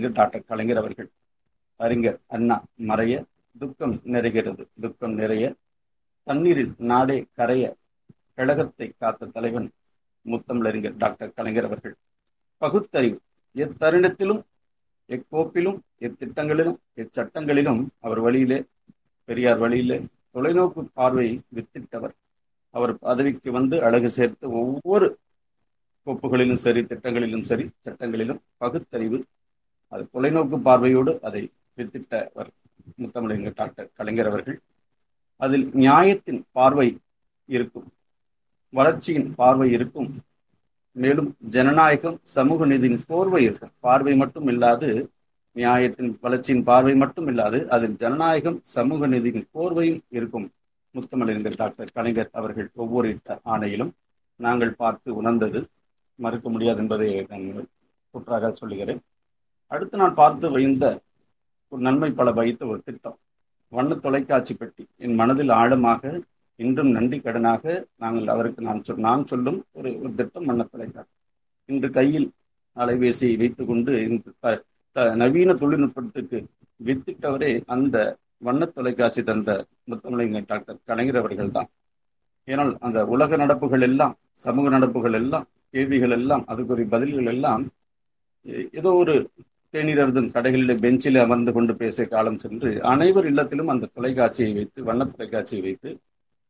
Doctor கலைஞர் அவர்கள். அறிஞர் அண்ணா மறைய துக்கம் நிறைகிறது. துக்கம் நிறைய. தண்ணீரில் நாடே கரைய கழகத்தை காத்த தலைவன் முத்தமிழறிஞர் டாக்டர் கலைஞர் அவர்கள். பகுத்தறிவு. எத்தருணத்திலும் எக்கோப்பிலும் எத்திட்டங்களிலும் எச்சட்டங்களிலும் அவர் வழியிலே பெரியார் வழியிலே தொலைநோக்கு பார்வையை வித்திட்டவர். அவர் பதவிக்கு வந்து அழகு சேர்த்து ஒவ்வொரு கோப்புகளிலும் சரி திட்டங்களிலும் சரி சட்டங்களிலும் பகுத்தறிவு அது தொலைநோக்கு பார்வையோடு அதை வித்திட்டவர் முத்தமிழறிஞர் டாக்டர் கலைஞர் அவர்கள். அதில் நியாயத்தின் பார்வை இருக்கும் வளர்ச்சியின் பார்வை இருக்கும் மேலும் ஜனநாயகம் சமூக நீதியின் போர்வை இருக்கும். பார்வை மட்டும் இல்லாது நியாயத்தின் வளர்ச்சியின் பார்வை மட்டும் இல்லாது அதில் ஜனநாயகம் சமூக நீதியின் போர்வையும் இருக்கும் முத்தமிழறிஞர் டாக்டர் கலைஞர் அவர்கள் ஒவ்வொரு ஆணையிலும். நாங்கள் பார்த்து உணர்ந்தது மறுக்க முடியாது என்பதை நான் குற்றாக சொல்லுகிறேன். அடுத்து நான் பார்த்து வைந்த ஒரு நன்மை பல வைத்த ஒரு திட்டம். வண்ண தொலைக்காட்சி பெட்டி. என் மனதில் ஆழமாக இன்றும் நன்றி கடனாக நாங்கள் அவருக்கு நான் சொல் நான் சொல்லும் ஒரு ஒரு திட்டம் வண்ண தொலைக்காட்சி. இன்று கையில் அலைபேசியை வைத்துக் கொண்டு த நவீன தொழில்நுட்பத்துக்கு வித்திட்டவரே அந்த வண்ண தொலைக்காட்சி தந்த முத்தமிழங்க டாக்டர் கலைஞர் அவர்கள் தான். ஏனால் அந்த உலக நடப்புகள் எல்லாம் சமூக நடப்புகள் எல்லாம் கேள்விகள் எல்லாம் அதுக்குரிய பதில்கள் எல்லாம் ஏதோ ஒரு தேநீர் அருந்தும் கடைகளிலே பெஞ்சில் அமர்ந்து கொண்டு பேசிய காலம் சென்று அனைவர் இல்லத்திலும் அந்த தொலைக்காட்சியை வைத்து வண்ண தொலைக்காட்சியை வைத்து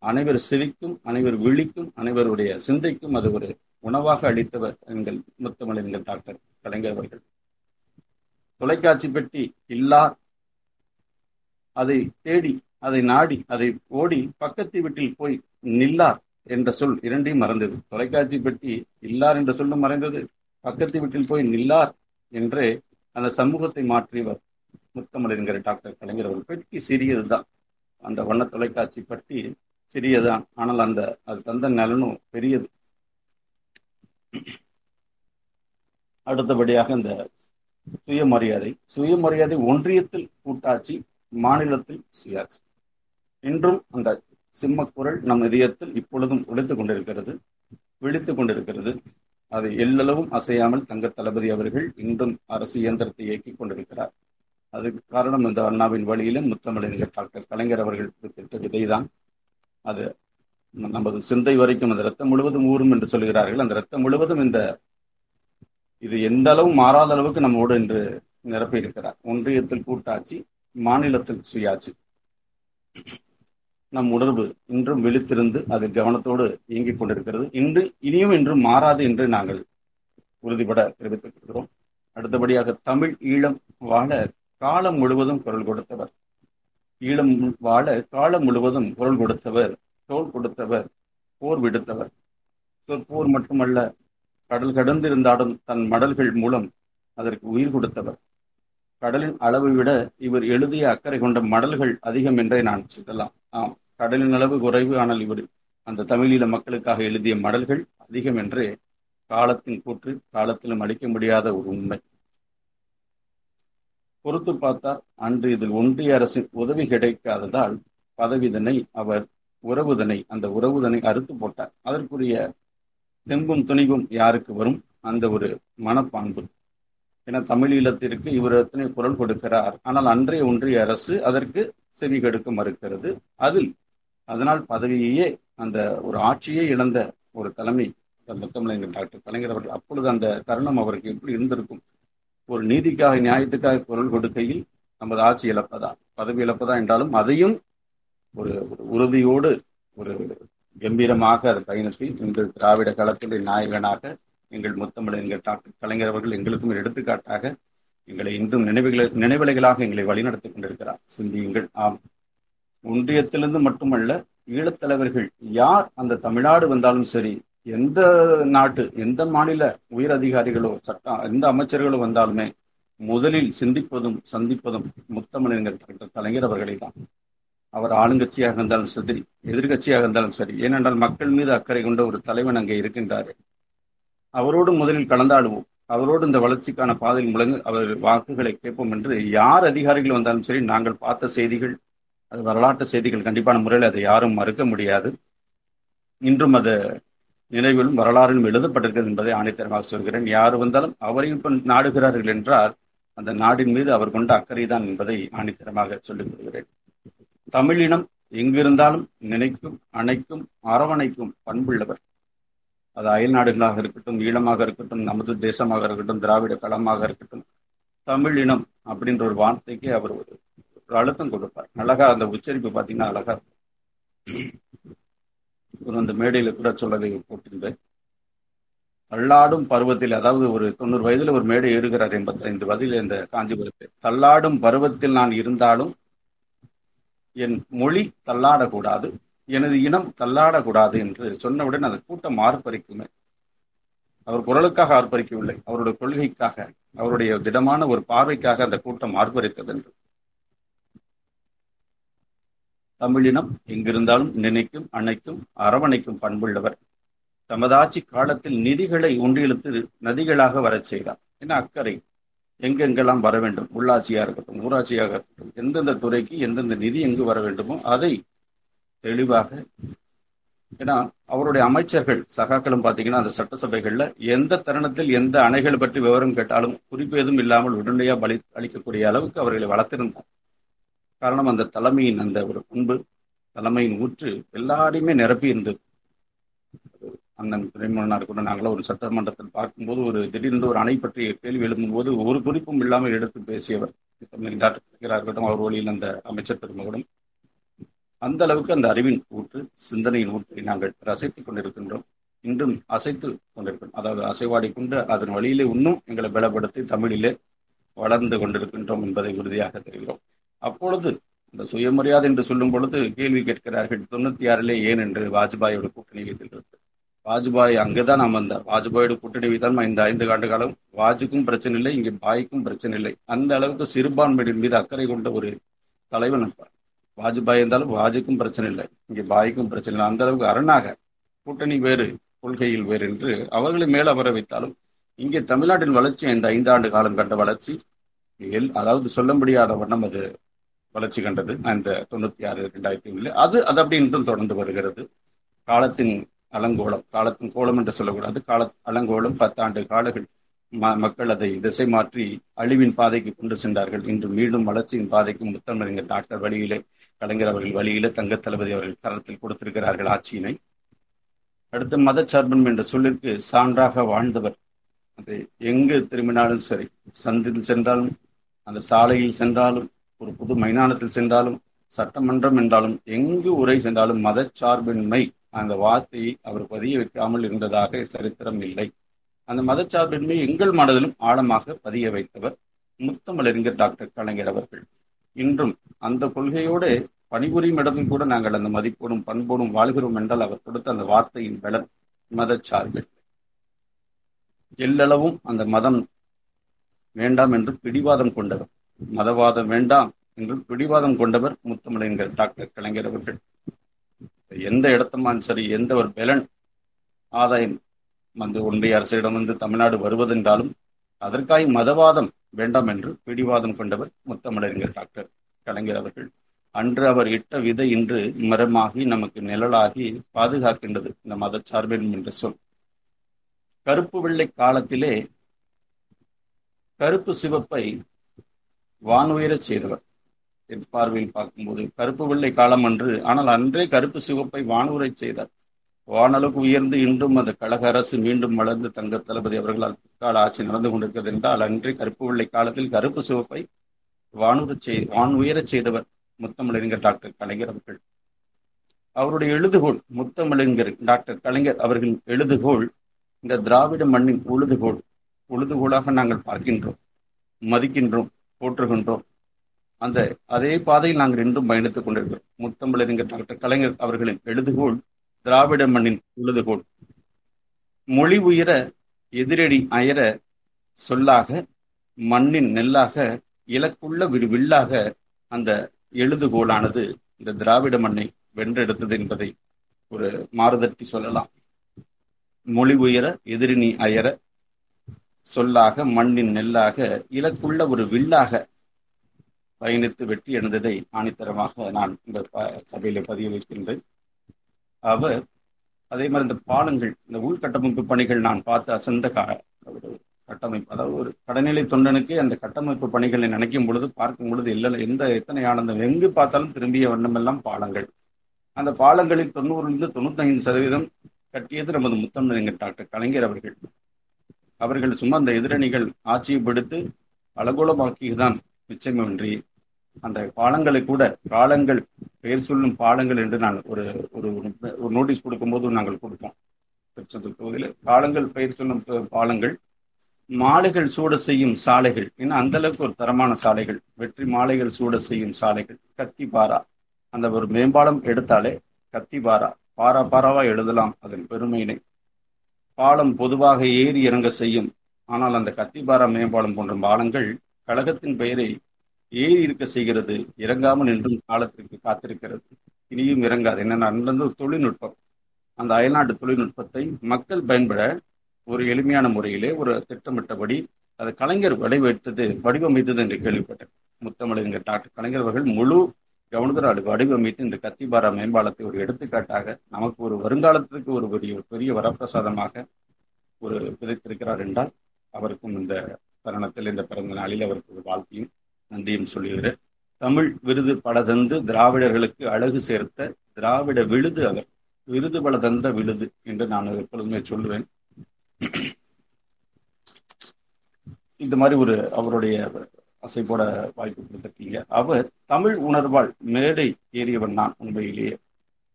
அனைவர் செவிக்கும் அனைவர் விழிக்கும் அனைவருடைய சிந்தைக்கும் அது ஒரு உணவாக அளித்தவர் எங்கள் முத்தமிழ் டாக்டர் கலைஞர் அவர்கள். தொலைக்காட்சி பெட்டி இல்லார் அதை தேடி அதை நாடி அதை ஓடி பக்கத்து வீட்டில் போய் நில்லார் என்ற சொல் இரண்டையும் மறந்தது. தொலைக்காட்சி பெட்டி இல்லார் என்ற சொல்லும் மறைந்தது. பக்கத்து வீட்டில் போய் நில்லார் என்றே அந்த சமூகத்தை மாற்றியவர் முத்தமிழ் டாக்டர் கலைஞர் அவர்கள். பெட்டி சிறியதுதான். அந்த வண்ண தொலைக்காட்சி பட்டி சிறியதான் ஆனால் அந்த அது தந்த நலனும் பெரியது. அடுத்தபடியாக இந்த சுயமரியாதை. சுயமரியாதை ஒன்றியத்தில் கூட்டாட்சி மாநிலத்தில் சுயாட்சி. இன்றும் அந்த சிம்மக்குரல் நம் இதயத்தில் இப்பொழுதும் ஒழித்துக் கொண்டிருக்கிறது விழித்துக் கொண்டிருக்கிறது. அதை எல்லளவும் அசையாமல் தங்க தளபதி அவர்கள் இன்றும் அரசு இயந்திரத்தை இயக்கிக் கொண்டிருக்கிறார். அதுக்கு காரணம் இந்த அண்ணாவின் வழியிலும் முத்தமிழறிஞர் டாக்டர் கலைஞர் அவர்கள் குறிப்பிட்ட விதைதான். அது நமது சிந்தை வரைக்கும் அந்த ரத்தம் முழுவதும் ஊறும் என்று சொல்கிறார்கள் அந்த ரத்தம் முழுவதும் இந்த இது எந்த அளவு மாறாத அளவுக்கு நம்மோடு என்று நிரப்பி இருக்கிறார் ஒன்றியத்தில் கூட்டாட்சி மாநிலத்தில் சுயாட்சி. நம் உணர்வு இன்றும் விழித்திருந்து அது கவனத்தோடு இயங்கிக் கொண்டிருக்கிறது. இன்று இனியும் இன்றும் மாறாது என்று நாங்கள் உறுதிபட தெரிவித்துக் கொள்கிறோம். அடுத்தபடியாக தமிழ் ஈழம் வாழ காலம் முழுவதும் குரல் கொடுத்தவர். ஈழம் வாழ காலம் முழுவதும் குரல் கொடுத்தவர் தோல் கொடுத்தவர் போர் விடுத்தவர். போர் மட்டுமல்ல கடல் கடந்திருந்தாலும் தன் மடல்கள் மூலம் அதற்கு உயிர் கொடுத்தவர். கடலின் அளவை விட இவர் எழுதிய அக்கறை கொண்ட மடல்கள் அதிகம் என்றே நான் சொல்லலாம். ஆம் கடலின் அளவு குறைவு ஆனால் இவர் அந்த தமிழீழ மக்களுக்காக எழுதிய மடல்கள் அதிகம் என்றே காலத்தின் கூற்று காலத்திலும் அளிக்க முடியாத ஒரு உண்மை. பொறுத்து பார்த்தால் அன்று இதில் ஒன்றிய அரசின் உதவி கிடைக்காததால் பதவிதனை அவர் உறவுதனை அந்த உறவுதனை அறுத்து போட்டார். அதற்குரிய தெம்பும் துணிவும் யாருக்கு வரும்? அந்த ஒரு மனப்பான்பு. என தமிழீழத்திற்கு இவர் எத்தனை குரல் கொடுக்கிறார்? ஆனால் அன்றைய ஒன்றிய அரசு அதற்கு செவி கெடுக்க மறுக்கிறது. அதில் அதனால் பதவியையே அந்த ஒரு ஆட்சியே இழந்த ஒரு தலைமை முத்தமிழர் டாக்டர் கலைஞர் அவர்கள் அப்பொழுது அந்த தருணம் அவருக்கு எப்படி இருந்திருக்கும்? ஒரு நீதிக்காக நியாயத்துக்காக குரல் கொடுக்கையில் நமது ஆட்சி இழப்பதா? பதவி இழப்பதா என்றாலும் அதையும் ஒரு உறுதியோடு ஒரு கம்பீரமாக அதை பயணத்தை இன்று திராவிட களத்துடைய நாயகனாக எங்கள் முத்தமிழ் எங்கள் டாக்டர் கலைஞர் அவர்கள் எங்களுக்கும் ஒரு எடுத்துக்காட்டாக எங்களை இன்றும் நினைவுகளை நினைவலைகளாக எங்களை வழிநடத்திக் கொண்டிருக்கிறார். சிந்தியுங்கள். ஆம். ஒன்றியத்திலிருந்து மட்டுமல்ல ஈழத்தலைவர்கள் யார் அந்த தமிழ்நாடு வந்தாலும் சரி எந்த நாட்டு எந்த மாநில உயர் அதிகாரிகளோ சட்டம் எந்த அமைச்சர்களோ வந்தாலுமே முதலில் சிந்திப்பதும் சந்திப்பதும் முத்தமிழர்கள் கலைஞர் அவர்களை தான். அவர் ஆளுங்கட்சியாக இருந்தாலும் சரி எதிர்கட்சியாக இருந்தாலும் சரி ஏனென்றால் மக்கள் மீது அக்கறை கொண்ட ஒரு தலைவன் அங்கே இருக்கின்றார். அவரோடு முதலில் கலந்தாடுவோம். அவரோடு இந்த வளர்ச்சிக்கான பாதையில் முழங்கு அவர் வாக்குகளை கேட்போம் என்று யார் அதிகாரிகள் வந்தாலும் சரி நாங்கள் பார்த்த செய்திகள் அது வரலாற்று செய்திகள் கண்டிப்பான முறையில் அதை யாரும் மறுக்க முடியாது. இன்றும் அது நினைவிலும் வரலாறிலும் எழுதப்பட்டிருக்கிறது என்பதை ஆணைத்தரமாக சொல்கிறேன். யார் வந்தாலும் அவரையும் இப்ப நாடுகிறார்கள் என்றால் அந்த நாடின் மீது அவர் கொண்ட அக்கறைதான் என்பதை ஆணித்தரமாக சொல்லிக் கொள்கிறேன். தமிழினம் எங்கிருந்தாலும் நினைக்கும் அணைக்கும் அரவணைக்கும் பண்புள்ளவர். அது அயல் நாடுகளாக இருக்கட்டும் ஈழமாக இருக்கட்டும் நமது தேசமாக இருக்கட்டும் திராவிட களமாக இருக்கட்டும் தமிழ் இனம் அப்படின்ற ஒரு வார்த்தைக்கு அவர் ஒரு ஒரு அழுத்தம் கொடுப்பார். அழகா அந்த உச்சரிப்பு பார்த்தீங்கன்னா அழகா ஒரு அந்த மேடையில கூட சொல்லதை போட்டிருந்தேன் தள்ளாடும் பருவத்தில் அதாவது ஒரு தொண்ணூறு வயதுல ஒரு மேடை ஏறுகிறார் எண்பத்தைந்து வயதில் இந்த காஞ்சிபுரத்தில் தள்ளாடும் பருவத்தில் நான் இருந்தாலும் என் மொழி தள்ளாடக்கூடாது. எனது இனம் தள்ளாடக்கூடாது என்று சொன்னவுடன் அந்த கூட்டம் ஆர்ப்பரிக்குமே. அவர் குரலுக்காக ஆர்ப்பரிக்கவில்லை. அவருடைய கொள்கைக்காக அவருடைய திடமான ஒரு பார்வைக்காக அந்த கூட்டம் ஆர்ப்பரித்தது என்று. தமிழினம் எங்கிருந்தாலும் நினைக்கும் அணைக்கும் அரவணைக்கும் பண்புள்ளவர். தமதாட்சி காலத்தில் நிதிகளை ஒன்றிழுத்து நதிகளாக வரச் செய்தார். என்ன அக்கறை? எங்கெங்கெல்லாம் வர வேண்டும்? உள்ளாட்சியா இருக்கட்டும் ஊராட்சியாக இருக்கட்டும் எந்தெந்த துறைக்கு எந்தெந்த நிதி எங்கு வர வேண்டுமோ அதை தெளிவாக. ஏன்னா அவருடைய அமைச்சர்கள் சகாக்களும் பார்த்தீங்கன்னா அந்த சட்டசபைகள்ல எந்த தருணத்தில் எந்த அணைகள் பற்றி விவரம் கேட்டாலும் குறிப்பு எதுவும் இல்லாமல் உடனடியாக பலி அளிக்கக்கூடிய அளவுக்கு அவர்களை வளர்த்திருந்தார். காரணம் அந்த தலைமையின் அந்த ஒரு பண்பு தலைமையின் ஊற்று எல்லாரையுமே நிரப்பி இருந்தது. அண்ணன் துரைமுன்னார் கூட நாங்களும் ஒரு சட்டமன்றத்தில் பார்க்கும்போது ஒரு திடீரென்று ஒரு அணை பற்றி கேள்வி எழுப்பும்போது ஒரு குறிப்பும் இல்லாமல் எடுத்து பேசியவர் டாக்டர் இருக்கட்டும் அவர் வழியில் அந்த அமைச்சர் பெருமகனும் அந்த அளவுக்கு அந்த அறிவின் ஊற்று சிந்தனையின் ஊற்றை நாங்கள் ரசித்துக் கொண்டிருக்கின்றோம். இன்றும் அசைத்து கொண்டிருக்கிறோம் அதாவது அசைவாடி கொண்டு அதன் வழியிலே இன்னும் எங்களை பலப்படுத்தி தமிழிலே வளர்ந்து கொண்டிருக்கின்றோம் என்பதை உறுதியாக தெரிகிறோம். அப்பொழுது இந்த சுயமரியாதை என்று சொல்லும் பொழுது கேள்வி கேட்கிறார்கள் தொண்ணூத்தி ஆறிலே ஏன் என்று வாஜ்பாயோட கூட்டணி வைத்திருக்கிறது. வாஜ்பாய் அங்கேதான் நாம் அந்த வாஜ்பாயோட கூட்டணி வைத்தான் இந்த ஐந்து ஆண்டு காலம் வாஜுக்கும் பிரச்சனை இல்லை இங்கே பாய்க்கும் பிரச்சனை இல்லை. அந்த அளவுக்கு சிறுபான்மையின் மீது அக்கறை கொண்ட ஒரு தலைவன் இருப்பார் வாஜ்பாய் இருந்தாலும் வாஜுக்கும் பிரச்சனை இல்லை. இங்கே பாய்க்கும் பிரச்சனை இல்லை. அந்த அளவுக்கு அரணாக கூட்டணி வேறு கொள்கையில் வேறு என்று அவர்களை மேல வர வைத்தாலும் இங்கே தமிழ்நாட்டின் வளர்ச்சி இந்த ஐந்தாண்டு காலம் கண்ட வளர்ச்சி எல் அதாவது சொல்ல முடியாத வண்ணம் அது வளர்ச்சி கண்டது. அந்த தொண்ணூத்தி ஆறு ரெண்டாயிரத்தி ஒண்ணுல அது அது அப்படி இன்றும் தொடர்ந்து வருகிறது. காலத்தின் அலங்கோலம் காலத்தின் கோலம் என்று சொல்லக்கூடாது. கால அலங்கோலம் பத்தாண்டு காலங்கள் மக்கள் அதை திசை மாற்றி அழிவின் பாதைக்கு கொண்டு சென்றார்கள். இன்று மீண்டும் வளர்ச்சியின் பாதைக்கு முத்தமிழர் டாக்டர் வழியிலே கலைஞர் அவர்கள் வழியிலே தங்க தளபதி அவர்கள் கரத்தில் கொடுத்திருக்கிறார்கள் ஆட்சியினை. அடுத்து மதச்சார்பன் என்ற சொல்லிற்கு சான்றாக வாழ்ந்தவர். அது எங்கு திரும்பினாலும் சரி சந்தில் சென்றாலும் அந்த சாலையில் சென்றாலும் ஒரு புது மைதானத்தில் சென்றாலும் சட்டமன்றம் என்றாலும் எங்கு உரை சென்றாலும் மதச்சார்பின்மை அந்த வார்த்தையை அவர் பதிய வைக்காமல் இருந்ததாக சரித்திரம் இல்லை. அந்த மதச்சார்பின்மை எங்கள் மனதிலும் ஆழமாக பதிய வைத்தவர் முத்தமிழறிஞர் டாக்டர் கலைஞர் அவர்கள். இன்றும் அந்த கொள்கையோடு பணிபுரியும் இடத்தில் கூட நாங்கள் அந்த மதிப்போடும் பண்போடும் வாழ்கிறோம் என்றால் அவர் கொடுத்த அந்த வார்த்தையின் பலன் மதச்சார்பு. எல்லளவும் அந்த மதம் வேண்டாம் என்று பிடிவாதம் கொண்டவர். மதவாதம் வேண்டாம் என்று பிடிவாதம் கொண்டவர் முத்தமிழறிஞர் டாக்டர் கலைஞர் அவர்கள். எந்த இடத்தமான் சரி எந்த ஒரு பலன் ஆதாயம் வந்து ஒன்றிய அரசிடம் வந்து தமிழ்நாடு வருவதென்றாலும் அதற்காக மதவாதம் வேண்டாம் என்று பிடிவாதம் கொண்டவர் முத்தமிழறிஞர் டாக்டர் கலைஞர் அவர்கள். அன்று அவர் இட்ட விதை இன்று மரமாகி நமக்கு நிழலாகி பாதுகாக்கின்றது இந்த மதச்சார்பின் என்ற சொல். கருப்பு வெள்ளை காலத்திலே கருப்பு சிவப்பை வானுயரச் செய்தவர் என் பார்வையில் பார்க்கும்போது. கருப்பு வெள்ளை காலம் அன்று ஆனால் அன்றே கருப்பு சிவப்பை வானுரை செய்தார். வானளவுக்கு உயர்ந்து இன்றும் அந்த கழக அரசு மீண்டும் வளர்ந்து தங்க தளபதி அவர்களால் பிற்கால ஆட்சி நடந்து கொண்டிருக்கிறது என்றால் அன்றே கருப்பு வெள்ளை காலத்தில் கருப்பு சிவப்பை வானுறு செய் வான் உயரச் செய்தவர் முத்தமிழறிஞர் டாக்டர் கலைஞர் அவர்கள். அவருடைய எழுதுகோள் முத்தமிழறிஞர் டாக்டர் கலைஞர் அவர்களின் எழுதுகோள் இந்த திராவிட மண்ணின் உழுதுகோள் உழுதுகோளாக நாங்கள் பார்க்கின்றோம் மதிக்கின்றோம் போற்றுகின்றோம். அந்த அதே பாதையில் நாங்கள் இன்றும் பயணித்துக் கொண்டிருக்கிறோம். முத்தமிழறிஞர் டாக்டர் கலைஞர் அவர்களின் எழுதுகோள் திராவிட மண்ணின் உழுதுகோள் மொழி உயர எதிரடி அயர சொல்லாக மண்ணின் நெல்லாக இலக்குள்ள விரு வில்லாக அந்த எழுதுகோளானது இந்த திராவிட மண்ணை வென்றெடுத்தது என்பதை ஒரு மாறுதட்டி சொல்லலாம். மொழி உயர எதிரினி அயர சொல்லாக மண்ணின் நெல்லாக இலக்குள்ள ஒரு வில்லாக பயணித்து வெற்றி அடைந்ததை ஆணித்தரமாக நான் இந்த சபையில பதிய வைக்கின்றேன். அவர் அதே மாதிரி இந்த பாலங்கள் இந்த உள்கட்டமைப்பு பணிகள் நான் பார்த்து அசந்த ஒரு கட்டமைப்பு அதாவது ஒரு கடைநிலை தொண்டனுக்கு அந்த கட்டமைப்பு பணிகளை நினைக்கும் பொழுது பார்க்கும் பொழுது இல்லை எந்த எத்தனை ஆனந்தம் எங்கு பார்த்தாலும் திரும்பிய வண்ணமெல்லாம் பாலங்கள். அந்த பாலங்களில் தொண்ணூறுலேருந்து தொண்ணூத்தைந்து சதவீதம் கட்டியது நமது முத்தமிழர் டாக்டர் கலைஞர் அவர்கள். அவர்கள் சும்மா அந்த எதிரணிகள் ஆட்சியப்படுத்து அலகோலமாக்கியதுதான் மிச்சமின்றி அந்த பாலங்களை கூட பாலங்கள் பெயர் சொல்லும் பாலங்கள் என்று நான் ஒரு ஒரு ஒரு நோட்டீஸ் கொடுக்கும்போது நாங்கள் கொடுப்போம் திருச்செந்தூர் தொகுதியில் பாலங்கள் பெயர் சொல்லும் பாலங்கள் மாலைகள் சூட செய்யும் சாலைகள். ஏன்னா அந்த அளவுக்கு ஒரு தரமான சாலைகள். வெற்றி மாலைகள் சூட செய்யும் சாலைகள். கத்தி பாரா அந்த ஒரு மேம்பாலம் எடுத்தாலே கத்தி பாரா பாரா பாராவா எழுதலாம் அதன் பெருமையினை. பாலம் பொதுவாக ஏறி இறங்க செய்யும். ஆனால் அந்த கத்திபாரா மேம்பாலம் போன்ற பாலங்கள் கழகத்தின் பெயரை ஏறி இருக்க செய்கிறது இறங்காமல் நின்றும் காலத்திற்கு காத்திருக்கிறது. இனியும் இறங்காது. என்னென்ன அந்த தொழில்நுட்பம். அந்த அயல்நாட்டு தொழில்நுட்பத்தை மக்கள் பயன்பட ஒரு எளிமையான முறையிலே ஒரு திட்டமிட்டபடி அது கலைஞர் வடிவெடுத்தது வடிவமைத்தது என்று கேள்விப்பட்டேன். முத்தமிழர் டாக்டர் கலைஞர் அவர்கள் முழு கவனத்தோடு வடிவமைத்து இந்த கத்திபாரா மேம்பாலத்தை ஒரு எடுத்துக்காட்டாக நமக்கு ஒரு வருங்காலத்துக்கு ஒரு பெரிய பெரிய வரப்பிரசாதமாக ஒரு விதைத்திருக்கிறார் என்றால் அவருக்கும் இந்த தருணத்தில் இந்த பிறந்த நாளில் அவருக்கு ஒரு நன்றியும் சொல்லுகிறேன். தமிழ் விருது பல தந்து திராவிடர்களுக்கு அழகு சேர்த்த திராவிட விழுது அவர். விருது பல தந்த விழுது என்று நான் எப்பொழுதுமே சொல்லுவேன். இந்த மாதிரி ஒரு அவருடைய அசை போட வாய்ப்பு கொடுத்திருக்கீங்க. அவர் தமிழ் உணர்வால் மேடை ஏறியவன் நான் உண்மையிலேயே.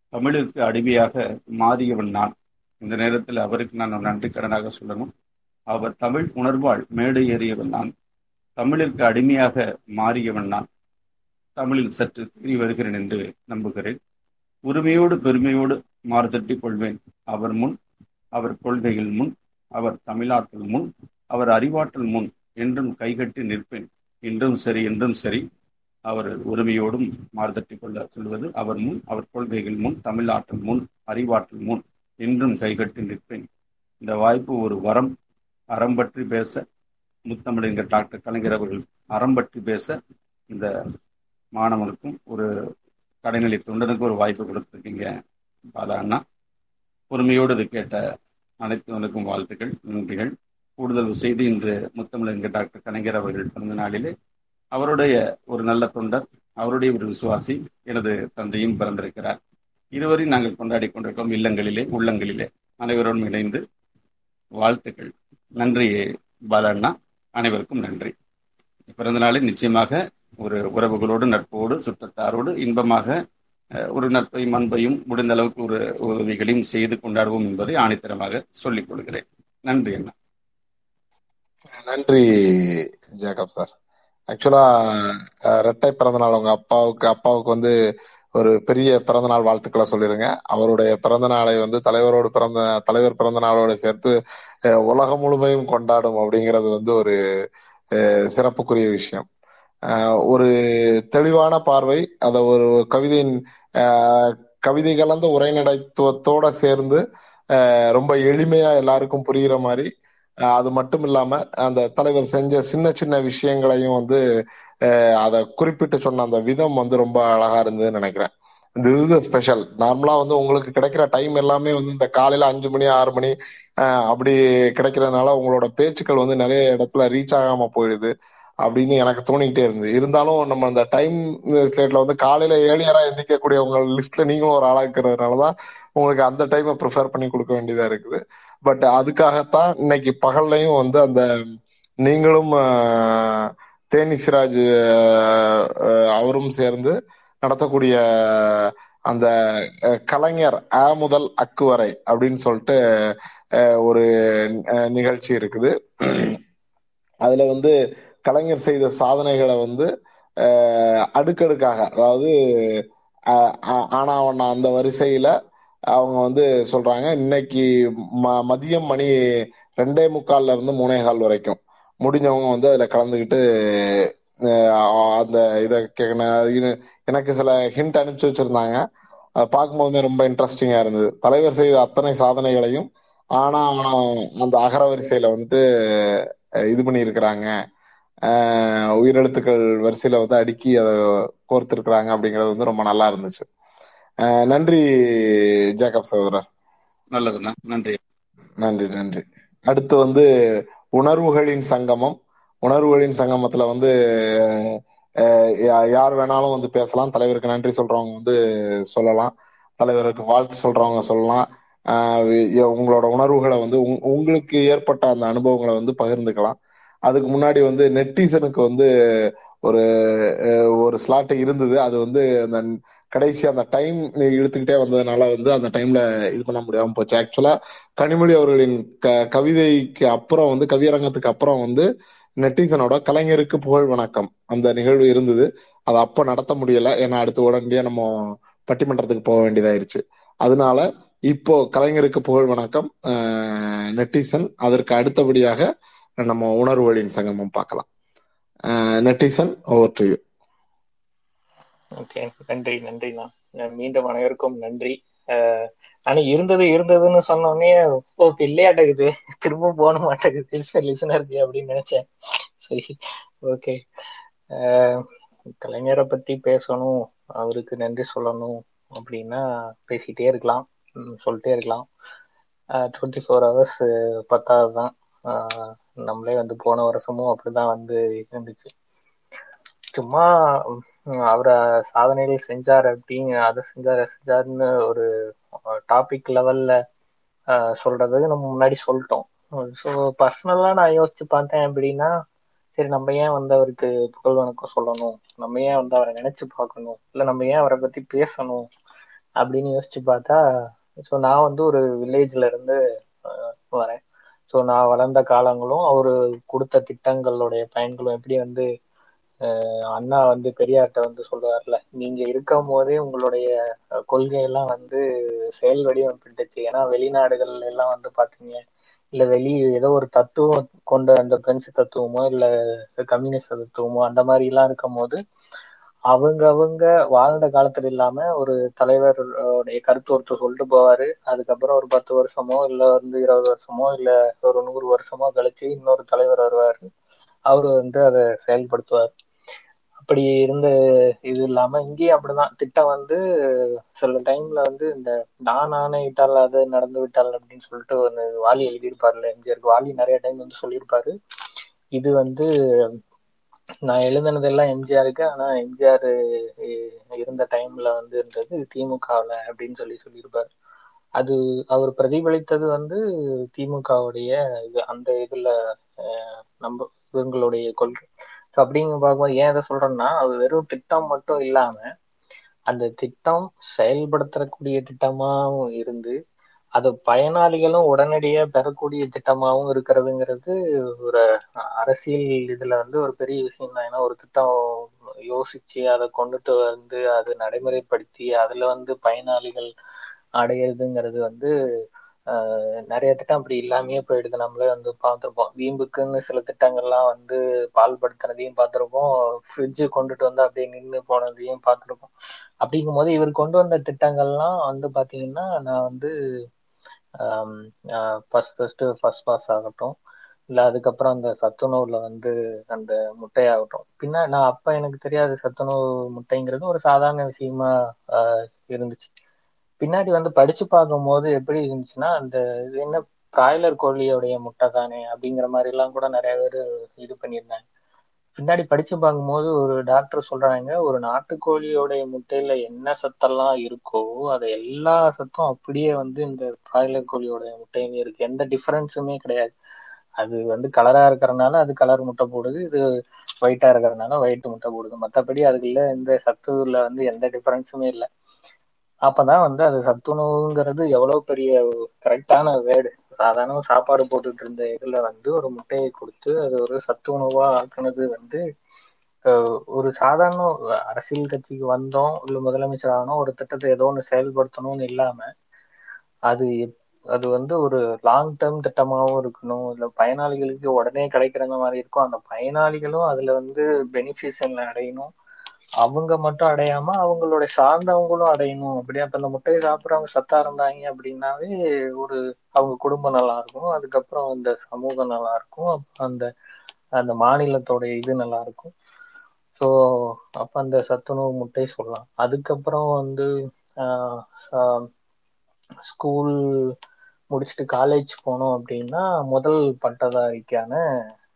தமிழுக்கு அடிமையாக மாறியவன் நான். இந்த நேரத்தில் அவருக்கு நான் நன்றி கடனாக சொல்லணும். அவர் தமிழ் உணர்வால் மேடை ஏறியவன் நான். தமிழிற்கு அடிமையாக மாறியவன் நான் தமிழில் சற்று தெரிய வருகிறேன் என்று நம்புகிறேன். உரிமையோடு பெருமையோடு மாறுதட்டிக் கொள்வேன். அவர் முன் அவர் கொள்கைகள் முன் அவர் தமிழாற்றல் முன் அவர் அறிவாற்றல் முன் என்றும் கைகட்டி நிற்பேன். இன்றும் சரி என்றும் சரி. அவர் உரிமையோடும் மாறுதட்டி கொள்ள சொல்வது அவர் முன் அவர் கொள்கைகள் முன் தமிழாற்றல் முன் அறிவாற்றல் முன் என்றும் கைகட்டி நிற்பேன். இந்த வாய்ப்பு ஒரு வரம் அறம் பற்றி பேச முத்தமிழங்கர் டாக்டர் கலைஞர் அவர்கள் அறம் பற்றி பேச இந்த மாணவனுக்கும் ஒரு கடைநிலை தொண்டனுக்கும் ஒரு வாய்ப்பு கொடுத்துருக்கீங்க பாலா அண்ணா. பொறுமையோடு இது கேட்ட அனைத்துவனுக்கும் வாழ்த்துக்கள் நன்றிகள். கூடுதல் செய்தி இன்று முத்தமிழர் டாக்டர் கலைஞர் அவர்கள் பிறந்த நாளிலே அவருடைய ஒரு நல்ல தொண்டர் அவருடைய ஒரு விசுவாசி எனது தந்தையும் பிறந்திருக்கிறார். இருவரையும் நாங்கள் கொண்டாடி கொண்டிருக்கோம் இல்லங்களிலே உள்ளங்களிலே. அனைவரோடும் இணைந்து வாழ்த்துக்கள். நன்றி பாலண்ணா அனைவருக்கும் நன்றி. பிறந்த நாளில் நிச்சயமாக ஒரு உறவுகளோடு நட்போடு சுற்றத்தாரோடு இன்பமாக ஒரு நட்பையும் அன்பையும் முடிந்த அளவுக்கு ஒரு உதவிகளையும் செய்து கொண்டாடுவோம் என்பதை ஆணித்தரமாக சொல்லிக் கொள்கிறேன். நன்றி அண்ணா. நன்றி ஜேக்கப் சார். ஆக்சுவலா ரெட்டை பிறந்தநாள் உங்க அப்பாவுக்கு அப்பாவுக்கு வந்து ஒரு பெரிய பிறந்தநாள் வாழ்த்துக்களை சொல்லிடுங்க அவருடைய பிறந்த நாளை வந்து தலைவரோடு பிறந்த தலைவர் பிறந்த நாளோட சேர்த்து உலகம் முழுமையும் கொண்டாடும் அப்படிங்கிறது வந்து ஒரு சிறப்புக்குரிய விஷயம். ஒரு தெளிவான பார்வை அத ஒரு கவிதையின் கவிதை கலந்த உரைநடைத்துவத்தோட சேர்ந்து ரொம்ப எளிமையா எல்லாருக்கும் புரிகிற மாதிரி அது மட்டும் இல்லாம அந்த தலைவர் செஞ்ச சின்ன சின்ன விஷயங்களையும் வந்து அதை குறிப்பிட்டு சொன்ன அந்த விதம் வந்து ரொம்ப அழகா இருந்ததுன்னு நினைக்கிறேன். இந்த இது ஸ்பெஷல் நார்மலா வந்து உங்களுக்கு கிடைக்கிற டைம் எல்லாமே வந்து இந்த காலையில அஞ்சு மணி ஆறு மணி அப்படி கிடைக்கிறதுனால உங்களோட பேச்சுக்கள் வந்து நிறைய இடத்துல ரீச் ஆகாம போயிடுது அப்படின்னு எனக்கு தோணிக்கிட்டே இருந்தது. இருந்தாலும் நம்ம அந்த டைம் ஸ்லேட்ல வந்து காலையில ஏழியரா எந்திக்கக்கூடிய உங்க லிஸ்ட்ல நீங்களும் ஒரு ஆளா இருக்கிறதுனாலதான் உங்களுக்கு அந்த டைமை ப்ரிஃபர் பண்ணி கொடுக்க வேண்டியதா இருக்குது. பட் அதுக்காகத்தான் இன்னைக்கு பகல்லையும் வந்து அந்த நீங்களும் தேனிஸ்ராஜ் அவரும் சேர்ந்து நடத்தக்கூடிய அந்த கலைஞர் அ முதல் அக்கு வரை அப்படின்னு சொல்லிட்டு ஒரு நிகழ்ச்சி இருக்குது. அதுல வந்து கலைஞர் செய்த சாதனைகளை வந்து அடுக்கடுக்காக அதாவது ஆனா அந்த வரிசையில அவங்க வந்து சொல்றாங்க இன்னைக்கு ம மதியம் மணி ரெண்டே முக்கால்ல இருந்து மூணே கால் வரைக்கும். முடிஞ்சவங்க வந்து அதுல கலந்துக்கிட்டு அந்த இதை எனக்கு சில ஹிண்ட் அனுப்பிச்சு வச்சிருந்தாங்க. பார்க்கும்போதுமே ரொம்ப இன்ட்ரெஸ்டிங்கா இருந்தது. தலைவர் செய்த அத்தனை சாதனைகளையும் ஆனா ஆனா அந்த அகர வரிசையில வந்துட்டு இது பண்ணியிருக்கிறாங்க. உயிரெழுத்துக்கள் வரிசையில வந்து அடுக்கி அதை கோர்த்திருக்கிறாங்க அப்படிங்கிறது வந்து ரொம்ப நல்லா இருந்துச்சு. நன்றி ஜேக்கப் சகோதரர். நல்லதுண்ணா. நன்றி. நன்றி நன்றி. அடுத்து வந்து உணர்வுகளின் சங்கமம். உணர்வுகளின் சங்கமத்துல வந்து யா- யார் வேணாலும் வந்து பேசலாம். தலைவருக்கு நன்றி சொல்றவங்க வந்து சொல்லலாம். தலைவருக்கு வாழ்த்து சொல்றவங்க சொல்லலாம். உங்களோட உணர்வுகளை வந்து உங்- உங்களுக்கு ஏற்பட்ட அந்த அனுபவங்களை வந்து பகிர்ந்துக்கலாம். அதுக்கு முன்னாடி வந்து நெட்டிசனுக்கு வந்து ஒரு ஒரு ஸ்லாட் இருந்தது. அது வந்து அந்த கடைசி அந்த டைம் இழுத்துக்கிட்டே வந்ததுனால வந்து அந்த டைம்ல இது பண்ண முடியாம போச்சு. ஆக்சுவலா கனிமொழி அவர்களின் க கவிதைக்கு அப்புறம் வந்து கவியரங்கத்துக்கு அப்புறம் வந்து நெட்டிசனோட கலைஞருக்கு புகழ் வணக்கம். அந்த நிகழ்வு இருந்தது. அது அப்ப நடத்த முடியல. ஏன்னா அடுத்து உடனடியா நம்ம பட்டிமன்றத்துக்கு போக வேண்டியதாயிருச்சு. அதனால இப்போ கலைஞருக்கு புகழ் வணக்கம். நெட்டிசன். அதற்கு அடுத்தபடியாக நம்ம உணர்வுகளின் சங்கமம் பார்க்கலாம். Netizen over to you okay நன்றி நன்றிண்ணா அஹ் மீண்டும் அனைவருக்கும் நன்றி. அஹ் ஆனா இருந்தது இருந்ததுன்னு சொன்னோடனே ஓ இல்லையாட்டகுது திரும்ப போன மாட்டேங்குது. லிசனருக்கு அப்படின்னு நினைச்சேன். சரி ஓகே கலைஞரை பத்தி பேசணும் அவருக்கு நன்றி சொல்லணும் அப்படின்னா பேசிட்டே இருக்கலாம். சொல்லிட்டே இருக்கலாம். டுவெண்ட்டி ஃபோர் ஹவர்ஸ் பத்தாவது தான் நம்மளே வந்து போன வருஷமும் அப்படிதான் வந்து இருந்துச்சு. சும்மா அவரை சாதனைகள் செஞ்சார் அப்படின்னு அதை செஞ்சார் செஞ்சாருன்னு ஒரு டாபிக் லெவல்ல சொல்றது நம்ம முன்னாடி சொல்லிட்டோம். ஸோ பர்சனலாக நான் யோசிச்சு பார்த்தேன் அப்படின்னா சரி நம்ம ஏன் வந்து அவருக்கு புகழ் வணக்கம் சொல்லணும்? நம்ம ஏன் வந்து அவரை நினைச்சு பார்க்கணும்? இல்லை நம்ம ஏன் அவரை பத்தி பேசணும்? அப்படின்னு யோசிச்சு பார்த்தா ஸோ நான் வந்து ஒரு வில்லேஜ்ல இருந்து வரேன். ஸோ நான் வளர்ந்த காலங்களும் அவரு கொடுத்த திட்டங்களுடைய பயன்களும் எப்படி வந்து அண்ணா வந்து பெரியார்கிட்ட வந்து சொல்லுவார்ல நீங்க இருக்கும் போதே உங்களுடைய கொள்கையெல்லாம் வந்து செயல் வடிவமைப்பிட்டுச்சு ஏன்னா வெளிநாடுகள் எல்லாம் வந்து பாத்தீங்க இல்ல வெளி ஏதோ ஒரு தத்துவம் கொண்ட அந்த பிரெஞ்சு தத்துவமோ இல்ல கம்யூனிஸ்ட் தத்துவமோ அந்த மாதிரி எல்லாம் இருக்கும் போது அவங்க அவங்க வாழ்ந்த காலத்துல இல்லாம ஒரு தலைவருடைய கருத்து ஒருத்தர் சொல்லிட்டு போவாரு. அதுக்கப்புறம் ஒரு பத்து வருஷமோ இல்ல வந்து இருபது வருஷமோ இல்ல ஒரு நூறு வருஷமோ கழிச்சு இன்னொரு தலைவர் வருவாரு. அவரு வந்து அதை செயல்படுத்துவார். அப்படி இருந்த இது இல்லாம இங்கேயும் அப்படிதான். திட்டம் வந்து சில டைம்ல வந்து இந்த நான் ஆணையிட்டால் அது நடந்து விட்டால் அப்படின்னு சொல்லிட்டு ஒரு வாலி எழுதியிருப்பாருல்ல எம்ஜிஆருக்கு. வாலி நிறைய டைம் வந்து சொல்லியிருப்பாரு. இது வந்து நான் எழுதுனதெல்லாம் எம்ஜிஆருக்கு. ஆனா எம்ஜிஆர் இருந்த டைம்ல வந்து இருந்தது திமுகவுல அப்படின்னு சொல்லி சொல்லியிருப்பாரு. அது அவர் பிரதிபலித்தது வந்து திமுகவுடைய இது அந்த இதுல நம்ம இவங்களுடைய கொள்கை. ஸோ அப்படிங்க பார்க்கும்போது ஏன் இதை சொல்றேன்னா அது வெறும் திட்டம் மட்டும் இல்லாம அந்த திட்டம் செயல்படுத்தக்கூடிய திட்டமாகவும் இருந்து அது பயனாளிகளும் உடனடியாக பெறக்கூடிய திட்டமாகவும் இருக்கிறதுங்கிறது ஒரு அரசியல் இதுல வந்து ஒரு பெரிய விஷயம் தான். ஏன்னா ஒரு திட்டம் யோசிச்சு அதை கொண்டுட்டு வந்து அதை நடைமுறைப்படுத்தி அதுல வந்து பயனாளிகள் அடையிறதுங்கிறது வந்து நிறைய திட்டம் அப்படி இல்லாமயே போயிடுது. நம்மளே வந்து பார்த்துருப்போம். வீம்புக்குன்னு சில திட்டங்கள்லாம் வந்து பால்படுத்தினதையும் பார்த்துருப்போம். ஃப்ரிட்ஜு கொண்டுட்டு வந்து அப்படியே நின்று போனதையும் பார்த்துருப்போம். அப்படிங்கும் போது இவர் கொண்டு வந்த திட்டங்கள்லாம் வந்து பாத்தீங்கன்னா நான் வந்து ஃபர்ஸ்ட் ஃபர்ஸ்ட் ஃபர்ஸ்ட் பாஸ் ஆகட்டும். இல்லை அதுக்கப்புறம் அந்த சத்துணவுல வந்து அந்த முட்டையாகட்டும். பின்ன நான் அப்ப எனக்கு தெரியாது சத்துணவு முட்டைங்கிறது ஒரு சாதாரண விஷயமா ஆஹ் இருந்துச்சு. பின்னாடி வந்து படிச்சு பார்க்கும்போது எப்படி இருந்துச்சுன்னா அந்த இது என்ன பிராய்லர் கோழியோடைய முட்டை தானே அப்படிங்கிற மாதிரி எல்லாம் கூட நிறைய பேர் இது பண்ணியிருந்தாங்க. பின்னாடி படிச்சு பார்க்கும்போது ஒரு டாக்டர் சொல்றாங்க ஒரு நாட்டுக்கோழியோடைய முட்டையில என்ன சத்தெல்லாம் இருக்கோ அது எல்லா சத்தும் அப்படியே வந்து இந்த பிராய்லர் கோழியோடைய முட்டையுமே இருக்கு. எந்த டிஃபரன்ஸுமே கிடையாது. அது வந்து கலரா இருக்கிறனால அது கலர் முட்டை போடுது இது ஒயிட்டா இருக்கிறனால ஒயிட் முட்டை போடுது. மற்றபடி அதுக்குள்ள எந்த சத்துல வந்து எந்த டிஃபரன்ஸுமே இல்லை. அப்பதான் வந்து அது சத்துணவுங்கிறது எவ்வளவு பெரிய கரெக்டான வேர்டு சாதாரண சாப்பாடு போட்டுட்டு இருந்த இதுல வந்து ஒரு முட்டையை கொடுத்து அது ஒரு சத்து உணவா ஆக்குனது வந்து ஒரு சாதாரண அரசியல் கட்சிக்கு வந்தோம் இல்ல முதலமைச்சர் ஆகணும் ஒரு திட்டத்தை ஏதோ ஒன்று செயல்படுத்தணும்னு இல்லாம அது எப்- அது வந்து ஒரு லாங் டேர்ம் திட்டமாகவும் இருக்கணும். இல்ல பயனாளிகளுக்கு உடனே கிடைக்கிற மாதிரி இருக்கும். அந்த பயனாளிகளும் அதுல வந்து பெனிஃபிஷன் அடையணும். அவங்க மட்டும் அடையாம அவங்களோட சார்ந்தவங்களும் அடையணும். அப்படியே அப்ப அந்த முட்டையை சாப்பிட்றவங்க சத்தா இருந்தாங்க அப்படின்னாவே ஒரு அவங்க குடும்பம் நல்லா இருக்கும். அதுக்கப்புறம் அந்த சமூகம் நல்லா இருக்கும். அந்த அந்த மாநிலத்தோட இது நல்லா இருக்கும். ஸோ அப்ப அந்த சத்துணவு முட்டை சொல்லலாம். அதுக்கப்புறம் வந்து ஸ்கூல் முடிச்சுட்டு காலேஜ் போனோம் அப்படின்னா முதல் பட்டதாரிக்கான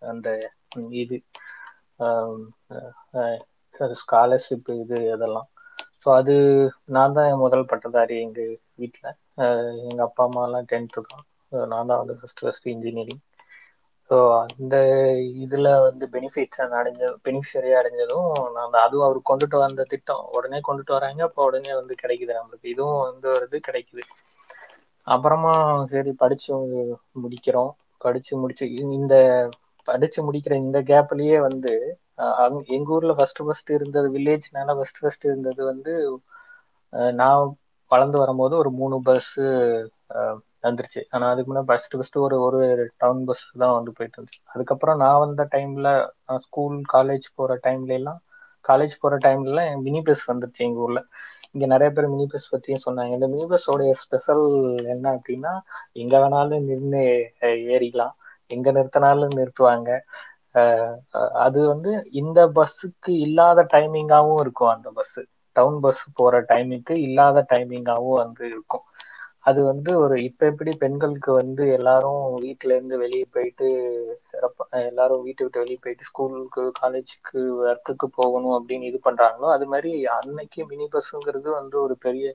அந்த இது ஸ்காலர்ஷிப் இது அதெல்லாம். ஸோ அது நான் தான் என் முதல் பட்டதாரி எங்க வீட்டில் எங்க அப்பா அம்மாலாம் டென்த்து தான். நான் தான் வந்து ஃபர்ஸ்ட் ஃபர்ஸ்ட் இன்ஜினியரிங் ஸோ அந்த இதுல வந்து பெனிஃபிட்ஸ் அடைஞ்ச பெனிஃபிஷரியா அடைஞ்சதும் நான் தான். அதுவும் அவர் கொண்டுட்டு வந்த திட்டம். உடனே கொண்டுட்டு வராங்க அப்போ உடனே வந்து கிடைக்குது நம்மளுக்கு. இதுவும் வந்து வருது கிடைக்குது. அப்புறமா சரி படிச்சு முடிக்கிறோம். படிச்சு முடிச்சு இந்த படிச்சு முடிக்கிற இந்த கேப்லயே வந்து எங்க ஊர்ல ஃபர்ஸ்ட் ஃபர்ஸ்ட் இருந்தது வில்லேஜ்னால ஃபர்ஸ்ட் ஃபர்ஸ்ட் இருந்தது வந்து நான் வளர்ந்து வரும்போது ஒரு மூணு பஸ் வந்துருச்சு. ஆனா அதுக்கு முன்னாடி ஃபர்ஸ்ட் ஃபர்ஸ்ட் ஒரு ஒரு டவுன் பஸ் தான் வந்து போயிட்டு இருந்துச்சு. அதுக்கப்புறம் நான் வந்த டைம்ல ஸ்கூல் காலேஜ் போற டைம்ல எல்லாம் காலேஜ் போற டைம்ல எல்லாம் மினி பஸ் வந்துருச்சு எங்க ஊர்ல. இங்க நிறைய பேர் மினி பஸ் பத்தியும் சொன்னாங்க. இந்த மினி பஸ்ஸோடைய ஸ்பெஷல் என்ன அப்படின்னா எங்க வேணாலும் நின்று ஏறிக்கலாம். எங்க நிறுத்தினாலும் நிறுத்துவாங்க. அது வந்து இந்த பஸ்ஸுக்கு இல்லாத டைமிங்காவும் இருக்கும். அந்த பஸ் டவுன் பஸ் போற டைமிங்க்கு இல்லாத டைமிங்காவும் வந்து இருக்கும். அது வந்து ஒரு இப்ப எப்படி பெண்களுக்கு வந்து எல்லாரும் வீட்டுல இருந்து வெளியே போயிட்டு சிறப்பா எல்லாரும் வீட்டை விட்டு வெளியே போயிட்டு ஸ்கூலுக்கு காலேஜுக்கு ஒர்க்குக்கு போகணும் அப்படின்னு இது பண்றாங்களோ அது மாதிரி அன்னைக்கு மினி பஸ்ஸுங்கிறது வந்து ஒரு பெரிய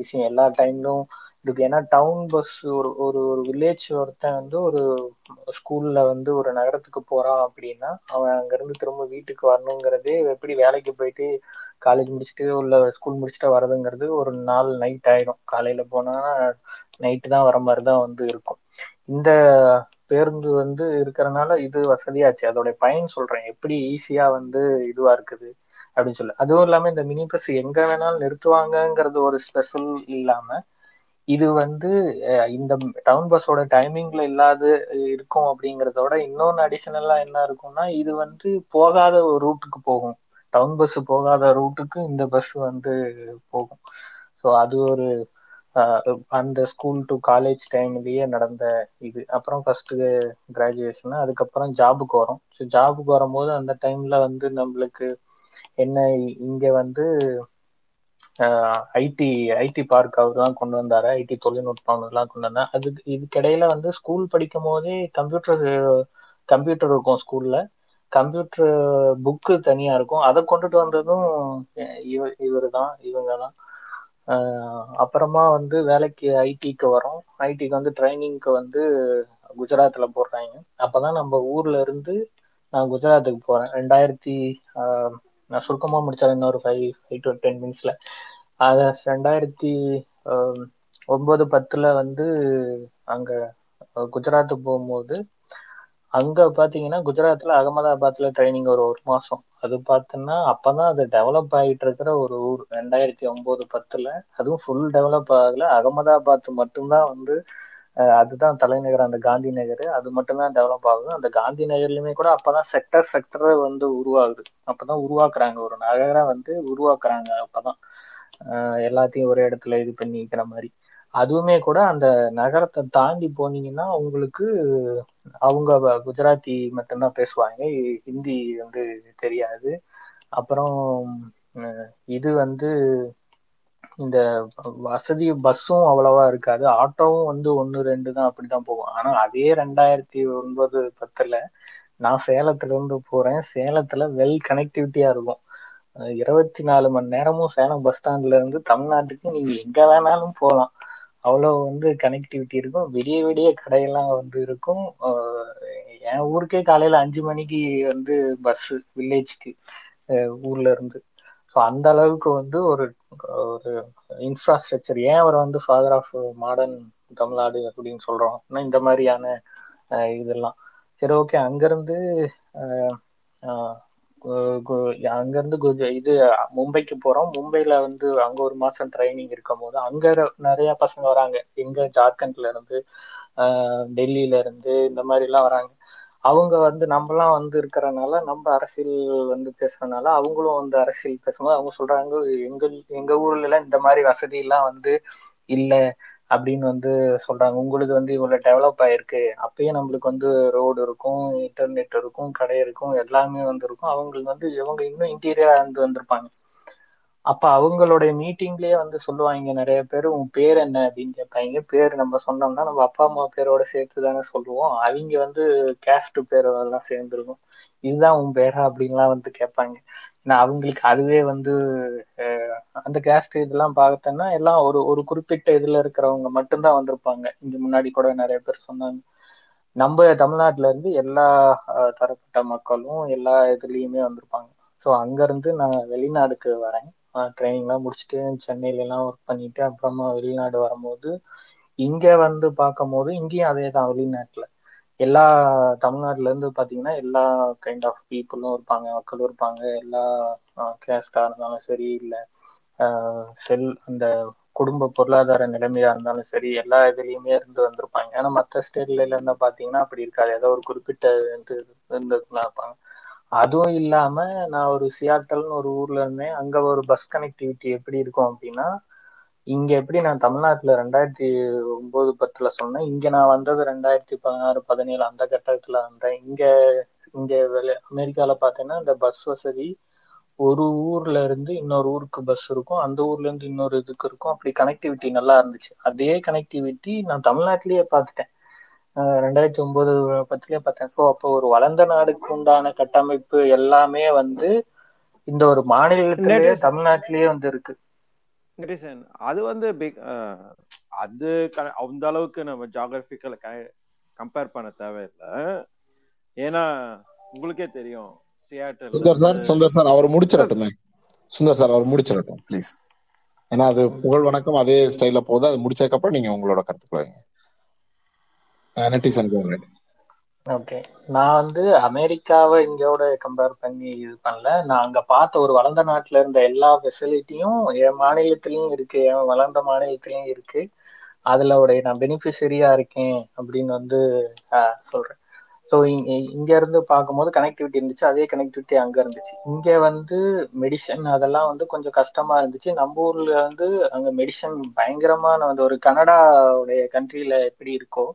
விஷயம். எல்லா டைம்லும் இருக்கு. ஏன்னா டவுன் பஸ் ஒரு ஒரு ஒரு வில்லேஜ் ஒருத்தன் வந்து ஒரு ஸ்கூல்ல வந்து ஒரு நகரத்துக்கு போறான் அப்படின்னா அவன் அங்கிருந்து திரும்ப வீட்டுக்கு வரணுங்கிறதே எப்படி வேலைக்கு போயிட்டு காலேஜ் முடிச்சுட்டு உள்ள ஸ்கூல் முடிச்சுட்டு வரதுங்கிறது ஒரு நாள் நைட் ஆயிடும். காலையில போனா நைட்டு தான் வர மாதிரி தான் வந்து இருக்கும். இந்த பேருந்து வந்து இருக்கிறனால இது வசதியாச்சு. அதோட பயன் சொல்றேன். எப்படி ஈஸியா வந்து இதுவா இருக்குது அப்படின்னு சொல்லி. அதுவும் இல்லாம இந்த மினி பஸ் எங்க வேணாலும் நிறுத்துவாங்கங்கிறது ஒரு ஸ்பெஷல் இல்லாம இது வந்து இந்த டவுன் பஸ்ஸோட டைமிங்ல இல்லாத இருக்கும் அப்படிங்கறதோட இன்னொன்னு அடிஷனலா என்ன இருக்கும்னா இது வந்து போகாத ஒரு ரூட்டுக்கு போகும். டவுன் பஸ் போகாத ரூட்டுக்கு இந்த பஸ் வந்து போகும். ஸோ அது ஒரு அந்த ஸ்கூல் டு காலேஜ் டைம்லயே நடந்த இது. அப்புறம் ஃபர்ஸ்ட் கிராஜுவேஷன் அதுக்கப்புறம் ஜாபுக்கு வரும். ஸோ ஜாபுக்கு வரும்போது அந்த டைம்ல வந்து நம்மளுக்கு என்ன இங்க வந்து ஐடி ஐடி பார்க் அவர் தான் கொண்டு வந்தாரு. ஐடி தொழில்நுட்பம் எல்லாம் கொண்டு வந்தேன் அதுக்கு இதுக்கிடையில வந்து ஸ்கூல் படிக்கும் போதே கம்ப்யூட்டர் கம்ப்யூட்டர் இருக்கும் ஸ்கூல்ல கம்ப்யூட்டர் புக்கு தனியா இருக்கும். அதை கொண்டுட்டு வந்ததும் இவ இவர் தான் இவங்க தான் அப்புறமா வந்து வேலைக்கு ஐடிக்கு வரோம். ஐடிக்கு வந்து ட்ரைனிங்க்கு வந்து குஜராத்ல போடுறாங்க. அப்பதான் நம்ம ஊர்ல இருந்து நான் குஜராத்துக்கு போறேன். ரெண்டாயிரத்தி நான் சுருக்கமா முடிச்சாலும் இன்னொரு ஃபைவ் ஃபைவ் டு டென் மினிட்ஸ்ல அத ரெண்டாயிரத்தி ஒன்பது பத்துல வந்து அங்க குஜராத் போகும்போது அங்க பாத்தீங்கன்னா குஜராத்ல அகமதாபாத்ல ட்ரைனிங் ஒரு ஒரு மாசம். அது பார்த்தோன்னா அப்பதான் அது டெவலப் ஆகிட்டு இருக்கிற ஒரு ஊர். ரெண்டாயிரத்தி ஒன்பது பத்துல அதுவும் ஃபுல் டெவலப் ஆகல. அகமதாபாத் மட்டும்தான் வந்து அதுதான் தலைநகர் அந்த காந்தி நகர். அது மட்டும்தான் டெவலப் ஆகுது. அந்த காந்தி நகர்லயுமே கூட அப்பதான் செக்டர் செக்டர் வந்து உருவாகுது. அப்பதான் உருவாக்குறாங்க. ஒரு நகரை வந்து உருவாக்குறாங்க அப்பதான். எல்லாத்தையும் ஒரே இடத்துல இது பண்ணிக்கிற மாதிரி. அதுவுமே கூட அந்த நகரத்தை தாண்டி போனீங்கன்னா உங்களுக்கு அவங்க குஜராத்தி மட்டும்தான் பேசுவாங்க. ஹிந்தி வந்து தெரியாது. அப்புறம் இது வந்து இந்த வசதி பஸ்ஸும் அவ்வளவா இருக்காது. ஆட்டோவும் வந்து ஒன்னு ரெண்டு தான் அப்படிதான் போகும். ஆனா அதே ரெண்டாயிரத்தி ஒன்பது பத்துல நான் சேலத்துல இருந்து போறேன். சேலத்துல வெல் கனெக்டிவிட்டியா இருக்கும். இருபத்தி நாலு மணி நேரமும் சேலம் பஸ் ஸ்டாண்ட்ல இருந்து தமிழ்நாட்டுக்கு நீங்க எங்க வேணாலும் போகலாம். அவ்வளோ வந்து கனெக்டிவிட்டி இருக்கும். விடிய விடிய கடையெல்லாம் வந்து இருக்கும். என் ஊருக்கே காலையில அஞ்சு மணிக்கு வந்து பஸ் வில்லேஜ்க்கு ஊர்ல இருந்து. ஸோ அந்த அளவுக்கு வந்து ஒரு ஒரு இன்ஃப்ராஸ்ட்ரக்சர் ஏன் அவர் வந்து ஃபாதர் ஆஃப் மாடர்ன் தமிழ்நாடு அப்படின்னு சொல்றோம்? இந்த மாதிரியான இதெல்லாம். சரி ஓகே அங்கிருந்து அங்கிருந்து இது மும்பைக்கு போறோம். மும்பைல வந்து அங்க ஒரு மாசம் ட்ரைனிங் இருக்கும் போது அங்க நிறைய பசங்க வராங்க. எங்க ஜார்க்கண்ட்ல இருந்து டெல்லியில இருந்து இந்த மாதிரி எல்லாம் வராங்க. அவங்க வந்து நம்மலாம் வந்து இருக்கிறனால நம்ம அரசியல் வந்து பேசுறதுனால அவங்களும் வந்து அரசியல் பேசும்போது அவங்க சொல்றாங்க எங்கள் எங்க ஊர்ல எல்லாம் இந்த மாதிரி வசதி எல்லாம் வந்து இல்லை அப்படின்னு வந்து சொல்றாங்க. உங்களுக்கு வந்து இவ்வளவு டெவலப் ஆயிருக்கு. அப்பயும் நம்மளுக்கு வந்து ரோடு இருக்கும் இன்டர்நெட் இருக்கும் கடை இருக்கும் எல்லாமே வந்து இருக்கும். அவங்களுக்கு வந்து இவங்க இன்னும் இன்டீரியரா இருந்து வந்திருப்பாங்க. அப்ப அவங்களுடைய மீட்டிங்லயே வந்து சொல்லுவாங்க நிறைய பேர் உன் பேர் என்ன? அப்படின்னு கேட்பாங்க. பேர் நம்ம சொன்னோம்னா நம்ம அப்பா அம்மா பேரோட சேர்த்து தானே சொல்லுவோம். அவங்க வந்து கேஸ்ட் பேரெல்லாம் சேர்ந்துருக்கும் இதுதான் உன் பேரா? அப்படின்லாம் வந்து கேட்பாங்க. ஏன்னா அவங்களுக்கு அதுவே வந்து அந்த கேஸ்ட் இதெல்லாம் பார்த்தோன்னா எல்லாம் ஒரு ஒரு குறிப்பிட்ட இதுல இருக்கிறவங்க மட்டும்தான் வந்திருப்பாங்க. இங்க முன்னாடி கூட நிறைய பேர் சொன்னாங்க. நம்ம தமிழ்நாட்டுல இருந்து எல்லா தரப்பட்ட மக்களும் எல்லா இதுலயுமே வந்திருப்பாங்க. ஸோ அங்கேருந்து நான் வெளிநாடுக்கு வரேன். ட்ரைனிங்லாம் முடிச்சுட்டு சென்னையிலலாம் ஒர்க் பண்ணிட்டு அப்புறமா வெளிநாடு வரும்போது இங்கே வந்து பார்க்கும் போது இங்கேயும் அதே தான் வெளிநாட்டில். எல்லா தமிழ்நாட்டுல இருந்து பார்த்தீங்கன்னா எல்லா கைண்ட் ஆஃப் பீப்புளும் இருப்பாங்க மக்களும் இருப்பாங்க. எல்லா கேஸ்டாக இருந்தாலும் சரி இல்லை செல் அந்த குடும்ப பொருளாதார நிலைமையா இருந்தாலும் சரி எல்லா இதுலயுமே இருந்து வந்திருப்பாங்க. ஆனா மற்ற ஸ்டேட்ல இருந்தா பாத்தீங்கன்னா அப்படி இருக்காது. ஏதோ ஒரு குறிப்பிட்ட இது இருந்ததுலாம் இருப்பாங்க. அதுவும் இல்லாம நான் ஒரு சியாட்டல்னு ஒரு ஊர்ல இருந்தேன். அங்க ஒரு பஸ் கனெக்டிவிட்டி எப்படி இருக்கும் அப்படின்னா இங்க எப்படி நான் தமிழ்நாட்டுல ரெண்டாயிரத்தி ஒன்பது பத்துல சொன்னேன். இங்க நான் வந்தது ரெண்டாயிரத்தி பதினாறு பதினேழு அந்த கட்டத்துல வந்தேன். இங்க இங்க அமெரிக்கால பாத்தீங்கன்னா இந்த பஸ் வசதி ஒரு ஊர்ல இருந்து இன்னொரு ஊருக்கு பஸ் இருக்கும். அந்த ஊர்ல இருந்து இன்னொரு இதுக்கு இருக்கும். அப்படி கனெக்டிவிட்டி நல்லா இருந்துச்சு. அதே கனெக்டிவிட்டி நான் தமிழ்நாட்டிலேயே பார்த்துட்டேன். ரெண்டாயிரத்தி ஒன்பது பத்துலயே பார்த்தேன். ஸோ அப்போ ஒரு வளர்ந்த நாடுக்கு உண்டான கட்டமைப்பு எல்லாமே வந்து இந்த ஒரு மாநிலத்திலேயே தமிழ்நாட்டிலேயே வந்து இருக்கு அது வந்து அது அந்த அளவுக்கு நம்ம ஜாகிரபிக்கல கம்பேர் பண்ண தேவையில்லை. ஏன்னா உங்களுக்கே தெரியும் சுந்தர் சார் சுந்தர் சார் அவர் முடிச்சிடட்டுமே. சுந்தர் சார் அவர் முடிச்சிடட்டும் ப்ளீஸ் ஏன்னா அது புகழ் வணக்கம் அதே ஸ்டைல போகுது. அது முடிச்சதுக்கப்புறம் நீங்க உங்களோட ஓகே நான் வந்து அமெரிக்காவை இங்கோட கம்பேர் பண்ணி இது பண்ணல. நான் அங்க பார்த்த ஒரு வளர்ந்த நாட்டுல இருந்த எல்லா ஃபெசிலிட்டியும் என் மாநிலத்திலயும் இருக்கு. என் வளர்ந்த மாநிலத்திலயும் இருக்கு. அதுல உடைய நான் பெனிஃபிஷரியா இருக்கேன் அப்படின்னு வந்து சொல்றேன். ஸோ இங்க இருந்து பார்க்கும்போது கனெக்டிவிட்டி இருந்துச்சு. அதே கனெக்டிவிட்டி அங்க இருந்துச்சு. இங்க வந்து மெடிசன் அதெல்லாம் வந்து கொஞ்சம் கஷ்டமா இருந்துச்சு. நம்ம ஊர்ல வந்து அங்க மெடிசன் பயங்கரமான வந்து ஒரு கனடாவுடைய கண்ட்ரியில எப்படி இருக்கோ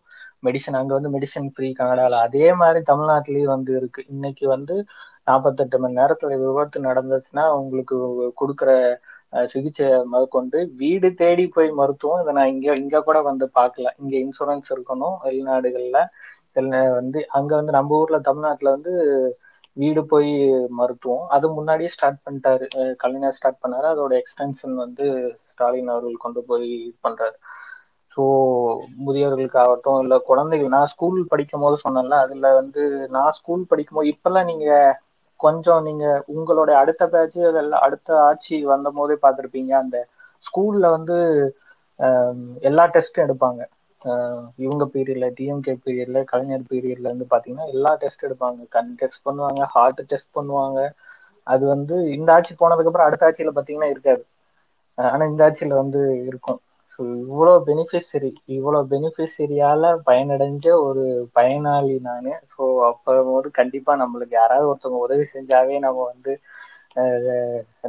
மெடிசன் அங்க வந்து மெடிசன் ஃப்ரீ கனடால. அதே மாதிரி தமிழ்நாட்டிலயும் வந்து இருக்கு. இன்னைக்கு வந்து நாற்பத்தெட்டு மணி நேரத்துல விபத்து நடந்துச்சுன்னா உங்களுக்கு கொடுக்குற சிகிச்சை முதற்கொண்டு வீடு தேடி போய் மருத்துவம் இதை நான் இங்க இங்க கூட வந்து பார்க்கல. இங்க இன்சூரன்ஸ் இருக்கணும் வெளிநாடுகள்ல. வந்து அங்க வந்து நம்ம ஊர்ல தமிழ்நாட்டுல வந்து வீடு போய் மருத்துவம். அது முன்னாடியே ஸ்டார்ட் பண்ணிட்டாரு. கலைஞர் ஸ்டார்ட் பண்ணாரு. அதோட எக்ஸ்டென்ஷன் வந்து ஸ்டாலின் அவர்கள் கொண்டு போய் இது பண்றாரு. ஸோ முதியவர்களுக்காகட்டும் இல்லை குழந்தைகள் நான் ஸ்கூல் படிக்கும் போது சொன்னேன்ல அதில் வந்து நான் ஸ்கூல் படிக்கும் போது இப்பெல்லாம் நீங்கள் கொஞ்சம் நீங்க உங்களுடைய அடுத்த பேட்ச் அடுத்த ஆட்சி வந்த போதே பார்த்துருப்பீங்க. அந்த ஸ்கூல்ல வந்து எல்லா டெஸ்ட்டும் எடுப்பாங்க. இவங்க பீரியட்ல டிஎம்கே பீரியட்ல கலைஞர் பீரியட்ல இருந்து பாத்தீங்கன்னா எல்லா டெஸ்ட் எடுப்பாங்க. கண் டெஸ்ட் பண்ணுவாங்க ஹார்ட் டெஸ்ட் பண்ணுவாங்க. அது வந்து இந்த ஆட்சி போனதுக்கு அப்புறம் அடுத்த ஆட்சியில பாத்தீங்கன்னா இருக்காது. ஆனா இந்த ஆட்சியில வந்து இருக்கும். ஸோ இவ்வளோ பெனிஃபிஷரி இவ்வளோ பெனிஃபிஷரியால பயனடைஞ்ச ஒரு பயனாளி நான். ஸோ அப்போது கண்டிப்பாக நம்மளுக்கு யாராவது ஒருத்தவங்க உதவி செஞ்சாவே நம்ம வந்து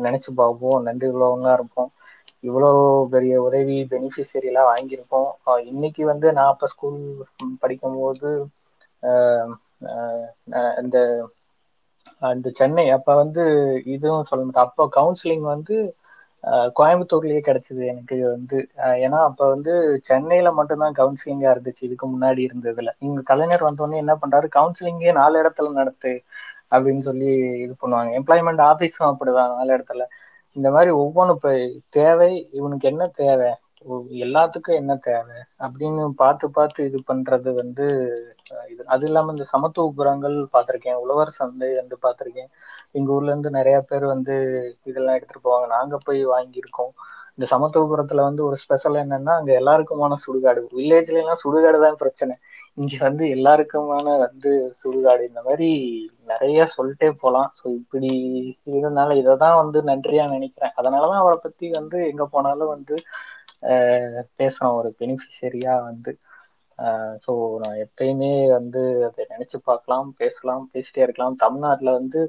நினச்சி பார்ப்போம். நன்றி உள்ளவங்களா இருப்போம். இவ்வளோ பெரிய உதவி பெனிஃபிஷரிலாம் வாங்கியிருக்கோம். இன்னைக்கு வந்து நான் அப்போ ஸ்கூல் படிக்கும்போது இந்த அந்த சென்னை அப்போ வந்து இதுவும் சொல்ல மாட்டேன். அப்போ கவுன்சிலிங் வந்து கோயம்புத்தூர்லயே கிடைச்சது எனக்கு வந்து. ஏன்னா அப்ப வந்து சென்னையில மட்டும்தான் கவுன்சிலிங்கா இருந்துச்சு. இதுக்கு முன்னாடி இருந்ததுல. இங்க கலைஞர் வந்தோடனே என்ன பண்றாரு? கவுன்சிலிங்கே நாலு இடத்துல நடத்து அப்படின்னு சொல்லி இது பண்ணுவாங்க. எம்ப்ளாய்மெண்ட் ஆபீஸும் அப்படிதான் நாலு இடத்துல. இந்த மாதிரி ஒவ்வொன்றும் இப்போ தேவை இவனுக்கு என்ன தேவை? எல்லாத்துக்கும் என்ன தேவை? அப்படின்னு பார்த்து பார்த்து இது பண்றது வந்து இது அது இல்லாம இந்த சமத்துவபுரங்கள் பார்த்துருக்கேன். உழவர் சந்தை வந்து பார்த்துருக்கேன். எங்க ஊர்ல இருந்து நிறைய பேர் வந்து இதெல்லாம் எடுத்துட்டு போவாங்க. நாங்க போய் வாங்கியிருக்கோம். இந்த சமத்துவபுரத்துல வந்து ஒரு ஸ்பெஷல் என்னன்னா அங்க எல்லாருக்குமான சுடுகாடு. வில்லேஜ்ல எல்லாம் சுடுகாடு தான் பிரச்சனை. இங்க வந்து எல்லாருக்குமான வந்து சுடுகாடு. இந்த மாதிரி நிறைய சொல்லிட்டே போலாம். ஸோ இப்படி இதனால இததான் வந்து நன்றியா நினைக்கிறேன். அதனாலதான் அவரை பத்தி வந்து எங்க போனாலும் வந்து பேசுகிறோம் ஒரு பெனிஃபிஷரியா வந்து ஸோ நான் எப்பயுமே வந்து அதை நினைச்சு பார்க்கலாம் பேசலாம் பேசிட்டே இருக்கலாம். தமிழ்நாட்டுல வந்து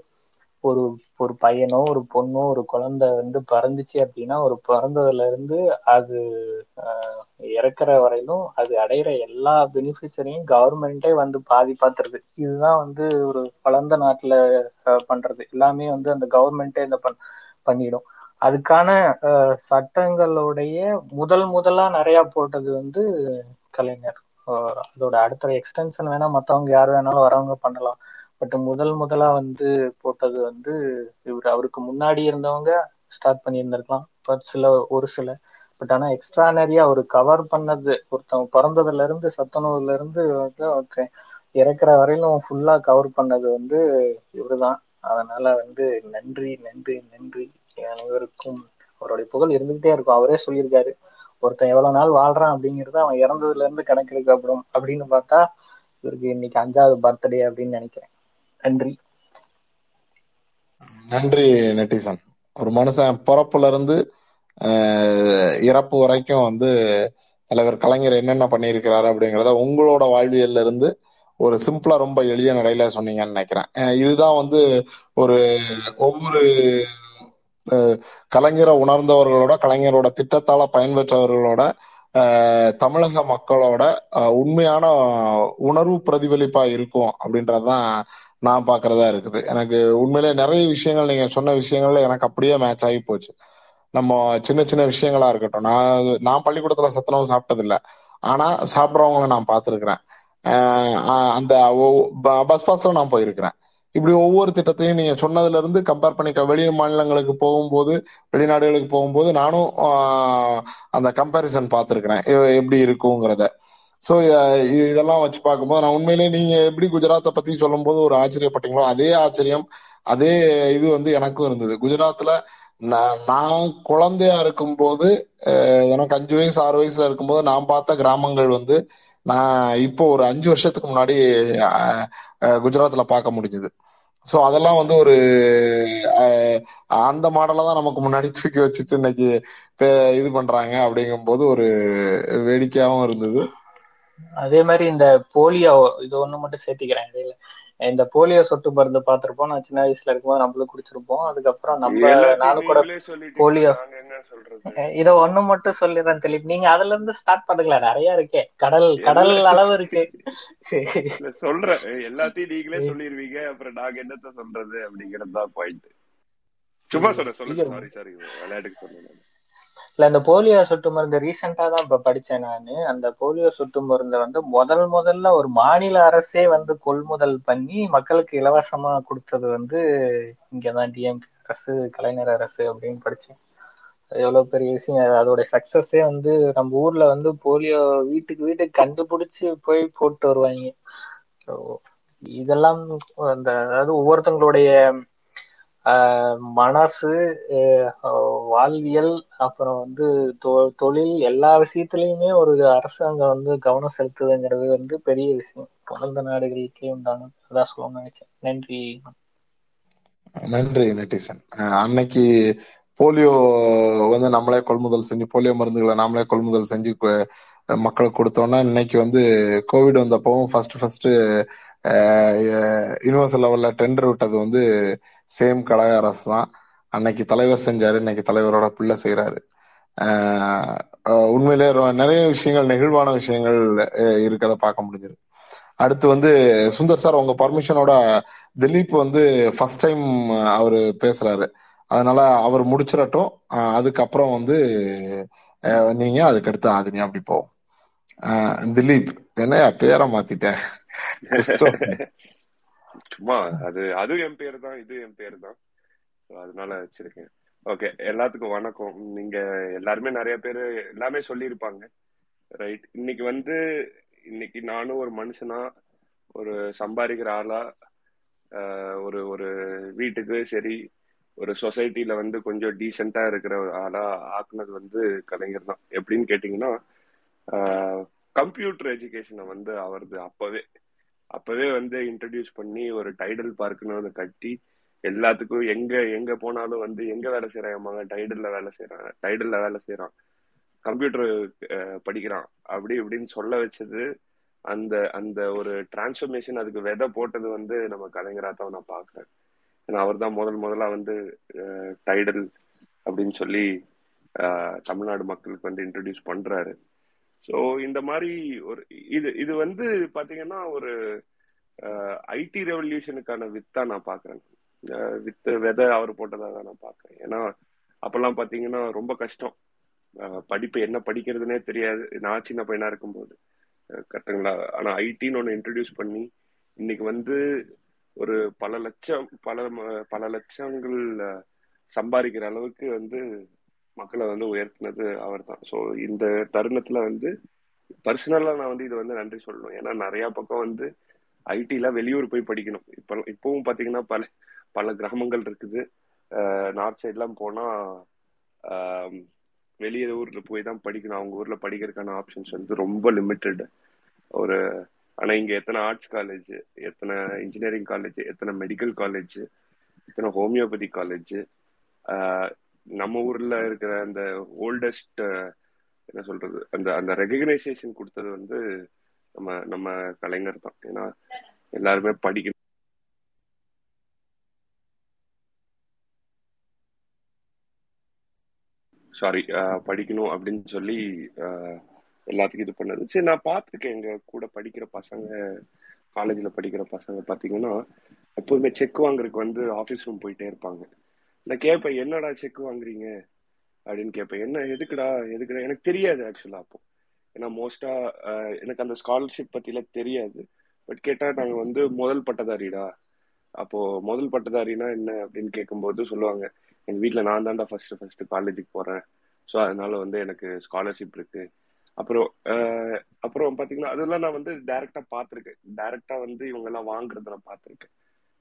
ஒரு ஒரு பையனோ ஒரு பொண்ணோ ஒரு குழந்தை வந்து பிறந்துச்சு அப்படின்னா ஒரு பிறந்ததுல இருந்து அது இறக்குற வரையிலும் அது அடையிற எல்லா பெனிஃபிட்ஸரையும் கவர்மெண்டே வந்து பாதி பார்த்துருது. இதுதான் வந்து ஒரு வளர்ந்த நாட்டுல பண்றது. எல்லாமே வந்து அந்த கவர்மெண்டே இந்த பண் பண்ணிடும். அதுக்கான சட்டங்களுடைய முதல் முதலா நிறைய போட்டது வந்து கலைஞர். அதோட அடுத்த எக்ஸ்டென்ஷன் வேணா மத்தவங்க யார் வேணாலும் வரவங்க பண்ணலாம். பட் முதல் முதலா வந்து போட்டது வந்து இவர். அவருக்கு முன்னாடி இருந்தவங்க ஸ்டார்ட் பண்ணியிருந்திருக்கலாம். பட் சில ஒரு சில. பட் ஆனா எக்ஸ்ட்ரானரியா அவர் கவர் பண்ணது ஒருத்தவங்க பிறந்ததுல இருந்து சத்தனூர்ல இருந்து வந்து ஒருத்தன் இறக்குற வரையிலும் ஃபுல்லா கவர் பண்ணது வந்து இவருதான். அதனால வந்து நன்றி நன்றி நன்றி. அனைவருக்கும் அவருடைய புகழ் இருந்துகிட்டே இருக்கும். அவரே சொல்லியிருக்காரு ஒருத்தன் எவ்வளவு நாள் வாழ்றான் அப்படிங்கிறது அவன் இறந்ததுல இருந்து கணக்கெடுக்கப்படும் அப்படின்னு பார்த்தா இவருக்கு இன்னைக்கு அஞ்சாவது பர்த்டே அப்படின்னு நினைக்கிறேன். நன்றி. நன்றி நெட்டிசன். ஒரு மனுஷன் பிறப்புல இருந்து இறப்பு வரைக்கும் வந்து தலைவர் கலைஞர் என்னென்ன பண்ணியிருக்கிறாரு அப்படிங்கிறத உங்களோட வாழ்வியல்ல இருந்து ஒரு சிம்பிளா ரொம்ப எளிய நடையில சொன்னீங்கன்னு நினைக்கிறேன். இதுதான் வந்து ஒரு ஒவ்வொரு கலைஞரை உணர்ந்தவர்களோட கலைஞரோட திட்டத்தால பயன்பெற்றவர்களோட தமிழக மக்களோட உண்மையான உணர்வு பிரதிபலிப்பா இருக்கும் அப்படின்றதுதான் நான் பாக்குறதா இருக்குது. எனக்கு உண்மையிலே நிறைய விஷயங்கள் நீங்க சொன்ன விஷயங்கள்ல எனக்கு அப்படியே மேட்ச் ஆகி போச்சு. நம்ம சின்ன சின்ன விஷயங்களா இருக்கட்டும். நான் நான் பள்ளிக்கூடத்துல சத்துணவு சாப்பிட்டது இல்ல ஆனா சாப்பிட்றவங்கள நான் பார்த்துருக்கிறேன். அந்த பஸ் பாஸ்ல நான் போயிருக்கிறேன். இப்படி ஒவ்வொரு திட்டத்தையும் நீங்க சொன்னதுல இருந்து கம்பேர் பண்ணி வெளி மாநிலங்களுக்கு போகும்போது வெளிநாடுகளுக்கு போகும்போது நானும் அந்த கம்பேரிசன் பார்த்துருக்கிறேன். எப்படி இருக்குங்கிறத. ஸோ இதெல்லாம் வச்சு பார்க்கும்போது நான் உண்மையிலேயே நீங்க எப்படி குஜராத்தை பத்தி சொல்லும்போது ஒரு ஆச்சரியப்பட்டீங்களோ அதே ஆச்சரியம் அதே இது வந்து எனக்கும் இருந்தது. குஜராத்ல நான் நான் குழந்தையா இருக்கும்போது எனக்கு அஞ்சு வயசு ஆறு வயசுல இருக்கும்போது நான் பார்த்த கிராமங்கள் வந்து நான் இப்போ ஒரு அஞ்சு வருஷத்துக்கு முன்னாடி அஹ், குஜராத்ல பார்க்க முடிஞ்சது. ஸோ அதெல்லாம் வந்து ஒரு அஹ், அந்த மாடலை தான் நமக்கு முன்னாடி தூக்கி வச்சுட்டு இன்னைக்கு இது பண்றாங்க அப்படிங்கும்போது ஒரு வேடிக்கையாகவும் இருந்தது. அதே மாதிரி இந்த போலியோ இது ஒண்ணு மட்டும் சேர்த்திக்கிறேன் இடையில. இந்த போலியோ சொட்டு மருந்து பார்த்திருப்போம். நான் சின்ன வயசுல இருக்கும்போது நம்மளும் குடிச்சிருப்போம். அதுக்கப்புறம் நம்ம நானும் கூட போலியோ. இத ஒண்ணு மட்டும் சொல்லிடுறேன் தெளிவு நீங்க அதுல இருந்து ஸ்டார்ட் பண்ணுங்களா நிறைய இருக்கே. கடல் கடல் அளவு இருக்கு. சொல்றேன். எல்லாத்தையும் நீங்களே சொல்லிருவீங்க அப்புறம் நாங்க என்னத்த சொல்றது அப்படிங்கறது தான் பாயிண்ட் சும்மா சொல்றேன் சொல்லுங்க. சாரி சாரி விளையாட்டுக்கு சொன்னேன் இல்ல இந்த போலியோ சொட்டு மருந்து ரீசெண்டா தான் இப்ப படிச்சேன் நானு. அந்த போலியோ சொட்டு மருந்தை வந்து முதல் முதல்ல ஒரு மாநில அரசே வந்து கொள்முதல் பண்ணி மக்களுக்கு இலவசமா கொடுத்தது வந்து இங்கதான் டிஎம்கே அரசு கலைஞர் அரசு அப்படின்னு படிச்சேன். எவ்வளவு பெரிய விஷயம். அதோட சக்சஸே வந்து நம்ம ஊர்ல வந்து போலியோ வீட்டுக்கு வீட்டுக்கு கண்டுபிடிச்சு போய் போட்டு வருவாங்க. இதெல்லாம் அந்த அதாவது ஒவ்வொருத்தங்களுடைய மனசு வாழ்வியல் அப்புறம் வந்து தொ- தொழில் எல்லா விஷயத்துலயுமே ஒரு அரசாங்கம் வந்து கவனம் செலுத்துதுங்கிறது வந்து பெரிய விஷயம். வளர்ந்த நாடுகளுக்கே உண்டான அதான் சொல்லணும்னு நினைச்சேன். நன்றி. நன்றி நெட்டிசன் அஹ் அன்னைக்கு போலியோ வந்து நம்மளே கொள்முதல் செஞ்சு போலியோ மருந்துகளை நாமளே கொள்முதல் செஞ்சு மக்களுக்கு கொடுத்தோம்னா இன்னைக்கு வந்து கோவிட் வந்தப்பவும் ஃபர்ஸ்ட் ஃபர்ஸ்ட் யூனிவர்சல் லெவல்ல டெண்டர் விட்டது வந்து சேம் கழக அரசு தான். அன்னைக்கு தலைவர் செஞ்சாரு இன்னைக்கு தலைவரோட பிள்ளை செய்யறாரு உண்மையிலே நிறைய விஷயங்கள் நெகிழ்வான விஷயங்கள் அஹ் இருக்கதை பார்க்க முடிஞ்சது. அடுத்து வந்து சுந்தர் சார் உங்க பர்மிஷனோட திலீப் வந்து ஃபர்ஸ்ட் டைம் அவர் பேசுறாரு. அதனால அவர் முடிச்சிடட்டும் அதுக்கப்புறம் வந்து நீங்க அதுக்கடுத்து ஆதினி அப்படி போவோம். ஆஹ் திலீப் என்ன பேரை மாத்திட்டேன் சும்மா அது அதுவும் என் பேர் தான் இது என் பேர் தான் அதனால வச்சிருக்கேன். ஓகே எல்லாத்துக்கும் வணக்கம். நீங்க எல்லாருமே நிறைய பேர் எல்லாமே சொல்லியிருப்பாங்க. ரைட் இன்னைக்கு வந்து இன்னைக்கு நானும் ஒரு மனுஷனா ஒரு சம்பாதிக்கிற ஆளா ஆஹ் ஒரு ஒரு வீட்டுக்கு சரி ஒரு சொசைட்டில வந்து கொஞ்சம் டீசெண்டா இருக்கிற ஒரு ஆளா ஆக்குனது வந்து கலைஞர் தான். எப்படின்னு கேட்டீங்கன்னா கம்ப்யூட்டர் எஜுகேஷனை வந்து அவரது அப்பவே. அப்பவே வந்து இன்ட்ரடியூஸ் பண்ணி ஒரு டைடல் பார்க்குன்னு வந்து கட்டி எல்லாத்துக்கும் எங்க எங்க போனாலும் வந்து எங்க வேலை செய்யறாங்க டைடல்ல வேலை செய்யறான் டைடல்ல வேலை செய்யறான் கம்ப்யூட்டர் படிக்கிறான். அப்படி இப்படின்னு சொல்ல வச்சது அந்த அந்த ஒரு டிரான்ஸ்ஃபர்மேஷன் அதுக்கு விதை போட்டது வந்து நம்ம கலைஞரா தான் நான் பாக்குறேன். ஏன்னா அவர் தான் முதல் முதலா வந்து டைடல் அப்படின்னு சொல்லி தமிழ்நாடு மக்களுக்கு வந்து இன்ட்ரடியூஸ் பண்றாரு. ஸோ இந்த மாதிரி ஒரு இது இது வந்து பாத்தீங்கன்னா ஒரு ஐடி ரெவல்யூஷனுக்கான வித்தா நான் பாக்குறேன். வித்து விதை அவர் போட்டதாக தான் நான் பாக்குறேன். ஏன்னா அப்பெல்லாம் பாத்தீங்கன்னா ரொம்ப கஷ்டம். படிப்பு என்ன படிக்கிறதுனே தெரியாது. நான் சின்ன பையனா இருக்கும்போது. கரெக்டுங்களா? கரெக்ட்டுங்களா ஆனா ஐடின்னு ஒன்று இன்ட்ரடியூஸ் பண்ணி இன்னைக்கு வந்து ஒரு பல லட்சம் பல ம- பல லட்சங்கள் சம்பாதிக்கிற அளவுக்கு வந்து மக்களை வந்து உயர்த்தினது அவர் தான் ஸோ இந்த தருணத்துல வந்து பர்சனலா நான் வந்து இது வந்து நன்றி சொல்லணும். ஏன்னா நிறைய பக்கம் வந்து ஐடில வெளியூர் போய் படிக்கணும். இப்போ இப்பவும் பாத்தீங்கன்னா பல பல கிராமங்கள் இருக்குது. நார்த் சைட்லாம் போனா வெளியே ஊர்ல போய் தான் படிக்கணும். அவங்க ஊர்ல படிக்கிறதுக்கான ஆப்ஷன்ஸ் வந்து ரொம்ப லிமிட்டெடு ஒரு ஆனா இங்க எத்தனை ஆர்ட்ஸ் காலேஜ் எத்தனை இன்ஜினியரிங் காலேஜ் எத்தனை மெடிக்கல் காலேஜ் எத்தனை ஹோமியோபதி காலேஜ் நம்ம ஊர்ல இருக்கிற அந்த ஓல்டஸ்ட் என்ன சொல்றது அந்த அந்த ரெகக்னைசேஷன் கொடுத்தது வந்து நம்ம நம்ம கலைஞர் தான். ஏன்னா எல்லாருமே படிக்கணும். சாரி படிக்கணும் அப்படின்னு சொல்லி எல்லாத்துக்கும் இது பண்ணது. சரி நான் பார்த்துருக்கேன். எங்க கூட படிக்கிற பசங்க காலேஜ்ல படிக்கிற பசங்க பாத்தீங்கன்னா எப்போதுமே செக் வாங்குறதுக்கு வந்து ஆஃபீஸ் ரூம் போயிட்டே இருப்பாங்க. நான் கேட்பேன் என்னடா செக் வாங்குறீங்க? அப்படின்னு கேட்பேன் என்ன எதுக்குடா எதுக்குடா? எனக்கு தெரியாது ஆக்சுவலா அப்போ. ஏன்னா மோஸ்டா எனக்கு அந்த ஸ்காலர்ஷிப் பத்தில தெரியாது. பட் கேட்டா நாங்க வந்து முதல் பட்டதாரிடா. அப்போ முதல் பட்டதாரினா என்ன? அப்படின்னு கேட்கும்போது சொல்லுவாங்க எங்க வீட்டுல நான் தான்டா ஃபர்ஸ்ட் ஃபர்ஸ்ட் காலேஜுக்கு போறேன். ஸோ அதனால வந்து எனக்கு ஸ்காலர்ஷிப் இருக்கு. அப்புறம் அப்புறம் பாத்தீங்கன்னா அதெல்லாம் நான் வந்து டைரக்டா பார்த்திருக்கேன் டைரக்டா வந்து இவங்க எல்லாம் வாங்குறத நான் பாத்திருக்கேன்.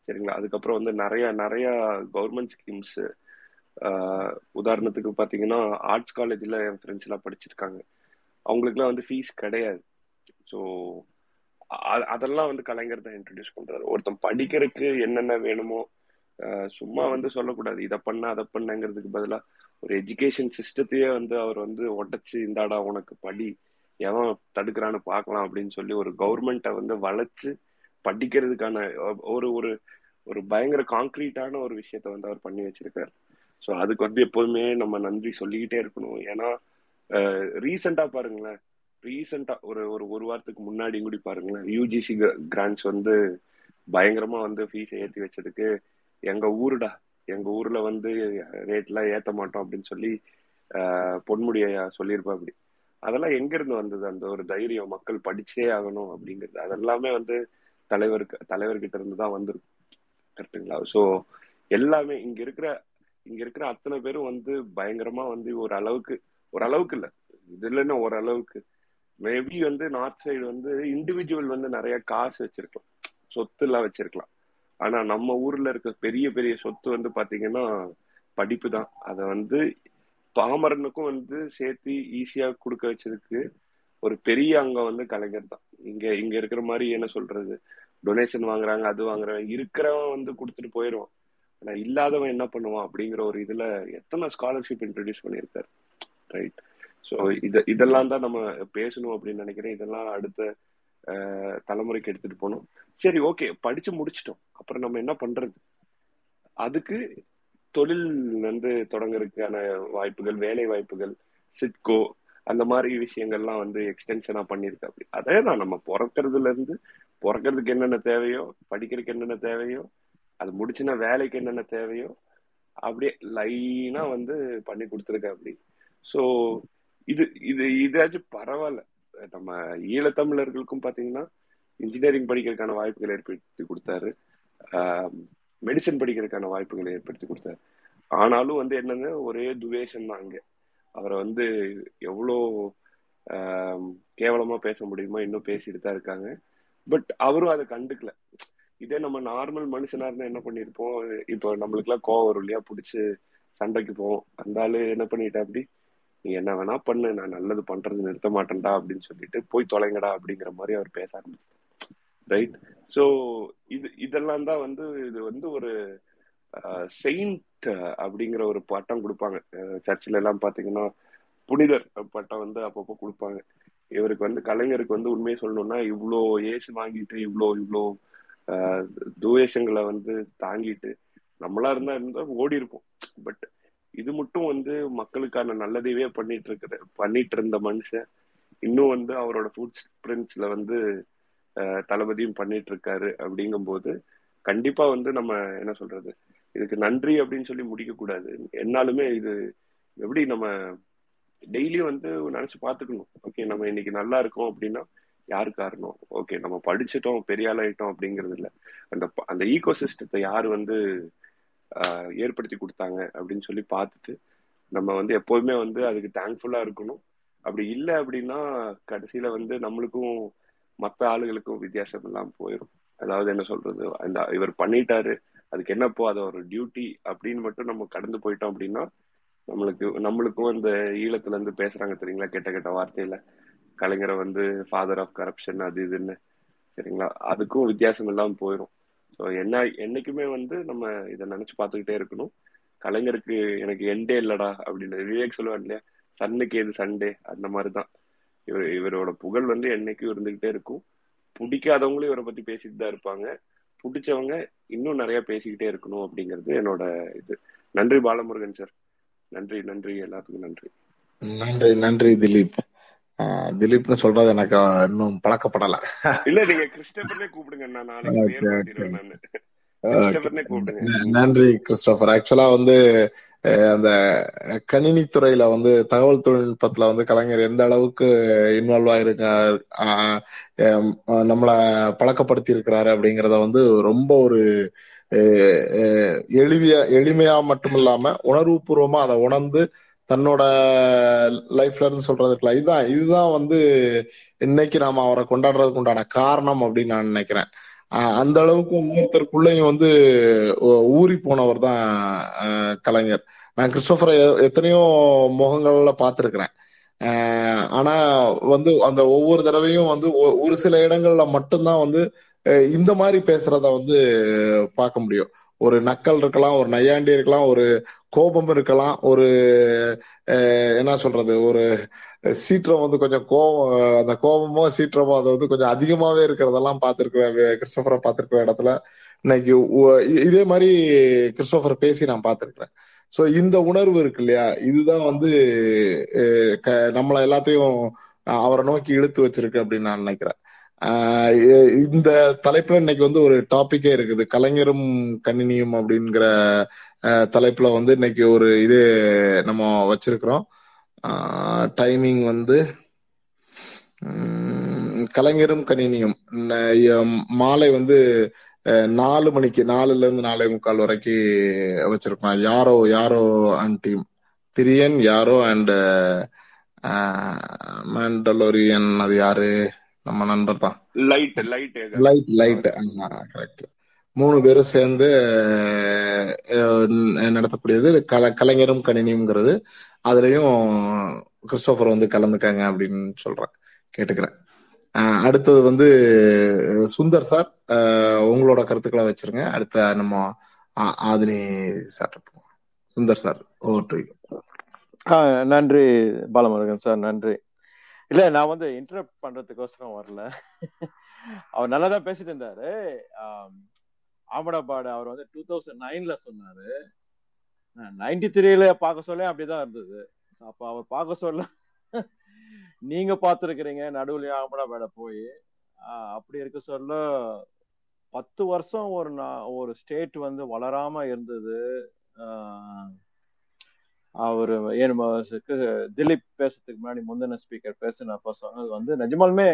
சரிங்களா? அதுக்கப்புறம் வந்து நிறைய நிறைய கவர்மெண்ட் ஸ்கீம்ஸ் உதாரணத்துக்கு பார்த்தீங்கன்னா ஆர்ட்ஸ் காலேஜில் என் ஃப்ரெண்ட்ஸ் எல்லாம் படிச்சிருக்காங்க. அவங்களுக்குலாம் வந்து ஃபீஸ் கிடையாது. ஸோ அதெல்லாம் வந்து கலைஞர் தான் இன்ட்ரடியூஸ் பண்றாரு. ஒருத்தன் படிக்கிறதுக்கு என்னென்ன வேணுமோ சும்மா வந்து சொல்லக்கூடாது. இதை பண்ண அதை பண்ணங்கிறதுக்கு பதிலாக ஒரு எஜுகேஷன் சிஸ்டத்தையே வந்து அவர் வந்து உடச்சி இந்தாடா உனக்கு படி எவன் தடுக்கிறான்னு பார்க்கலாம் அப்படின்னு சொல்லி ஒரு கவர்மெண்ட்டை வந்து வளைச்சு படிக்கிறதுக்கான ஒரு ஒரு ஒரு பயங்கர கான்கிரீட்டான ஒரு விஷயத்த வந்து அவர் பண்ணி வச்சிருக்காரு. ஸோ அதுக்கு வந்து எப்போதுமே நம்ம நன்றி சொல்லிக்கிட்டே இருக்கணும். ஏன்னா ரீசெண்டா பாருங்களேன். ரீசெண்டா ஒரு ஒரு ஒரு வாரத்துக்கு முன்னாடி கூடி பாருங்களேன். யூஜிசி கிராண்ட்ஸ் வந்து பயங்கரமா வந்து ஃபீஸ் ஏற்றி வச்சதுக்கு எங்க ஊருடா எங்க ஊர்ல வந்து ரேட்லாம் ஏத்த மாட்டோம் அப்படின்னு சொல்லி பொன்முடியா சொல்லியிருப்பா அப்படி. அதெல்லாம் எங்க இருந்து வந்தது? அந்த ஒரு தைரியம் மக்கள் படிச்சே ஆகணும் அப்படிங்கிறது. அதெல்லாமே வந்து தலைவருக்கு தலைவர்கிட்ட இருந்து தான் வந்திருக்கும். கரெக்டுங்களா ஸோ எல்லாமே இங்க இருக்கிற இங்க இருக்கிற அத்தனை பேரும் வந்து பயங்கரமா வந்து ஒரு அளவுக்கு ஒரு அளவுக்கு இல்ல. இது இல்லைன்னா ஓரளவுக்கு. மேபி வந்து நார்த் சைடு வந்து இண்டிவிஜுவல் வந்து நிறைய காசு வச்சிருக்கலாம். சொத்து எல்லாம் வச்சிருக்கலாம். ஆனா நம்ம ஊர்ல இருக்க பெரிய பெரிய சொத்து வந்து பாத்தீங்கன்னா படிப்பு தான். அதை வந்து பாமரனுக்கும் வந்து சேர்த்து ஈஸியா கொடுக்க வச்சதுக்கு ஒரு பெரிய அங்கம் வந்து கலைஞர் தான். இங்க இங்க இருக்கிற மாதிரி என்ன சொல்றது? டொனேஷன் வாங்குறாங்க அது வாங்குறாங்க. இருக்கிறவன் வந்து கொடுத்துட்டு போயிடுவான் ஆனா இல்லாதவன் என்ன பண்ணுவான் அப்படிங்கிற ஒரு இதுல எத்தனை ஸ்காலர்ஷிப் இன்ட்ரடியூஸ் பண்ணியிருக்காரு. ரைட் ஸோ இத இதெல்லாம் தான் நம்ம பேசணும் அப்படின்னு நினைக்கிறேன். இதெல்லாம் அடுத்த தலைமுறைக்கு எடுத்துட்டு போகணும். சரி ஓகே படிச்சு முடிச்சிட்டோம். அப்புறம் நம்ம என்ன பண்றது? அதுக்கு தொழில் வந்து தொடங்குறதுக்கான வாய்ப்புகள் வேலை வாய்ப்புகள் சிட்கோ அந்த மாதிரி விஷயங்கள்லாம் வந்து எக்ஸ்டென்ஷனா பண்ணியிருக்கு அப்படி அதே தான் நம்ம பிறக்கிறதுல இருந்து பிறக்கிறதுக்கு என்னென்ன தேவையோ படிக்கிறதுக்கு என்னென்ன தேவையோ அது முடிச்சுன்னா வேலைக்கு என்னென்ன தேவையோ அப்படியே லைனா வந்து பண்ணி கொடுத்துருக்க அப்படி. ஸோ இது இது இதாச்சும் பரவாயில்ல. நம்ம ஈழத்தமிழர்களுக்கும் பார்த்தீங்கன்னா இன்ஜினியரிங் படிக்கிறதுக்கான வாய்ப்புகள் ஏற்படுத்தி கொடுத்தாரு. மெடிசன் படிக்கிறதுக்கான வாய்ப்புகளை ஏற்படுத்தி கொடுத்தாரு. ஆனாலும் வந்து என்னன்னா ஒரே துவேஷம் தான் அங்க. அவரை வந்து எவ்வளோ கேவலமா பேச முடியுமோ இன்னும் பேசிட்டு தான் இருக்காங்க. பட் அவரும் அதை கண்டுக்கல. இதே நம்ம நார்மல் மனுஷனா இருந்தா என்ன பண்ணிருப்போம்? இப்போ நம்மளுக்கு எல்லாம் கோவம் வரும் இல்லையா? பிடிச்சு சண்டைக்கு போவோம். அந்த ஆளு என்ன பண்ணிட்டா அப்படி? நீ என்ன வேணா பண்ணு நான் நல்லது பண்றது நிறுத்த மாட்டேன்டா அப்படின்னு சொல்லிட்டு போய் தொலைங்கடா அப்படிங்கிற மாதிரி அவர் பேச ஆரம்பிச்சார். ரைட் சோ இது இதெல்லாம் தான் வந்து இது வந்து ஒரு செயின்ட் அப்படிங்கிற ஒரு பட்டம் கொடுப்பாங்க. சர்ச்சில் எல்லாம் பாத்தீங்கன்னா புனிதர் பட்டம் வந்து அப்பப்போ கொடுப்பாங்க. இவருக்கு வந்து கலைஞருக்கு வந்து உண்மையை சொல்லணும்னா இவ்வளோ ஏசு வாங்கிட்டு இவ்வளோ இவ்வளோ துவேஷங்களை வந்து தாங்கிட்டு நம்மளா இருந்தா இருந்தா ஓடி இருப்போம். பட் இது மட்டும் வந்து மக்களுக்கான நல்லதையே பண்ணிட்டு இருக்கிற பண்ணிட்டு இருந்த மனுஷன் இன்னும் வந்து அவரோட ஃபுட் பிரிண்ட்ஸ்ல வந்து தளபதியும் பண்ணிட்டு இருக்காரு அப்படிங்கும்போது கண்டிப்பா வந்து நம்ம என்ன சொல்றது இதுக்கு நன்றி அப்படின்னு சொல்லி முடிக்க கூடாது என்னாலுமே இது எப்படி நம்ம டெய்லியும் வந்து நினைச்சு பாத்துக்கணும் ஓகே நம்ம இன்னைக்கு நல்லா இருக்கோம் அப்படின்னா யாரு காரணம்? ஓகே நம்ம படிச்சுட்டோம் பெரிய ஆளாயிட்டோம் அப்படிங்கிறது இல்ல. அந்த அந்த ஈகோ சிஸ்டத்தை யாரு வந்து ஆஹ், ஏற்படுத்தி கொடுத்தாங்க அப்படின்னு சொல்லி பார்த்துட்டு நம்ம வந்து எப்போதுமே வந்து அதுக்கு தேங்க்ஃபுல்லா இருக்கணும். அப்படி இல்லை அப்படின்னா கடைசியில வந்து நம்மளுக்கும் மற்ற ஆளுகளுக்கும் வித்தியாசம் எல்லாம் போயிடும் அதாவது என்ன சொல்றது? அந்த இவர் பண்ணிட்டாரு அதுக்கு என்னப்போ அதை ஒரு டியூட்டி அப்படின்னு மட்டும் நம்ம கடந்து போயிட்டோம் அப்படின்னா நம்மளுக்கு நம்மளுக்கும் இந்த ஈழத்துல இருந்து பேசுறாங்க தெரியுங்களா? கெட்ட கெட்ட வார்த்தையில. கலைஞரை வந்து ஃபாதர் ஆஃப் கரப்ஷன் அது இதுன்னு. சரிங்களா? அதுக்கும் வித்தியாசம் இல்லாம போயிடும் ஸோ என்ன என்னைக்குமே வந்து நம்ம இதை நினைச்சு பார்த்துக்கிட்டே இருக்கணும். கலைஞருக்கு எனக்கு எண்டே இல்லடா அப்படின்னு. விவேக் சொல்லுவார் இல்லையா? சன்னுக்கு எது சண்டே அந்த மாதிரி தான் இவர் இவரோட புகழ் வந்து என்னைக்கும் இருந்துகிட்டே இருக்கும். பிடிக்காதவங்களும் இவரை பத்தி பேசிட்டு தான் இருப்பாங்க. பிடிச்சவங்க இன்னும் நிறைய பேசிக்கிட்டே இருக்கணும் அப்படிங்கிறது என்னோட இது. நன்றி பாலமுருகன் சார். நன்றி நன்றி. எல்லாத்துக்கும் நன்றி. நன்றி நன்றி திலீப். திலீப்னு சொல்றது எனக்கு இன்னும் பழக்கப்படல. இல்ல நீங்க கிறிஸ்டபர்னே கூப்பிடுங்க நான். நன்றி கிறிஸ்டோபர். ஆக்சுவலா வந்து அந்த கணினி துறையில வந்து தகவல் தொழில்நுட்பத்துல வந்து கலைஞர் எந்த அளவுக்கு இன்வால்வ் ஆயிருக்க நம்மள பழக்கப்படுத்தி இருக்கிறாரு அப்படிங்கிறத வந்து ரொம்ப ஒரு எளிய எளிமையா எளிமையா மட்டும் இல்லாம உணர்வுபூர்வமா அதை உணர்ந்து தன்னோட லைஃப்ல இருந்து சொல்றதுக்குல இதுதான் இதுதான் வந்து இன்னைக்கு நாம அவரை கொண்டாடுறதுக்கு உண்டான காரணம் அப்படின்னு நான் நினைக்கிறேன். அந்த அளவுக்கு ஒவ்வொருத்தருக்குள்ளேயும் வந்து ஊறி போனவர் தான் கலைஞர். நான் கிறிஸ்டோபரை எத்தனையோ முகங்கள்ல பார்த்திருக்கிறேன். ஆனா வந்து அந்த ஒவ்வொரு தடவையும் வந்து ஒ- ஒரு சில இடங்கள்ல மட்டும்தான் வந்து இந்த மாதிரி பேசுறத வந்து பார்க்க முடியும். ஒரு நக்கல் இருக்கலாம் ஒரு நையாண்டி இருக்கலாம் ஒரு கோபம் இருக்கலாம் ஒரு என்ன சொல்றது ஒரு சீற்றம் வந்து கொஞ்சம் கோபம் அந்த கோபமோ சீற்றமோ அது வந்து கொஞ்சம் அதிகமாவே இருக்கிறதெல்லாம் பார்த்திருக்கிற கிறிஸ்டோபரை பார்த்திருக்கிற இடத்துல. இன்னைக்கு இதே மாதிரி கிறிஸ்டோபர் பேசி நான் பார்த்திருக்கிறேன். ஸோ இந்த உணர்வு இருக்கு இல்லையா? இதுதான் வந்து க- நம்மளை எல்லாத்தையும் அவரை நோக்கி இழுத்து வச்சிருக்கு அப்படின்னு நான் நினைக்கிறேன். இந்த தலைப்புல இன்னைக்கு வந்து ஒரு டாபிக்கே இருக்குது. கலைஞரும் கணினியும் அப்படிங்கிற தலைப்புல வந்து இன்னைக்கு ஒரு இது நம்ம வச்சிருக்கிறோம். டைமிங் வந்து கலைஞரும் கணினியும். மாலை வந்து நாலு மணிக்கு நாலுல இருந்து நாலே முக்கால் வரைக்கும் வச்சிருக்கோம் யாரோ யாரோ அண்ட் டீம் திரியன் யாரோ அண்ட் மேண்டலோரியன் அது யாரு? நம்ம நண்பர் தான். Light light light light correct மூணு பேரும் சேர்ந்து நடத்தக்கூடியது கல கலைஞரும் கணினியும்ங்கிறது. அதுலயும் கிறிஸ்டோபர் வந்து கலந்துக்காங்க அப்படின்னு சொல்றேன். கேட்டுக்கிறேன். அடுத்தது வந்து சுந்தர் சார். உங்களோட கருத்துக்களை வச்சிருங்க. அடுத்த நம்ம ஆ- Aadhini sir Sundar sir over to ஆ, நன்றி பாலமுருகன் சார். நன்றி. இல்ல நான் வந்து இன்டரப்ட் பண்றதுக்கோசரம் வரல. அவர் நல்லா தான் பேசிட்டு இருந்தாரு. ஆம், அவர் வந்து டூ தௌசண்ட் நைன்ல சொன்னாரு. நைன்டி த்ரீல பார்க்க சொல்ல அப்படிதான் இருந்தது. அப்ப அவர் பார்க்க சொல்ல நீங்க பார்த்துருக்கிறீங்க நடுவுல ஆமடாபாட போய். அப்படி இருக்க சொல்ல பத்து வருஷம் ஒரு நா- ஒரு ஸ்டேட் வந்து வளராம இருந்தது. ஆஹ், அவரு ஏனுக்கு திலீப் பேசுறதுக்கு முன்னாடி முந்தின ஸ்பீக்கர் பேசினப்ப சொன்னது வந்து நிஜமாலுமே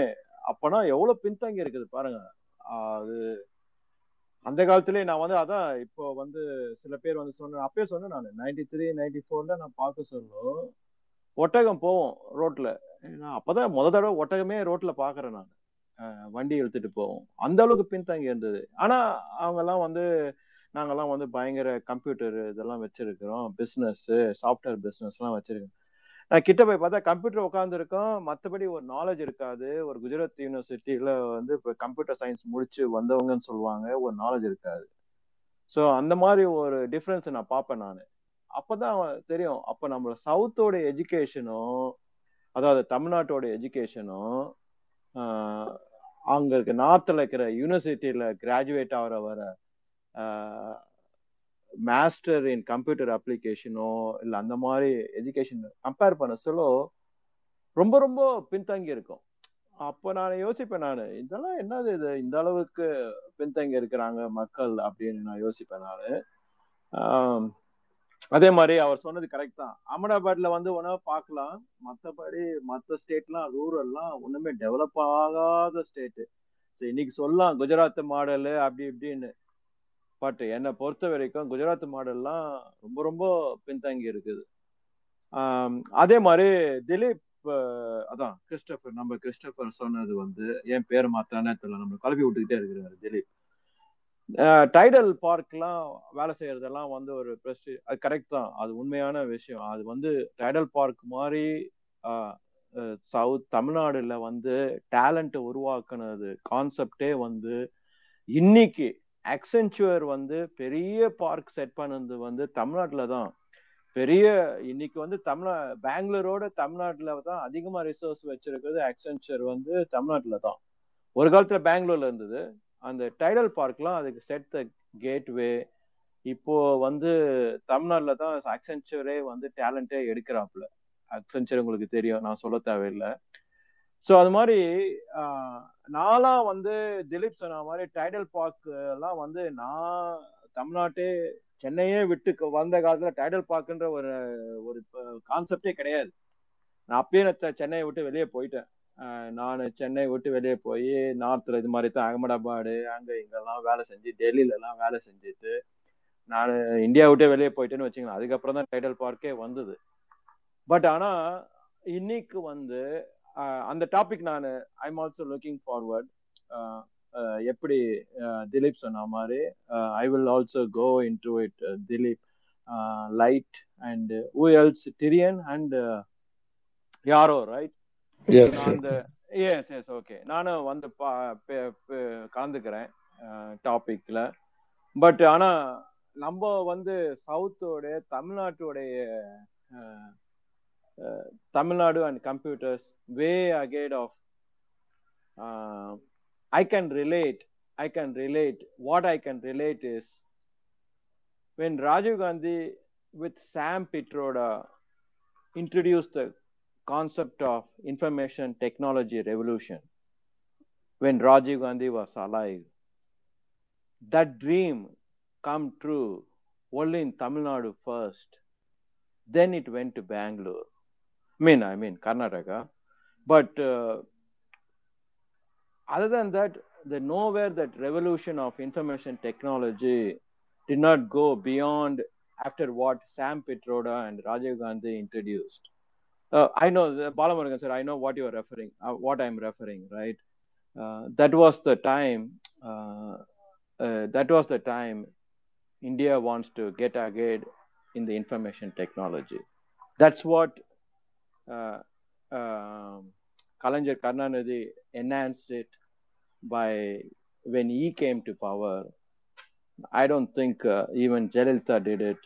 அப்பனா எவ்வளவு பின்தங்கி இருக்குது பாருங்க. அது அந்த காலத்துலயே நான் வந்து அதான் இப்போ வந்து சில பேர் வந்து சொன்ன அப்பயே சொன்னேன் நான் நைன்டி த்ரீ நைன்டி ஃபோர்ல நான் பார்க்க சொல்லும் ஒட்டகம் போவோம் ரோட்ல. ஏன்னா அப்பதான் முத தடவை ஒட்டகமே ரோட்ல பாக்குறேன் நான். வண்டி இழுத்துட்டு போவோம். அந்த அளவுக்கு பின்தங்கி இருந்தது. ஆனா அவங்க எல்லாம் வந்து நாங்கெல்லாம் வந்து பயங்கர கம்ப்யூட்டர் இதெல்லாம் வச்சிருக்கிறோம். பிஸ்னஸ் சாஃப்ட்வேர் பிஸ்னஸ்லாம் வச்சிருக்கோம். நான் கிட்ட போய் பார்த்தா கம்ப்யூட்டர் உட்காந்துருக்கோம் மற்றபடி ஒரு நாலேஜ் இருக்காது. ஒரு குஜராத் யூனிவர்சிட்டியில வந்து இப்போ கம்ப்யூட்டர் சயின்ஸ் முடிச்சு வந்தவங்கன்னு சொல்லுவாங்க. ஒரு நாலேஜ் இருக்காது. ஸோ அந்த மாதிரி ஒரு டிஃப்ரென்ஸ் நான் பார்ப்பேன் நான். அப்போதான் தெரியும். அப்போ நம்ம சவுத்தோட எஜுகேஷனும் அதாவது தமிழ்நாட்டோட எஜுகேஷனும் அங்க இருக்க நார்த்தில் இருக்கிற யூனிவர்சிட்டியில கிராஜுவேட் ஆகிற வர மாஸ்டர் இன் கம்ப்யூட்டர் அப்ளிகேஷனோ இல்லை அந்த மாதிரி எஜுகேஷன் கம்பேர் பண்ண சொல்ல ரொம்ப ரொம்ப பின்தங்கி இருக்கும். அப்போ நான் யோசிப்பேன் நான் இதெல்லாம் என்னது இது? இந்த அளவுக்கு பின்தங்கி இருக்கிறாங்க மக்கள் அப்படின்னு நான் யோசிப்பேன் நான். அதே மாதிரி அவர் சொன்னது கரெக்ட் தான். அகமதாபாத்ல வந்து உணவு பார்க்கலாம். மற்றபடி மற்ற ஸ்டேட்லாம் ரூரல்லாம் ஒண்ணுமே டெவலப் ஆகாத ஸ்டேட்டு சரி இன்னைக்கு சொல்லலாம் குஜராத் மாடலு அப்படி இப்படின்னு. பட் என்னை பொறுத்த வரைக்கும் குஜராத் மாடல்லாம் ரொம்ப ரொம்ப பின்தங்கி இருக்குது அதே மாதிரி திலீப் அதான் கிறிஸ்டபர் நம்ம கிறிஸ்டபர் சொன்னது வந்து என் பேர் மாத்தானே தெரியல. நம்ம கலப்பி விட்டுக்கிட்டே இருக்கிறாரு திலீப். டைடல் பார்க்லாம் வேலை செய்யறதெல்லாம் வந்து ஒரு ப்ரெஸ்டி அது கரெக்ட் தான். அது உண்மையான விஷயம். அது வந்து டைடல் பார்க் மாதிரி சவுத் தமிழ்நாடுல வந்து டேலண்ட் உருவாக்குனது கான்செப்டே வந்து இன்னைக்கு அக்சென்ச்சுவர் வந்து பெரிய பார்க் செட் பண்ணது வந்து தமிழ்நாட்டில் தான். பெரிய இன்னைக்கு வந்து தமிழ் பெங்களூரோட தமிழ்நாட்டில் தான் அதிகமாக ரிசோர்ஸ் வச்சிருக்கிறது அக்சென்ச்சர் வந்து தமிழ்நாட்டில் தான். ஒரு காலத்தில் பெங்களூர்ல இருந்தது. அந்த டைடல் பார்க்லாம் அதுக்கு செட் த கேட்வே இப்போ வந்து தமிழ்நாட்டில் தான் அக்சென்ச்சரே வந்து டேலண்டே எடுக்கிறாப்புல. அக்சென்ச்சர் உங்களுக்கு தெரியும். நான் சொல்ல தேவையில்லை. ஸோ அது மாதிரி ஆஹ், நான்லாம் வந்து திலீப் சொன்ன மாதிரி டைடல் பார்க் எல்லாம் வந்து நான் தமிழ்நாட்டு சென்னையே விட்டு வந்த காலத்துல டைடல் பார்க்குன்ற ஒரு ஒரு கான்செப்டே கிடையாது. நான் அப்பயே நான் சென்னையை விட்டு வெளியே போயிட்டேன். நான் சென்னை விட்டு வெளியே போய் நார்த்தில் இது மாதிரி தான் அகமதாபாடு அங்கே இங்கெல்லாம் வேலை செஞ்சு டெல்லியிலலாம் வேலை செஞ்சுட்டு நான் இந்தியா விட்டே வெளியே போயிட்டேன்னு வச்சுக்கலாம் அதுக்கப்புறம் தான் டைடல் பார்க்கே வந்தது. பட் ஆனால் இன்னைக்கு வந்து அந்த டாபிக் நான் ஐம் ஆல்சோ லுக்கிங் ஃபார்வர்ட் எப்படி திலீப் சொன்ன மாதிரி I will also go into it Dilip. Light and who else டிரியன் and யாரோ ரைட் எஸ் எஸ் ஓகே நானும் வந்து கலந்துக்கிறேன் டாபிக்ல பட் ஆனா நம்ம வந்து சவுத்தோட தமிழ்நாட்டோடைய Tamil Nadu and computers way ahead of. Uh, I can relate. I can relate. What I can relate is when Rajiv Gandhi with Sam Pitroda introduced the concept of information technology revolution when Rajiv Gandhi was alive. That dream come true only in Tamil Nadu first. Then it went to Bangalore. I mean, I mean Karnataka. But uh, other than that, the nowhere that revolution of information technology did not go beyond after what Sam Pitroda and Rajiv Gandhi introduced. Uh, I know, uh, Balamurugan sir, I know what you are referring, uh, what I'm referring, right? Uh, that was the time, uh, uh, that was the time India wants to get ahead in the information technology. That's what Kalanjar Karnanidhi enhanced it by when he came to power. I don't think uh, even Jayalalitha did it,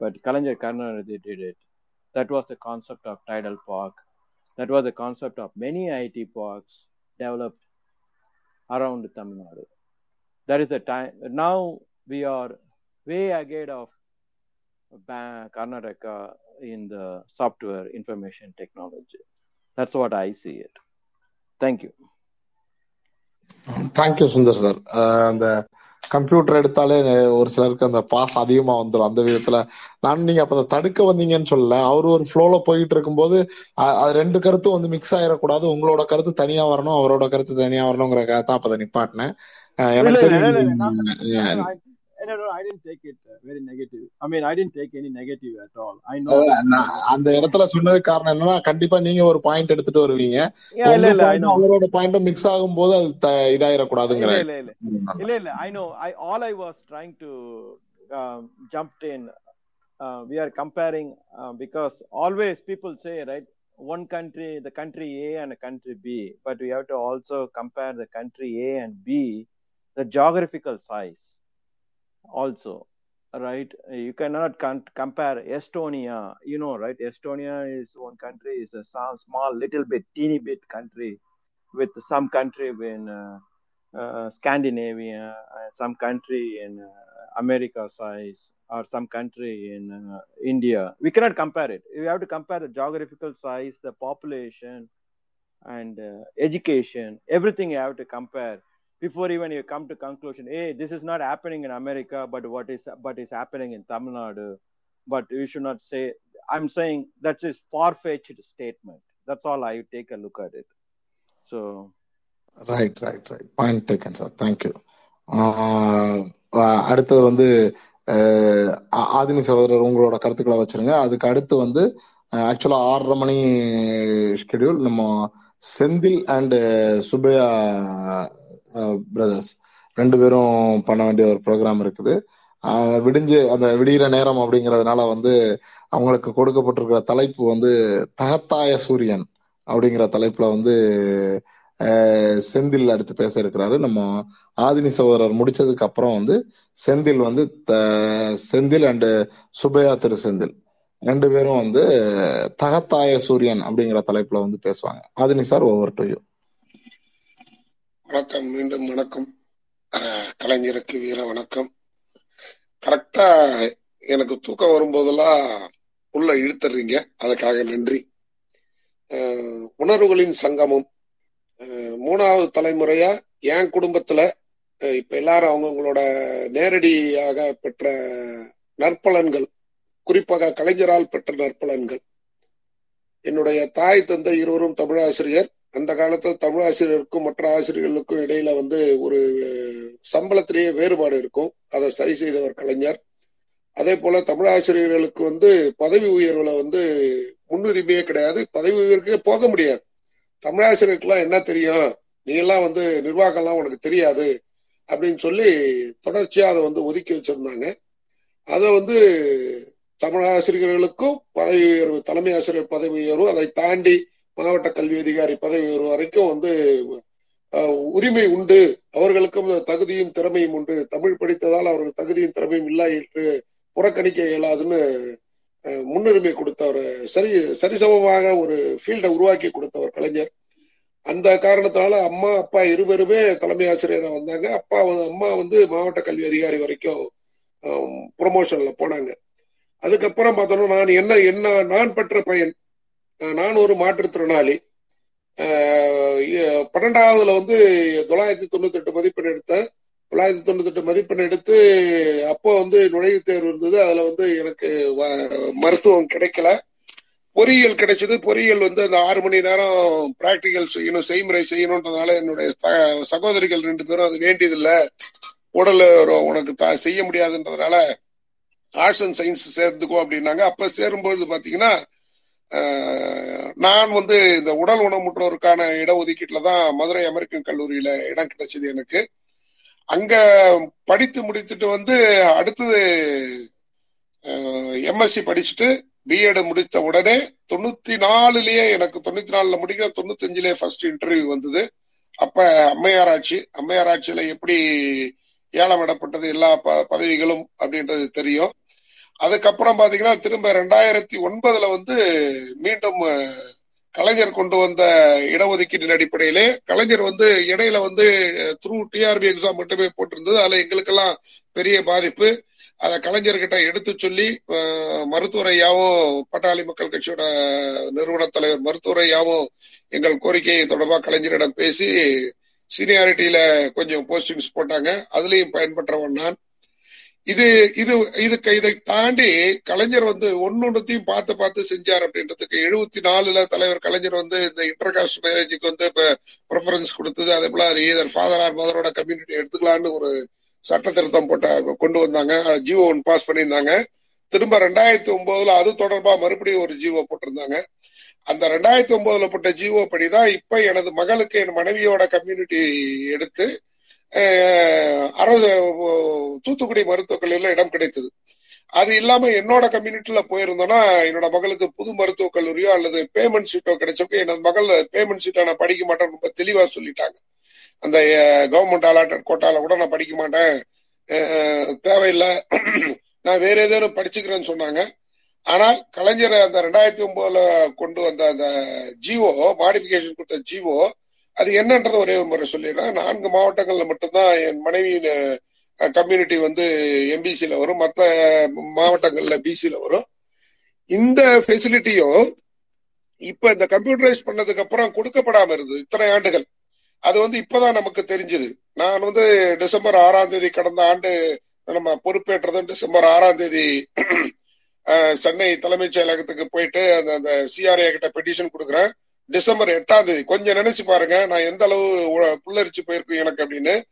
but Kalanjar Karnanidhi did it. That was the concept of tidal park. That was the concept of many IT parks developed around Tamil Nadu. That is the time. Now we are way ahead of Karnataka in the software information technology. That's what I see it. Thank you. Thank you Sundar sir அந்த computer எடுத்தாலே ஒரு சிலருக்கு அந்த pass அதிகமா வந்துடும் அந்த விதத்துல நான் நீங்க அப்ப அதை தடுக்க வந்தீங்கன்னு சொல்லல. அவர் ஒரு ஃப்ளோல போயிட்டு இருக்கும்போது அது ரெண்டு கருத்தும் வந்து மிக்ஸ் ஆயிடக்கூடாது உங்களோட கருத்து தனியா வரணும் அவரோட கருத்து தனியா வரணுங்கிற தான் அப்ப அதை நிப்பாட்டினேன். எனக்கு தெரியும் அஹ் I, no, I didn't take it uh, very negative. I mean, I didn't take any negative at all. I know அந்த இடத்துல சொன்னது காரணம் என்னன்னா கண்டிப்பா நீங்க ஒரு பாயிண்ட் எடுத்துட்டு வருவீங்க இல்ல இல்ல I பாயிண்ட் know. அவரோட பாயிண்டும் மிக்ஸ் ஆகும் போது அது த- இதாயிடக்கூடாதுங்கிற இல்ல இல்ல இல்ல இல்ல இல்ல I know. I all I was trying to um, jumped in. Uh, we are comparing uh, because always people say right one country the country A and a country B, but we have to also compare the country A and B, the geographical size also right? You cannot con- compare estonia you know right? Estonia is one country is a small little bit teeny bit country with some country in uh, uh, scandinavia uh, some country in uh, america size or some country in uh, india. We cannot compare it. We have to compare the geographical size the population and uh, education. Everything you have to compare before even you come to conclusion hey this is not happening in america but what is but is happening in tamil nadu but you should not say i'm saying that is far-fetched statement that's all i take a look at it so right right right point taken sir thank you அடுத்தது வந்து அஹ், ஆ- ஆதினி சகோதரர் உங்களோட கருத்துக்களை வச்சிருங்க அதுக்கு அடுத்து வந்து ஆக்சுவலா ஆறரை மணி ஸ்கெடியூல் நம்ம செந்தில் அண்ட் சுபையா பிரதர்ஸ் ரெண்டு பேரும் பண்ண வேண்டிய ஒரு ப்ரோக்ராம் இருக்குது. விடிஞ்சு அந்த விடிகிற நேரம் அப்படிங்கிறதுனால வந்து அவங்களுக்கு கொடுக்கப்பட்டிருக்கிற தலைப்பு வந்து தகத்தாய சூரியன் அப்படிங்கிற தலைப்புல வந்து செந்தில் அடுத்து பேச இருக்கிறாரு. நம்ம ஆதினி சகோதரர் முடிச்சதுக்கு அப்புறம் வந்து செந்தில் வந்து த- செந்தில் அண்டு சுபையா திரு செந்தில். ரெண்டு பேரும் வந்து தகத்தாய சூரியன் அப்படிங்கிற தலைப்புல வந்து பேசுவாங்க. ஆதினி சார் ஒவ்வொரு டு யூ வணக்கம். மீண்டும் வணக்கம். கலைஞருக்கு வீர வணக்கம். கரெக்டா எனக்கு தூக்கம் வரும்போதெல்லாம் உள்ள இழுத்துறீங்க. அதுக்காக நன்றி. உணர்வுகளின் சங்கமம். மூணாவது தலைமுறையா என் குடும்பத்துல இப்ப எல்லாரும் அவங்கவுங்களோட நேரடியாக பெற்ற நற்பலன்கள் குறிப்பாக கலைஞரால் பெற்ற நற்பலன்கள். என்னுடைய தாய் தந்தை இருவரும் தமிழாசிரியர். அந்த காலத்துல தமிழ் ஆசிரியருக்கும் மற்ற ஆசிரியர்களுக்கும் இடையில வந்து ஒரு சம்பளத்திலேயே வேறுபாடு இருக்கும். அதை சரி செய்தவர் கலைஞர். அதே போல தமிழ் ஆசிரியர்களுக்கு வந்து பதவி உயர்வுல வந்து முன்னுரிமையே கிடையாது. பதவி உயர்வுக்கே போக முடியாது. தமிழ் ஆசிரியருக்குலாம் என்ன தெரியும்? நீ எல்லாம் வந்து நிர்வாகம்லாம் உனக்கு தெரியாது அப்படின்னு சொல்லி தொடர்ச்சியா அதை வந்து ஒதுக்கி வச்சிருந்தாங்க. அதை வந்து தமிழ் ஆசிரியர்களுக்கும் பதவி உயர்வு தலைமை ஆசிரியர் பதவி உயர்வு அதை தாண்டி மாவட்ட கல்வி அதிகாரி பதவி ஒரு வரைக்கும் வந்து உரிமை உண்டு. அவர்களுக்கும் தகுதியும் திறமையும் உண்டு. தமிழ் படித்ததால் அவர்கள் தகுதியும் திறமையும் இல்லை என்று புறக்கணிக்க இயலாதுன்னு முன்னுரிமை கொடுத்தவர் சரி சரிசமமாக ஒரு ஃபீல்டை உருவாக்கி கொடுத்தவர் கலைஞர். அந்த காரணத்தினால அம்மா அப்பா இருவருமே தலைமை ஆசிரியரா வந்தாங்க. அப்பா அம்மா வந்து மாவட்ட கல்வி அதிகாரி வரைக்கும் ப்ரொமோஷன்ல போனாங்க. அதுக்கப்புறம் பார்த்தோம்னா நான் என்ன என்ன நான் பெற்ற பையன் நான் ஒரு மாற்றுத்திறனாளி. பன்னெண்டாவதுல வந்து தொள்ளாயிரத்தி தொண்ணூத்தி எட்டு மதிப்பெண் எடுத்தேன் தொள்ளாயிரத்தி தொண்ணூத்தி எட்டு மதிப்பெண் எடுத்து அப்போ வந்து நுழைவுத் தேர்வு இருந்தது. அதுல வந்து எனக்கு வ- மருத்துவம் கிடைக்கல. பொறியியல் கிடைச்சது. பொறியியல் வந்து அந்த ஆறு மணி நேரம் பிராக்டிக்கல் செய்யணும் செய்முறை செய்யணுன்றதுனால என்னுடைய ச- சகோதரிகள் ரெண்டு பேரும் அது வேண்டியதில்லை. உடல் உனக்கு த- செய்ய முடியாதுன்றதுனால ஆர்ட்ஸ் அண்ட் சயின்ஸ் சேர்ந்துக்கோ அப்படின்னாங்க. அப்ப சேரும்பொழுது பாத்தீங்கன்னா நான் வந்து இந்த உடல் ஊனமுற்றோருக்கான இடஒதுக்கீட்டுல தான் மதுரை அமெரிக்கன் கல்லூரியில இடம் கிடைச்சது எனக்கு. அங்க படித்து முடித்துட்டு வந்து அடுத்தது எம்எஸ்சி படிச்சுட்டு பிஎட் முடித்த உடனே தொண்ணூத்தி நாலுலயே எனக்கு தொண்ணூத்தி நாலுல முடிக்கிற தொண்ணூத்தி அஞ்சுலயே ஃபர்ஸ்ட் இன்டர்வியூ வந்தது. அப்ப அம்மையார் ஆட்சி அம்மையார் எப்படி ஏலம் விடப்பட்டது எல்லா ப- பதவிகளும் அப்படின்றது தெரியும். அதுக்கப்புறம் பாத்தீங்கன்னா திரும்ப ரெண்டாயிரத்தி ஒன்பதுல வந்து மீண்டும் கலைஞர் கொண்டு வந்த இடஒதுக்கீட்டின் அடிப்படையிலே கலைஞர் வந்து இடையில வந்து த்ரூ டிஆர்பி எக்ஸாம் மட்டுமே போட்டிருந்தது. அதுல எங்களுக்கெல்லாம் பெரிய பாதிப்பு. அதை கலைஞர்கிட்ட எடுத்து சொல்லி மருத்துவரையாவும் பட்டாளி மக்கள் கட்சியோட நிறுவன தலைவர் மருத்துவரையாவும் எங்கள் கோரிக்கை தொடர்பாக கலைஞரிடம் பேசி சீனியாரிட்டியில கொஞ்சம் போஸ்டிங்ஸ் போட்டாங்க. அதுலயும் பயன்பெற்றவன் நான். இது இது இதுக்கு இதை தாண்டி கலைஞர் வந்து ஒன்னொன்னுத்தையும் பார்த்து பார்த்து செஞ்சார் அப்படின்றதுக்கு எழுபத்தி நாலுல தலைவர் கலைஞர் வந்து இந்த இன்டர்காஸ்ட் மேரேஜுக்கு வந்து இப்ப ப்ரிஃபரன்ஸ் கொடுத்தது. அதே போல ஈதர் ஃபாதர் ஆர் மதரோட கம்யூனிட்டி எடுத்துக்கலான்னு ஒரு சட்ட திருத்தம் போட்ட கொண்டு வந்தாங்க. ஜிஓ ஒன் பாஸ் பண்ணியிருந்தாங்க. திரும்ப ரெண்டாயிரத்தி ஒன்பதுல அது தொடர்பா மறுபடியும் ஒரு ஜிஓ போட்டிருந்தாங்க. அந்த ரெண்டாயிரத்தி ஒன்பதுல போட்ட ஜிஓ படிதான் இப்ப எனது மகளுக்கு என் மனைவியோட கம்யூனிட்டி எடுத்து அரசு தூத்துக்குடி மருத்துவக் கல்லூரியில இடம் கிடைத்தது. அது இல்லாம என்னோட கம்யூனிட்டியில போயிருந்தோம்னா என்னோட மகளுக்கு புது மருத்துவக் கல்லூரியோ அல்லது பேமெண்ட் சீட்டோ கிடைச்சப்போ என்னோட மகள் பேமெண்ட் சீட்டை நான் படிக்க மாட்டேன்னு ரொம்ப தெளிவா சொல்லிட்டாங்க. அந்த கவர்மெண்ட் அலாட்டட் கோட்டால கூட நான் படிக்க மாட்டேன். தேவையில்லை. நான் வேற ஏதேனும் படிச்சுக்கிறேன்னு சொன்னாங்க. ஆனால் கலைஞர் அந்த ரெண்டாயிரத்தி ஒன்பதுல கொண்டு வந்த அந்த ஜிஓ மாடிபிகேஷன் கொடுத்த ஜிஓ அது என்னன்றத ஒரே ஒரு முறை சொல்லிடுறேன். நான்கு மாவட்டங்கள்ல மட்டும்தான் என் மனைவியின் கம்யூனிட்டி வந்து எம்பிசியில வரும். மற்ற மாவட்டங்கள்ல பிசியில வரும். இந்த ஃபெசிலிட்டியும் இப்ப இந்த கம்ப்யூட்டரைஸ் பண்ணதுக்கு அப்புறம் கொடுக்கப்படாம இருந்தது இத்தனை ஆண்டுகள். அது வந்து இப்பதான் நமக்கு தெரிஞ்சது. நான் வந்து டிசம்பர் ஆறாம் தேதி கடந்த ஆண்டு நம்ம பொறுப்பேற்றது டிசம்பர் ஆறாம் தேதி சென்னை தலைமைச் செயலகத்துக்கு போயிட்டு அந்த அந்த சிஆர்ஏ கிட்ட பெட்டிஷன் கொடுக்குறேன். டிசம்பர் எட்டாம் தேதி. கொஞ்சம் நினைச்சு பாருங்க நான் எந்த அளவு உ- புல்லரிச்சு போயிருக்கும் எனக்கு அப்படின்னு.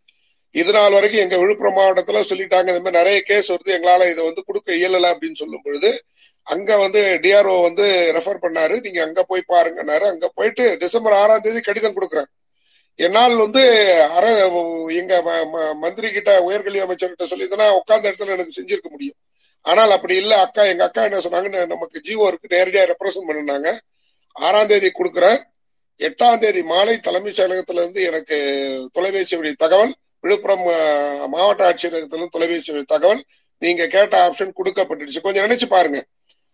இது நாள் வரைக்கும் எங்க விழுப்புரம் மாவட்டத்துல சொல்லிட்டாங்க இந்த மாதிரி நிறைய கேஸ் வருது எங்களால இதை வந்து கொடுக்க இயலல அப்படின்னு சொல்லும் பொழுது அங்க வந்து டிஆர்ஓ வந்து ரெஃபர் பண்ணாரு நீங்க அங்க போய் பாருங்கன்னாரு. அங்க போயிட்டு டிசம்பர் ஆறாம் தேதி கடிதம் கொடுக்குறேன். என்னால் வந்து அர எங்க ம- ம- மந்திரி கிட்ட உயர்கல்வி அமைச்சர்கிட்ட சொல்லியிருந்தேன்னா உட்கார்ந்த இடத்துல எனக்கு செஞ்சிருக்க முடியும். ஆனால் அப்படி இல்ல அக்கா எங்க அக்கா என்ன சொன்னாங்கன்னு நமக்கு ஜிஓ இருக்கு நேரடியா ரெப்ரசன்ட் பண்ணினாங்க. ஆறாம் தேதி கொடுக்குறேன் எட்டாம் தேதி மாலை தலைமைச் செயலகத்துல இருந்து எனக்கு தொலைபேசி வழி தகவல் விழுப்புரம் மாவட்ட ஆட்சியரகத்திலிருந்து தொலைபேசி வழி தகவல் நீங்க கேட்ட ஆப்ஷன் கொடுக்கப்பட்டுடுச்சு. கொஞ்சம் நினைச்சு பாருங்க.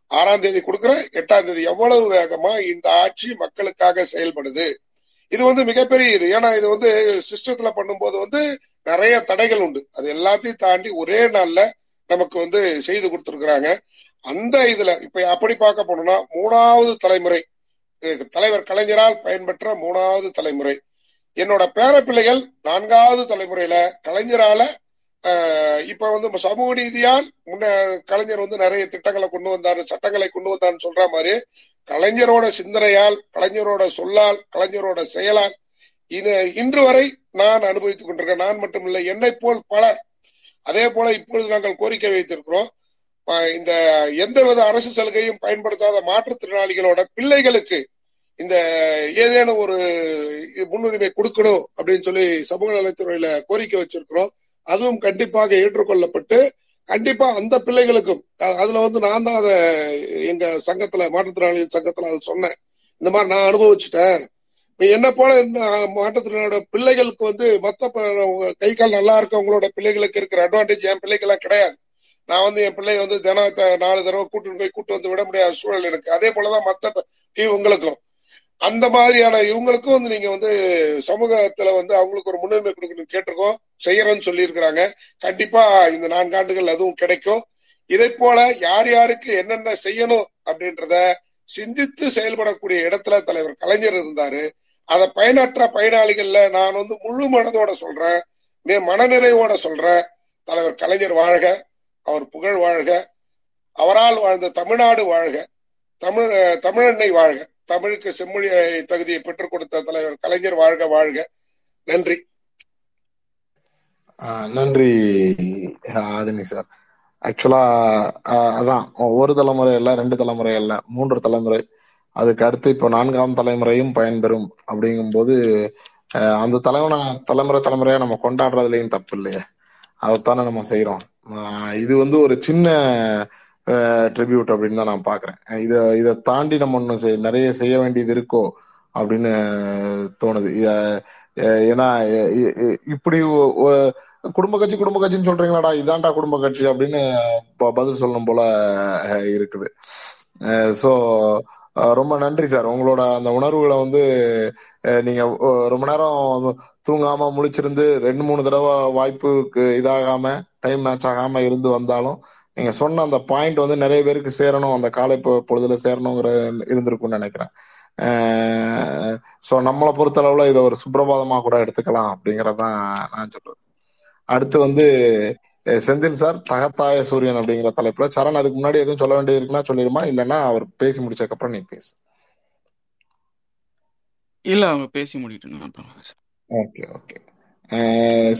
ஆறாம் தேதி கொடுக்குறேன் எட்டாம் தேதி எவ்வளவு வேகமா இந்த ஆட்சி மக்களுக்காக செயல்படுது? இது வந்து மிகப்பெரிய இது. ஏன்னா இது வந்து சிஸ்டத்துல பண்ணும்போது வந்து நிறைய தடைகள் உண்டு. அது எல்லாத்தையும் தாண்டி ஒரே நாள்ல நமக்கு வந்து செய்து கொடுத்துருக்குறாங்க. அந்த இதுல இப்ப அப்படி பார்க்க போனோம்னா மூணாவது தலைமுறை தலைவர் கலைஞரால் பயன்பெற்ற மூணாவது தலைமுறை. என்னோட பேரப்பிள்ளைகள் நான்காவது தலைமுறையில கலைஞரால இப்ப வந்து சமூக நீதியால் முன்ன கலைஞர் வந்து நிறைய திட்டங்களை கொண்டு வந்தாரு சட்டங்களை கொண்டு வந்தாருன்னு சொல்ற மாதிரி கலைஞரோட சிந்தனையால் கலைஞரோட சொல்லால் கலைஞரோட செயலால் இன- இன்று வரை நான் அனுபவித்துக் கொண்டிருக்கேன். நான் மட்டுமில்லை என்னை போல் பலர். அதே போல இப்பொழுது நாங்கள் கோரிக்கை வைத்திருக்கிறோம். இந்த எந்தவித அரசு சலுகையும் பயன்படுத்தாத மாற்றுத்திறனாளிகளோட பிள்ளைகளுக்கு இந்த ஏதேனும் ஒரு முன்னுரிமை கொடுக்கணும் அப்படின்னு சொல்லி சமூக நலத்துறையில கோரிக்கை வச்சிருக்கிறோம். அதுவும் கண்டிப்பாக ஏற்றுக்கொள்ளப்பட்டு கண்டிப்பா அந்த பிள்ளைகளுக்கும் அதுல வந்து நான் தான் அதை எங்க சங்கத்துல மாற்றுத்திறனாளிகள் சங்கத்துல அதை சொன்னேன். இந்த மாதிரி நான் அனுபவிச்சுட்டேன். இப்போ என்ன போல இந்த மாற்றுத்திறனாளோட பிள்ளைகளுக்கு வந்து மத்த கை கால் நல்லா இருக்கவங்களோட பிள்ளைகளுக்கு இருக்கிற அட்வான்டேஜ் என் பிள்ளைகள்லாம் கிடையாது. நான் வந்து என் பிள்ளைய வந்து தினம் நாலு தடவை கூட்டு போய் கூட்டு வந்து விட முடியாத சூழல் எனக்கு. அதே போலதான் மத்த இவங்களுக்கும் அந்த மாதிரியான இவங்களுக்கும் வந்து நீங்க வந்து சமூகத்துல வந்து அவங்களுக்கு ஒரு முன்னுரிமை கொடுக்கணும் கேட்டிருக்கோம். செய்யறோம்னு சொல்லியிருக்கிறாங்க. கண்டிப்பா இந்த நான்காண்டுகள் அதுவும் கிடைக்கும். இதை போல யார் யாருக்கு என்னென்ன செய்யணும் அப்படின்றத சிந்தித்து செயல்படக்கூடிய இடத்துல தலைவர் கலைஞர் இருந்தாரு. அதை பயனற்ற பயனாளிகள்ல நான் வந்து முழு மனதோட சொல்றேன். மே- மனநிறைவோட சொல்றேன். தலைவர் கலைஞர் வாழ்க. அவர் புகழ் வாழ்க. அவரால் வாழ்ந்த தமிழ்நாடு வாழ்க. தமிழ் தமிழன்னை வாழ்க. தமிழுக்கு செம்மொழி தகுதியை பெற்றுக் கொடுத்த தலைவர் கலைஞர் வாழ்க வாழ்க. நன்றி. ஆஹ் நன்றி ஆதினி சார். ஆக்சுவலா அதான் ஒரு தலைமுறை இல்ல ரெண்டு தலைமுறை இல்ல மூன்று தலைமுறை. அதுக்கு அடுத்து இப்போ நான்காம் தலைமுறையும் பயன்பெறும் அப்படிங்கும்போது அந்த தலைமுறை தலைமுறை தலைமுறையா நம்ம கொண்டாடுறதுலயும் தப்பு இல்லையே. அதைத்தானே நம்ம செய்யறோம் இது வந்து ஒரு சின்ன ட்ரிபியூட் அப்படின்னு தான் நான் பாக்குறேன் இதை இதை தாண்டி நம்ம இன்னும் செய்- நிறைய செய்ய வேண்டியது இருக்கோ அப்படின்னு தோணுது. ஏன்னா இப்படி குடும்ப கட்சி குடும்ப கட்சின்னு சொல்றீங்களாடா இதான்டா குடும்ப கட்சி அப்படின்னு பதில் சொல்லணும் போல இருக்குது. ஸோ ரொம்ப நன்றி சார். உங்களோட அந்த உணர்வுகளை வந்து நீங்க ரொம்ப நேரம் தூங்காம முழிச்சிருந்து ரெண்டு மூணு தடவை வாய்ப்புக்கு இதாகாம டைம் மேட்ச் ஆகாம இருந்து வந்தாலும் நீங்க சொன்ன அந்த பாயிண்ட் வந்து நிறைய பேருக்கு சேரணும். அந்த காலை பொழுதுல சேரணுங்கிற இருந்திருக்கும்னு நினைக்கிறேன். ஸோ நம்மளை பொறுத்தளவுல இதை ஒரு சுப்பிரபாதமா கூட எடுத்துக்கலாம் அப்படிங்கறதான் நான் சொல்றேன். அடுத்து வந்து செந்தில் சார் தகத்தாய சூரியன் அப்படிங்கிற தலைப்புல சரண் அதுக்கு முன்னாடி எதுவும் சொல்ல வேண்டியது இருக்குன்னா சொல்லிடுமா? இல்லைன்னா அவர் பேசி முடிச்சதுக்கு அப்புறம் நீ பேசு. இல்ல அவங்க பேசி பேசுறேன். Okay okay.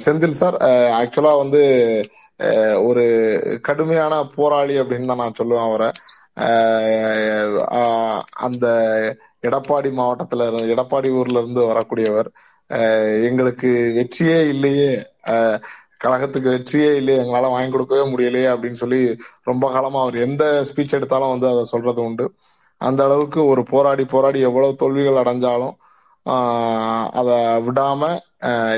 செந்தில் சார் ஆக்சுவலா வந்து ஒரு கடுமையான போராளி அப்படின்னு தான் நான் சொல்லுவேன் அவரை. அந்த எடப்பாடி மாவட்டத்துல இருந்து எடப்பாடி ஊர்ல இருந்து வரக்கூடியவர் எங்களுக்கு வெற்றியே இல்லையே கழகத்துக்கு வெற்றியே இல்லையே எங்களால வாங்கி கொடுக்கவே முடியலையே அப்படின்னு சொல்லி ரொம்ப காலமா அவர் எந்த ஸ்பீச் எடுத்தாலும் வந்து அதை சொல்றது உண்டு. அந்த அளவுக்கு ஒரு போராடி போராடி எவ்வளவு தோல்விகள் அடைஞ்சாலும் அதை விடாம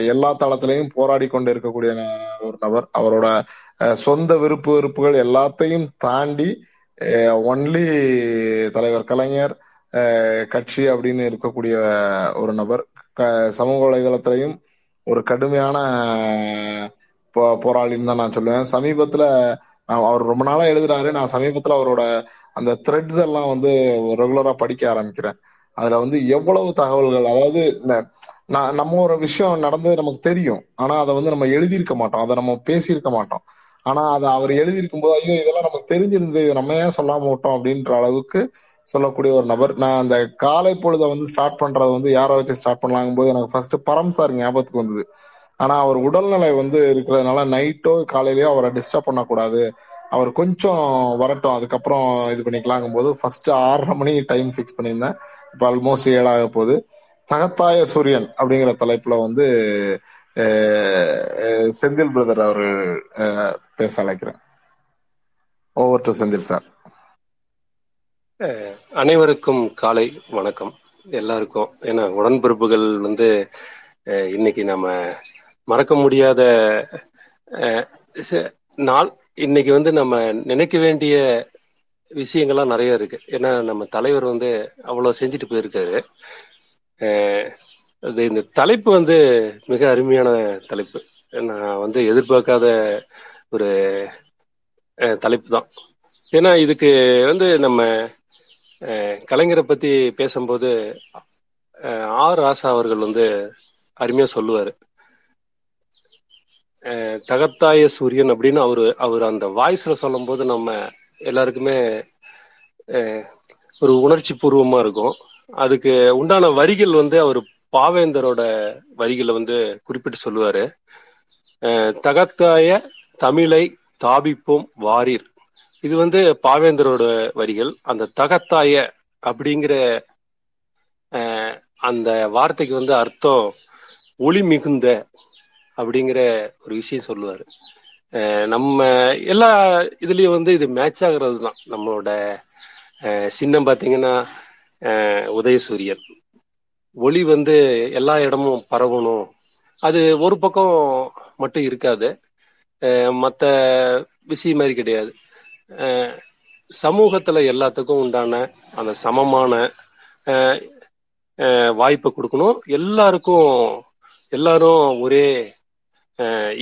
எல்லா தளத்திலையும் போராடி கொண்டு இருக்கக்கூடிய ஒரு நபர். அவரோட சொந்த விருப்பு வெறுப்புகள் எல்லாத்தையும் தாண்டி ஒன்லி தலைவர் கலைஞர் கட்சி அப்படின்னு இருக்கக்கூடிய ஒரு நபர். க- சமூக வலைதளத்திலையும் ஒரு கடுமையான போராளின்னு தான் நான் சொல்லுவேன். சமீபத்துல நான் அவர் ரொம்ப நாளா எழுதுறாரு. நான் சமீபத்துல அவரோட அந்த த்ரெட்ஸ் எல்லாம் வந்து ரெகுலரா படிக்க ஆரம்பிக்கிறேன். அதுல வந்து எவ்வளவு தகவல்கள் அதாவது ந- நான் நம்ம ஒரு விஷயம் நடந்து நமக்கு தெரியும். ஆனா அதை வந்து நம்ம எழுதியிருக்க மாட்டோம். அதை நம்ம பேசியிருக்க மாட்டோம். ஆனா அதை அவர் எழுதியிருக்கும் போது ஐயோ இதெல்லாம் நமக்கு தெரிஞ்சிருந்து இதை நம்ம ஏன் சொல்லாம விட்டோம் அப்படின்ற அளவுக்கு சொல்லக்கூடிய ஒரு நபர். நான் அந்த காலை பொழுதை வந்து ஸ்டார்ட் பண்றது வந்து யாரை வச்சு ஸ்டார்ட் பண்ணலாங்கும் போது எனக்கு ஃபர்ஸ்ட் பரம் சார் ஞாபகத்துக்கு வந்தது. ஆனா அவர் உடல்நிலை வந்து இருக்கிறதுனால நைட்டோ காலையிலயோ அவரை டிஸ்டர்ப் பண்ணக்கூடாது. அவர் கொஞ்சம் வரட்டும். அதுக்கப்புறம் இது பண்ணிக்கலாங்கும் போது ஃபர்ஸ்ட் ஆறரை மணி டைம் ஃபிக்ஸ் பண்ணியிருந்தேன். இப்போ ஆல்மோஸ்ட் ஏழாக போகுது. தகத்தாய சூரியன் அப்படிங்கிற தலைப்புல வந்து செந்தில் பிரதர் அவர் பேச அழைக்கிறேன். ஓவர் டு செந்தில் சார் அனைவருக்கும் காலை வணக்கம். எல்லாருக்கும் ஏன்னா உடன்பிறப்புகள் வந்து இன்னைக்கு நம்ம மறக்க முடியாத ச- நாள். இன்னைக்கு வந்து நம்ம நினைக்க வேண்டிய விஷயங்கள்லாம் நிறைய இருக்கு. ஏன்னா நம்ம தலைவர் வந்து அவ்வளோ செஞ்சுட்டு போயிருக்காரு. அது இந்த தலைப்பு வந்து மிக அருமையான தலைப்பு. நான் வந்து எதிர்பார்க்காத ஒரு தலைப்பு தான். ஏன்னா இதுக்கு வந்து நம்ம கலைஞரை பத்தி பேசும்போது ஆர் ராசா அவர்கள் வந்து அருமையா சொல்லுவாரு. தகத்தாய சூரியன் அப்படின்னு அவரு அவர் அந்த வாய்ஸ்ல சொல்லும்போது நம்ம எல்லாருக்குமே ஒரு உணர்ச்சி பூர்வமா இருக்கும். அதுக்கு உண்டான வரிகள் வந்து அவர் பாவேந்தரோட வரிகளை வந்து குறிப்பிட்டு சொல்லுவாரு. தகத்தாய தமிழை தாபிப்போம் வாரீர். இது வந்து பாவேந்தரோட வரிகள். அந்த தகத்தாய அப்படிங்கிற அந்த வார்த்தைக்கு வந்து அர்த்தம் ஒளி மிகுந்த அப்படிங்கிற ஒரு விஷயம் சொல்லுவார். நம்ம எல்லா இதுலேயும் வந்து இது மேட்ச் ஆகிறது தான் நம்மளோட சின்னம் பார்த்தீங்கன்னா உதயசூரியன். ஒளி வந்து எல்லா இடமும் பரவணும். அது ஒரு பக்கம் மட்டும் இருக்காது. மற்ற விஷயம் மாதிரி கிடையாது. சமூகத்தில் எல்லாத்துக்கும் உண்டான அந்த சமமான வாய்ப்பை கொடுக்கணும். எல்லாருக்கும் எல்லாரும் ஒரே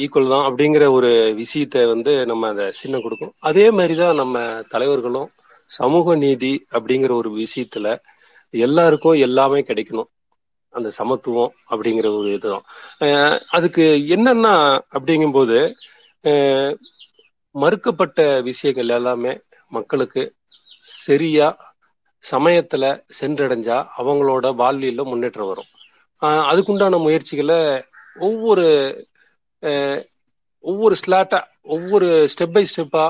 ஈக்குவல் தான் அப்படிங்கிற ஒரு விஷயத்த வந்து நம்ம அதை சின்னம் கொடுக்கும். அதே மாதிரி தான் நம்ம தலைவர்களும் சமூக நீதி அப்படிங்கிற ஒரு விஷயத்துல எல்லாருக்கும் எல்லாமே கிடைக்கணும். அந்த சமத்துவம் அப்படிங்கிற ஒரு இதுதான். அதுக்கு என்னன்னா அப்படிங்கும்போது மறுக்கப்பட்ட விஷயங்கள் எல்லாமே மக்களுக்கு சரியா சமயத்துல சென்றடைஞ்சா அவங்களோட வாழ்வியல முன்னேற்றம் வரும். அதுக்குண்டான முயற்சிகளை ஒவ்வொரு ஒவ்வொரு ஸ்லாட்டா ஒவ்வொரு ஸ்டெப் பை ஸ்டெப்பா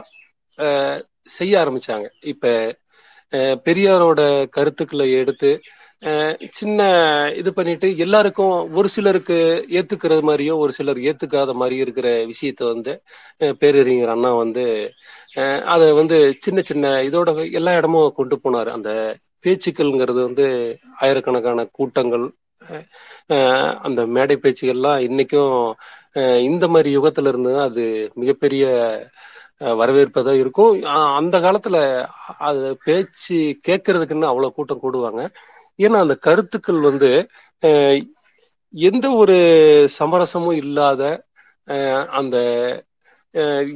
செய்ய ஆரம்பிச்சாங்க. இப்ப பெரியாரோட கருத்துக்களை எடுத்து சின்ன இது பண்ணிட்டு எல்லாருக்கும் ஒரு சிலருக்கு ஏத்துக்கிறது மாதிரியும் ஒரு சிலர் ஏத்துக்காத மாதிரி இருக்கிற விஷயத்த வந்து பேரறிஞர் அண்ணா வந்து அதை வந்து சின்ன சின்ன இதோட எல்லா இடமும் கொண்டு போனார். அந்த பேச்சுக்கள்ங்கிறது வந்து ஆயிரக்கணக்கான கூட்டங்கள் அந்த மேடை பேச்சுகள்லாம் இன்னைக்கும் இந்த மாதிரி யுகத்துல இருந்து அது மிகப்பெரிய அஹ் வரவேற்பதா இருக்கும். அந்த காலத்துல அது பேச்சு கேட்கறதுக்குன்னு அவ்வளவு கூட்டம் கூடுவாங்க. ஏன்னா அந்த கருத்துக்கள் வந்து எந்த ஒரு சமரசமும் இல்லாத அந்த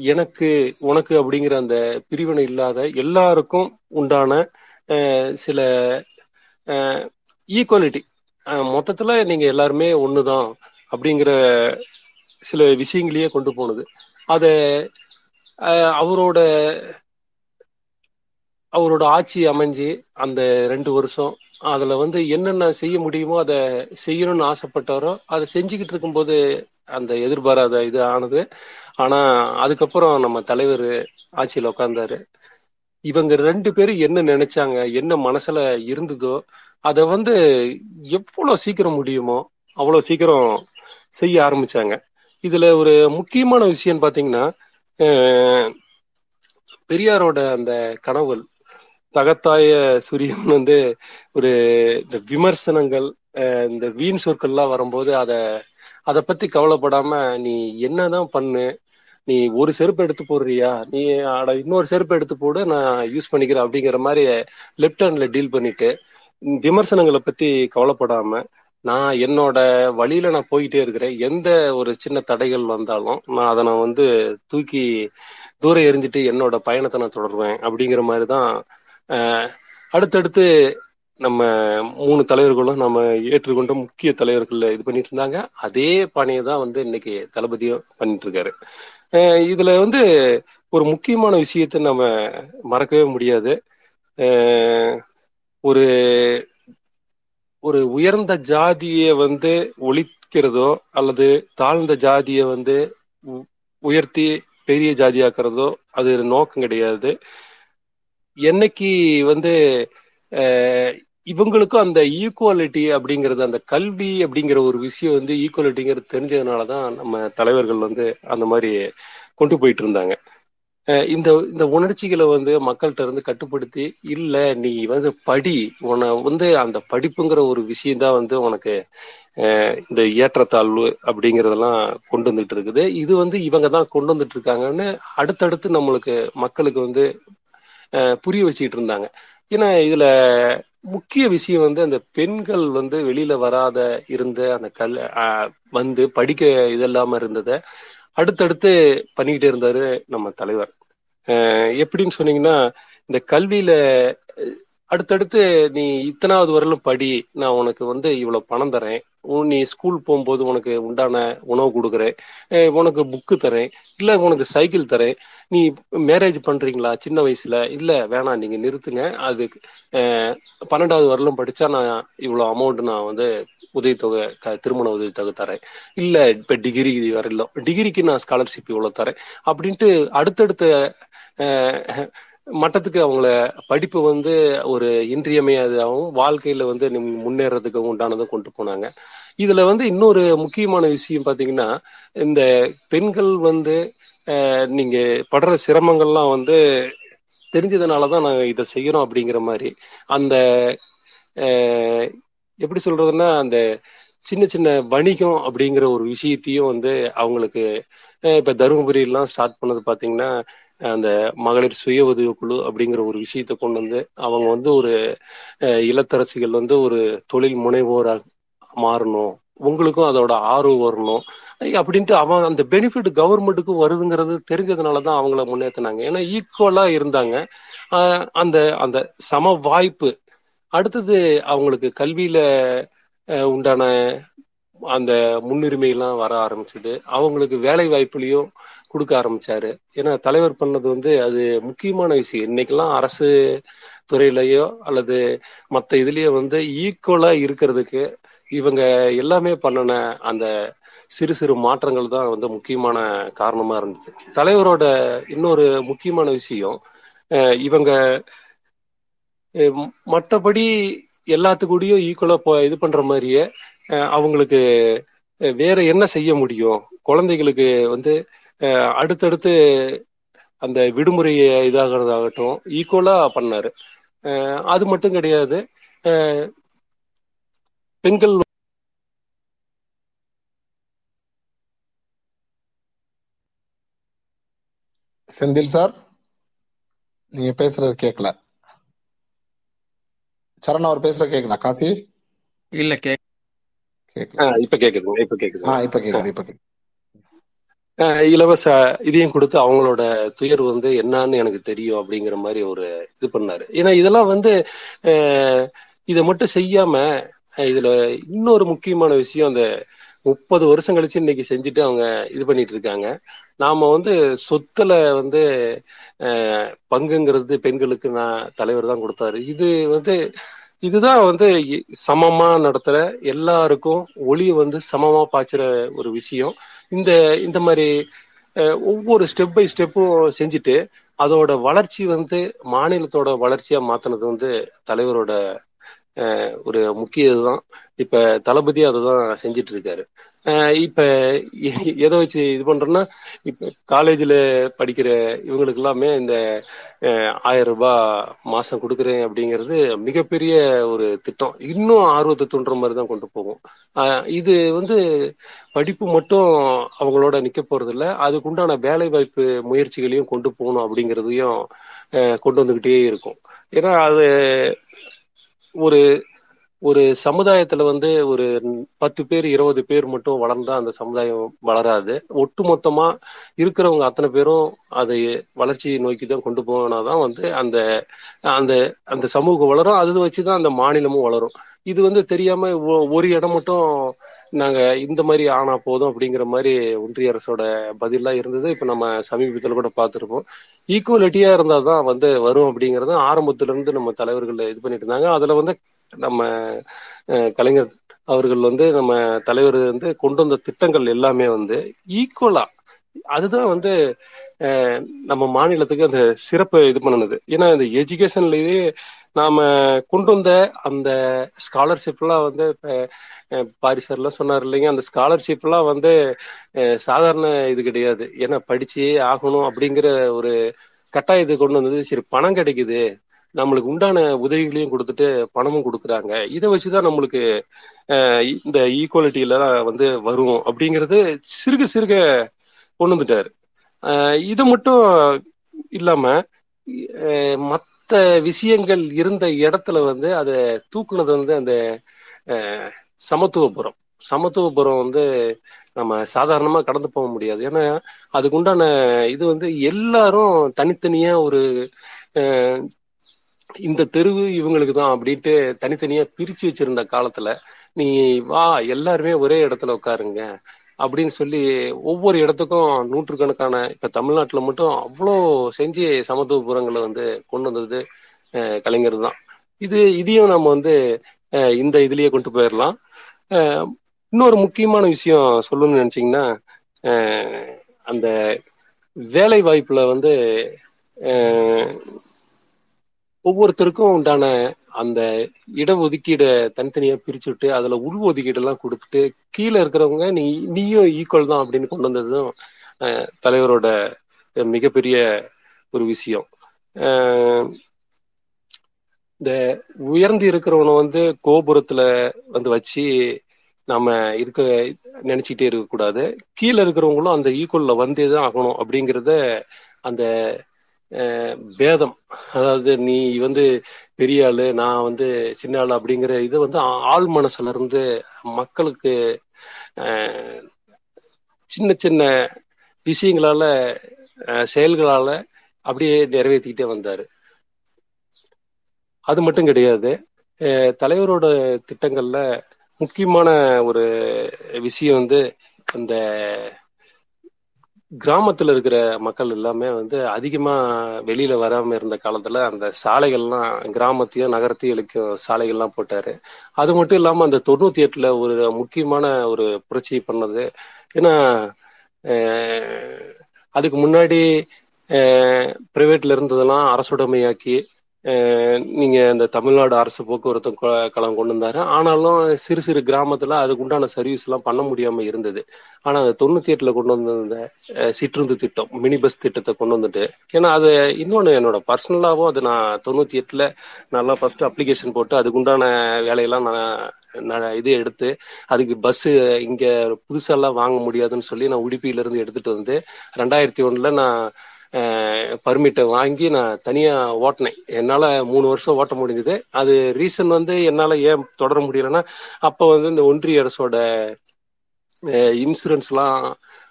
எனக்கு உனக்கு அப்படிங்கிற அந்த பிரிவினை இல்லாத எல்லாருக்கும் உண்டான சில ஈக்குவாலிட்டி மொத்தத்துல நீங்க எல்லாருமே ஒண்ணுதான் அப்படிங்கிற சில விஷயங்களையே கொண்டு போனது. அத அவரோட அவரோட ஆட்சி அமைஞ்சு அந்த ரெண்டு வருஷம் அதில் வந்து என்னென்ன செய்ய முடியுமோ அதை செய்யணும்னு ஆசைப்பட்டாரோ அதை செஞ்சுக்கிட்டு இருக்கும்போது அந்த எதிர்பாராத இது ஆனது. ஆனால் அதுக்கப்புறம் நம்ம தலைவர் ஆட்சியில் உட்காந்தாரு இவங்க ரெண்டு பேரும் என்ன நினைச்சாங்க என்ன மனசுல இருந்ததோ அதை வந்து எவ்வளோ சீக்கிரம் முடியுமோ அவ்வளோ சீக்கிரம் செய்ய ஆரம்பிச்சாங்க. இதுல ஒரு முக்கியமான விஷயம் பாத்தீங்கன்னா பெரியாரோட அந்த கனவுகள் தகத்தாய சூரியன் வந்து ஒரு இந்த விமர்சனங்கள் இந்த வீண் சொற்கள்லாம் வரும்போது அத அதை பத்தி கவலைப்படாம நீ என்னதான் பண்ணு நீ ஒரு செருப்பு எடுத்து போடுறியா நீ அட இன்னொரு செருப்பு எடுத்து போடு நான் யூஸ் பண்ணிக்கிறேன் அப்படிங்கிற மாதிரி லெஃப்ட் ஹேண்ட்ல டீல் பண்ணிட்டு விமர்சனங்களை பத்தி கவலைப்படாம நான் என்னோட வழியில நான் போயிட்டே இருக்கிறேன். எந்த ஒரு சின்ன தடைகள் வந்தாலும் நான் அதை நான் வந்து தூக்கி தூரம் எரிஞ்சிட்டு என்னோட பயணத்தை நான் தொடருவேன் அப்படிங்கிற மாதிரி தான் அடுத்தடுத்து நம்ம மூணு தலைவர்களும் நம்ம ஏற்றுக்கொண்ட முக்கிய தலைவர்கள் இது பண்ணிட்டு இருந்தாங்க. அதே பாணியை தான் வந்து இன்னைக்கு தளபதியும் பண்ணிட்டு இருக்காரு. இதுல வந்து ஒரு முக்கியமான விஷயத்த நம்ம மறக்கவே முடியாது. ஒரு ஒரு உயர்ந்த ஜாதியை வந்து ஒழிக்கிறதோ அல்லது தாழ்ந்த ஜாதியை வந்து உ- உயர்த்தி பெரிய ஜாதியாக்குறதோ அது நோக்கம் கிடையாது. என்னைக்கு வந்து இவங்களுக்கும் அந்த ஈக்குவாலிட்டி அப்படிங்கிறது அந்த கல்வி அப்படிங்கிற ஒரு விஷயம் வந்து ஈக்குவாலிட்டிங்கிறது தெரிஞ்சதுனால தான் நம்ம தலைவர்கள் வந்து அந்த மாதிரி கொண்டு போயிட்டு இருந்தாங்க. இந்த இந்த உணர்ச்சிகளை வந்து மக்கள்கிட்ட இருந்து கட்டுப்படுத்தி இல்ல நீ வந்து படி. உன வந்து அந்த படிப்புங்கிற ஒரு விஷயம்தான் வந்து உனக்கு இந்த ஏற்றத்தாழ்வு அப்படிங்கறதெல்லாம் கொண்டு வந்துட்டு இருக்குது. இது வந்து இவங்க தான் கொண்டு வந்துட்டு இருக்காங்கன்னு அடுத்தடுத்து நம்மளுக்கு மக்களுக்கு வந்து புரிய வச்சுக்கிட்டு இருந்தாங்க. ஏன்னா இதுல முக்கிய விஷயம் வந்து அந்த பெண்கள் வந்து வெளியில வராத இருந்த அந்த கல் வந்து படிக்க இதெல்லாம இருந்ததை அடுத்தடுத்து பண்ணிக்கிட்டே இருந்தாரு நம்ம தலைவர். எப்படின்னு சொன்னீங்கன்னா இந்த கல்வியில அடுத்தடுத்து நீ இத்தனாவது வரலும் படி நான் உனக்கு வந்து இவ்வளவு பணம் தரேன். நீ ஸ்கூல் போகும்போது உனக்கு உண்டான உணவு கொடுக்குறேன். உனக்கு புக்கு தரேன். இல்லை உனக்கு சைக்கிள் தரேன். நீ மேரேஜ் பண்றீங்களா சின்ன வயசுல? இல்லை வேணாம் நீங்க நிறுத்துங்க. அது பன்னெண்டாவது வரலும் படிச்சா நான் இவ்வளோ அமௌண்ட் நான் வந்து உதவித்தொகை திருமண உதவித்தொகை தரேன். இல்ல இப்ப டிகிரி வரலாம் டிகிரிக்கு நான் ஸ்காலர்ஷிப் இவ்வளவு தரேன். அப்படின்ட்டு அடுத்தடுத்த மட்டத்துக்கு அவங்கள படிப்பு வந்து ஒரு இன்றியமையாததாகவும் வாழ்க்கையில வந்து முன்னேறதுக்கு உண்டானதை கொண்டு போனாங்க. இதுல வந்து இன்னொரு முக்கியமான விஷயம் பாத்தீங்கன்னா இந்த பெண்கள் வந்து நீங்க படுற சிரமங்கள்லாம் வந்து தெரிஞ்சதுனாலதான் நாங்க இதை செய்யறோம் அப்படிங்கிற மாதிரி அந்த எப்படி சொல்றதுன்னா அந்த சின்ன சின்ன வணிகம் அப்படிங்கிற ஒரு விஷயத்தையும் வந்து அவங்களுக்கு இப்ப தருமபுரியெல்லாம் ஸ்டார்ட் பண்ணது பாத்தீங்கன்னா அந்த மகளிர் சுய உதவி குழு அப்படிங்கிற ஒரு விஷயத்தை கொண்டு வந்து அவங்க வந்து ஒரு இளத்தரசிகள் வந்து ஒரு தொழில் முனைவோரா மாறணும். உங்களுக்கும் அதோட ஆர்வம் வரணும். அப்படின்ட்டு அவன் அந்த பெனிஃபிட் கவர்மெண்ட்டுக்கும் வருதுங்கிறது தெரிஞ்சதுனாலதான் அவங்கள முன்னேற்றினாங்க ஏன்னா ஈக்குவலா இருந்தாங்க. அந்த அந்த சம வாய்ப்பு அடுத்தது அவங்களுக்கு கல்வியில உண்டான அந்த முன்னுரிமை எல்லாம் வர ஆரம்பிச்சது. அவங்களுக்கு வேலை வாய்ப்புலையும் கொடுக்க ஆரம்பிச்சாரு. ஏன்னா தலைவர் பண்ணது வந்து அது முக்கியமான விஷயம். இன்னைக்கெல்லாம் அரசு துறையிலயோ அல்லது மற்ற இதுலயோ வந்து ஈக்குவலா இருக்கிறதுக்கு இவங்க எல்லாமே பண்ணின அந்த சிறு சிறு மாற்றங்கள் தான் வந்து முக்கியமான காரணமா இருந்தது. தலைவரோட இன்னொரு முக்கியமான விஷயம் இவங்க மற்றபடி எல்லாத்துக்கூடயும் ஈக்குவலா இது பண்ற மாதிரியே அவங்களுக்கு வேற என்ன செய்ய முடியும்? குழந்தைகளுக்கு வந்து அடுத்தடுத்து அந்த விடுமுறை இதாகிறதாகட்டும் ஈக்குவலா பண்ணாரு. அது மட்டும் கிடையாது பெண்கள் செந்தில் சார் நீங்க பேசுறது கேட்கல சரண் அவர் பேசுற கேக்குதா? காசி? இல்ல கே கேட்கல அஹ் இப்ப கேக்குதுங்க இப்ப ஆ கேக்குதுங்க இப்ப கேக்குது இப்ப கேக்குது. இலவச இதையும் கொடுத்து அவங்களோட துயர் வந்து என்னன்னு எனக்கு தெரியும் அப்படிங்கிற மாதிரி ஒரு இது பண்ணாரு. ஏன்னா இதெல்லாம் வந்து இதை மட்டும் செய்யாம இதுல இன்னொரு முக்கியமான விஷயம் அந்த முப்பது வருஷம் கழிச்சு இன்னைக்கு செஞ்சுட்டு அவங்க இது பண்ணிட்டு இருக்காங்க. நாம வந்து சொத்துல வந்து பங்குங்கிறது பெண்களுக்கு நான் தலைவர் தான் கொடுத்தாரு. இது வந்து இதுதான் வந்து சமமா நடத்துற எல்லாருக்கும் ஒளியை வந்து சமமா பாய்ச்சுற ஒரு விஷயம். இந்த இந்த மாதிரி ஒவ்வொரு ஸ்டெப் பை ஸ்டெப்பும் செஞ்சுட்டு அதோட வளர்ச்சி வந்து மாநிலத்தோட வளர்ச்சியா மாத்தினது வந்து தலைவரோட ஒரு முக்கிய இதுதான். இப்ப தளபதி அதை தான் செஞ்சுட்டு இருக்காரு அஹ், இப்ப எ- எதை வச்சு இது பண்றோம்னா இப்ப காலேஜ்ல படிக்கிற இவங்களுக்கு எல்லாமே இந்த அஹ், ஆயிரம் ரூபாய் மாசம் கொடுக்குறேன் அப்படிங்கிறது மிகப்பெரிய ஒரு திட்டம். இன்னும் ஆர்வத்தை தூண்டுற மாதிரி தான் கொண்டு போகும். அஹ், இது வந்து படிப்பு மட்டும் அவங்களோட நிக்க போறதில்ல. அதுக்குண்டான வேலை வாய்ப்பு முயற்சிகளையும் கொண்டு போகணும் அப்படிங்கிறதையும் அஹ், கொண்டு வந்துகிட்டே இருக்கும். ஏன்னா அது ஒரு ஒரு சமுதாயத்துல வந்து ஒரு பத்து பேர் இருபது பேர் மட்டும் வளர்ந்தா அந்த சமுதாயம் வளராது. ஒட்டு மொத்தமா இருக்கிறவங்க அத்தனை பேரும் அதை வளர்ச்சியை நோக்கி தான் கொண்டு போனாதான் வந்து அந்த அந்த அந்த சமூகம் வளரும். அது வச்சுதான் அந்த மாநிலமும் வளரும். இது வந்து தெரியாம ஒ- ஒரு இடம் மட்டும் நாங்க இந்த மாதிரி ஆனா போதும் அப்படிங்கிற மாதிரி ஒன்றிய அரசோட பதிலா இருந்தது. இப்ப நம்ம சமீபத்துல கூட பார்த்திருப்போம். ஈக்குவலிட்டியா இருந்தாதான் வந்து வரும் அப்படிங்கறது ஆரம்பத்துல இருந்து நம்ம தலைவர்கள் இது பண்ணிட்டு இருந்தாங்க. அதுல வந்து நம்ம அஹ், கலைஞர் அவர்கள் வந்து நம்ம தலைவர் வந்து கொண்டு வந்த திட்டங்கள் எல்லாமே வந்து ஈக்குவலா அதுதான் வந்து நம்ம மாநிலத்துக்கு அந்த சிறப்பு இது பண்ணுனது. ஏன்னா இந்த எஜுகேஷன்லயே நாம கொண்டு வந்த அந்த ஸ்காலர்ஷிப் எல்லாம் வந்து பாரிசர்லாம் சொன்னார் இல்லைங்க. அந்த ஸ்காலர்ஷிப் எல்லாம் வந்து சாதாரண இது கிடையாது. ஏன்னா படிச்சே ஆகணும் அப்படிங்கிற ஒரு கட்டாயத்தை கொண்டு வந்தது. சரி பணம் கிடைக்குது. நம்மளுக்கு உண்டான உதவிகளையும் கொடுத்துட்டு பணமும் கொடுக்குறாங்க. இதை வச்சுதான் நம்மளுக்கு இந்த ஈக்குவாலிட்டியில வந்து வரும் அப்படிங்கறது சிறுக சிறுக கொண்டு வந்துட்டாரு. இது மட்டும் இல்லாம அஹ், மற்ற விஷயங்கள் இருந்த இடத்துல வந்து அதை தூக்குனது வந்து அந்த சமத்துவபுரம். சமத்துவபுரம் வந்து நம்ம சாதாரணமா கடந்து போக முடியாது. ஏன்னா அதுக்கு உண்டான இது வந்து எல்லாரும் தனித்தனியா ஒரு அஹ், இந்த தெருவு இவங்களுக்கு தான் அப்படின்ட்டு தனித்தனியா பிரிச்சு வச்சிருந்த காலத்துல நீ வா எல்லாருமே ஒரே இடத்துல உட்காருங்க. அப்படின்னு சொல்லி ஒவ்வொரு இடத்துக்கும் நூற்றுக்கணக்கான இப்ப தமிழ்நாட்டுல மட்டும் அவ்வளோ செஞ்சு சமத்துவபுரங்களை வந்து கொண்டு வந்தது கலைஞர் தான். இது இதையும் நம்ம வந்து இந்த இதுலயே கொண்டு போயிடலாம் இன்னொரு முக்கியமான விஷயம் சொல்லணும்னு நினைச்சீங்கன்னா அந்த வேலை வாய்ப்புல வந்து ஒவ்வொருத்தருக்கும் உண்டான அந்த இடஒதுக்கீடு தனித்தனியா பிரிச்சு விட்டு அதுல உள் ஒதுக்கீடு எல்லாம் கொடுத்துட்டு கீழே இருக்கிறவங்க நீ நீயும் ஈக்குவல் தான் அப்படின்னு கொண்டு வந்ததும் தலைவரோட மிகப்பெரிய ஒரு விஷயம். இந்த உயர்ந்து இருக்கிறவனை வந்து கோபுரத்துல வந்து வச்சு நாம இருக்க நினைச்சிட்டே இருக்கக்கூடாது. கீழே இருக்கிறவங்களும் அந்த ஈக்குவல்ல வந்தே தான் ஆகணும் அப்படிங்கறத அந்த பேதம். அதாவது நீ வந்து பெரிய ஆளு நான் வந்து சின்ன ஆள் அப்படிங்கிற இது வந்து ஆள் ஆழ் மனசுல இருந்து மக்களுக்கு சின்ன சின்ன விஷயங்களால அஹ், செயல்களால அப்படியே நிறைவேற்றிக்கிட்டே வந்தாரு. அது மட்டும் கிடையாது. தலைவரோட திட்டங்கள்ல முக்கியமான ஒரு விஷயம் வந்து அந்த கிராமத்துல இருக்கிற மக்கள் எல்லாமே வந்து அதிகமா வெளியில வராம இருந்த காலத்துல அந்த சாலைகள்லாம் கிராமத்தையும் நகரத்தையும் இழுக்கும் சாலைகள்லாம் போட்டாரு. அது மட்டும் இல்லாம அந்த தொண்ணூத்தி எட்டுல ஒரு முக்கியமான ஒரு புரட்சி பண்ணது. ஏன்னா அதுக்கு முன்னாடி பிரைவேட்ல இருந்ததெல்லாம் அரசுடைமையாக்கி நீங்க இந்த தமிழ்நாடு அரசு போக்குவரத்து கழகம் கொண்டு வந்தாரு. ஆனாலும் சிறு சிறு கிராமத்துல அதுக்கு உண்டான சர்வீஸ் எல்லாம் பண்ண முடியாம இருந்தது. ஆனா அது தொண்ணூத்தி எட்டுல கொண்டு வந்த சிற்றுந்து திட்டம் மினி பஸ் திட்டத்தை கொண்டு வந்துட்டு ஏன்னா அது இன்னொன்னு என்னோட பர்சனலாவும் அது நான் தொண்ணூத்தி எட்டுல நல்லா ஃபர்ஸ்ட் அப்ளிகேஷன் போட்டு அதுக்கு உண்டான வேலையெல்லாம் நான் இது எடுத்து அதுக்கு பஸ் இங்க புதுசெல்லாம் வாங்க முடியாதுன்னு சொல்லி நான் உடுப்பியில இருந்து எடுத்துட்டு வந்து ரெண்டாயிரத்தி ஒண்ணுல நான் பர்மிட்டை வாங்கி நான் தனியாக ஓட்டினேன். என்னால் மூணு வருஷம் ஓட்ட முடிஞ்சது. அது ரீசன் வந்து என்னால் ஏன் தொடர முடியலன்னா அப்போ வந்து இந்த ஒன்றிய அரசோட இன்சூரன்ஸ்லாம்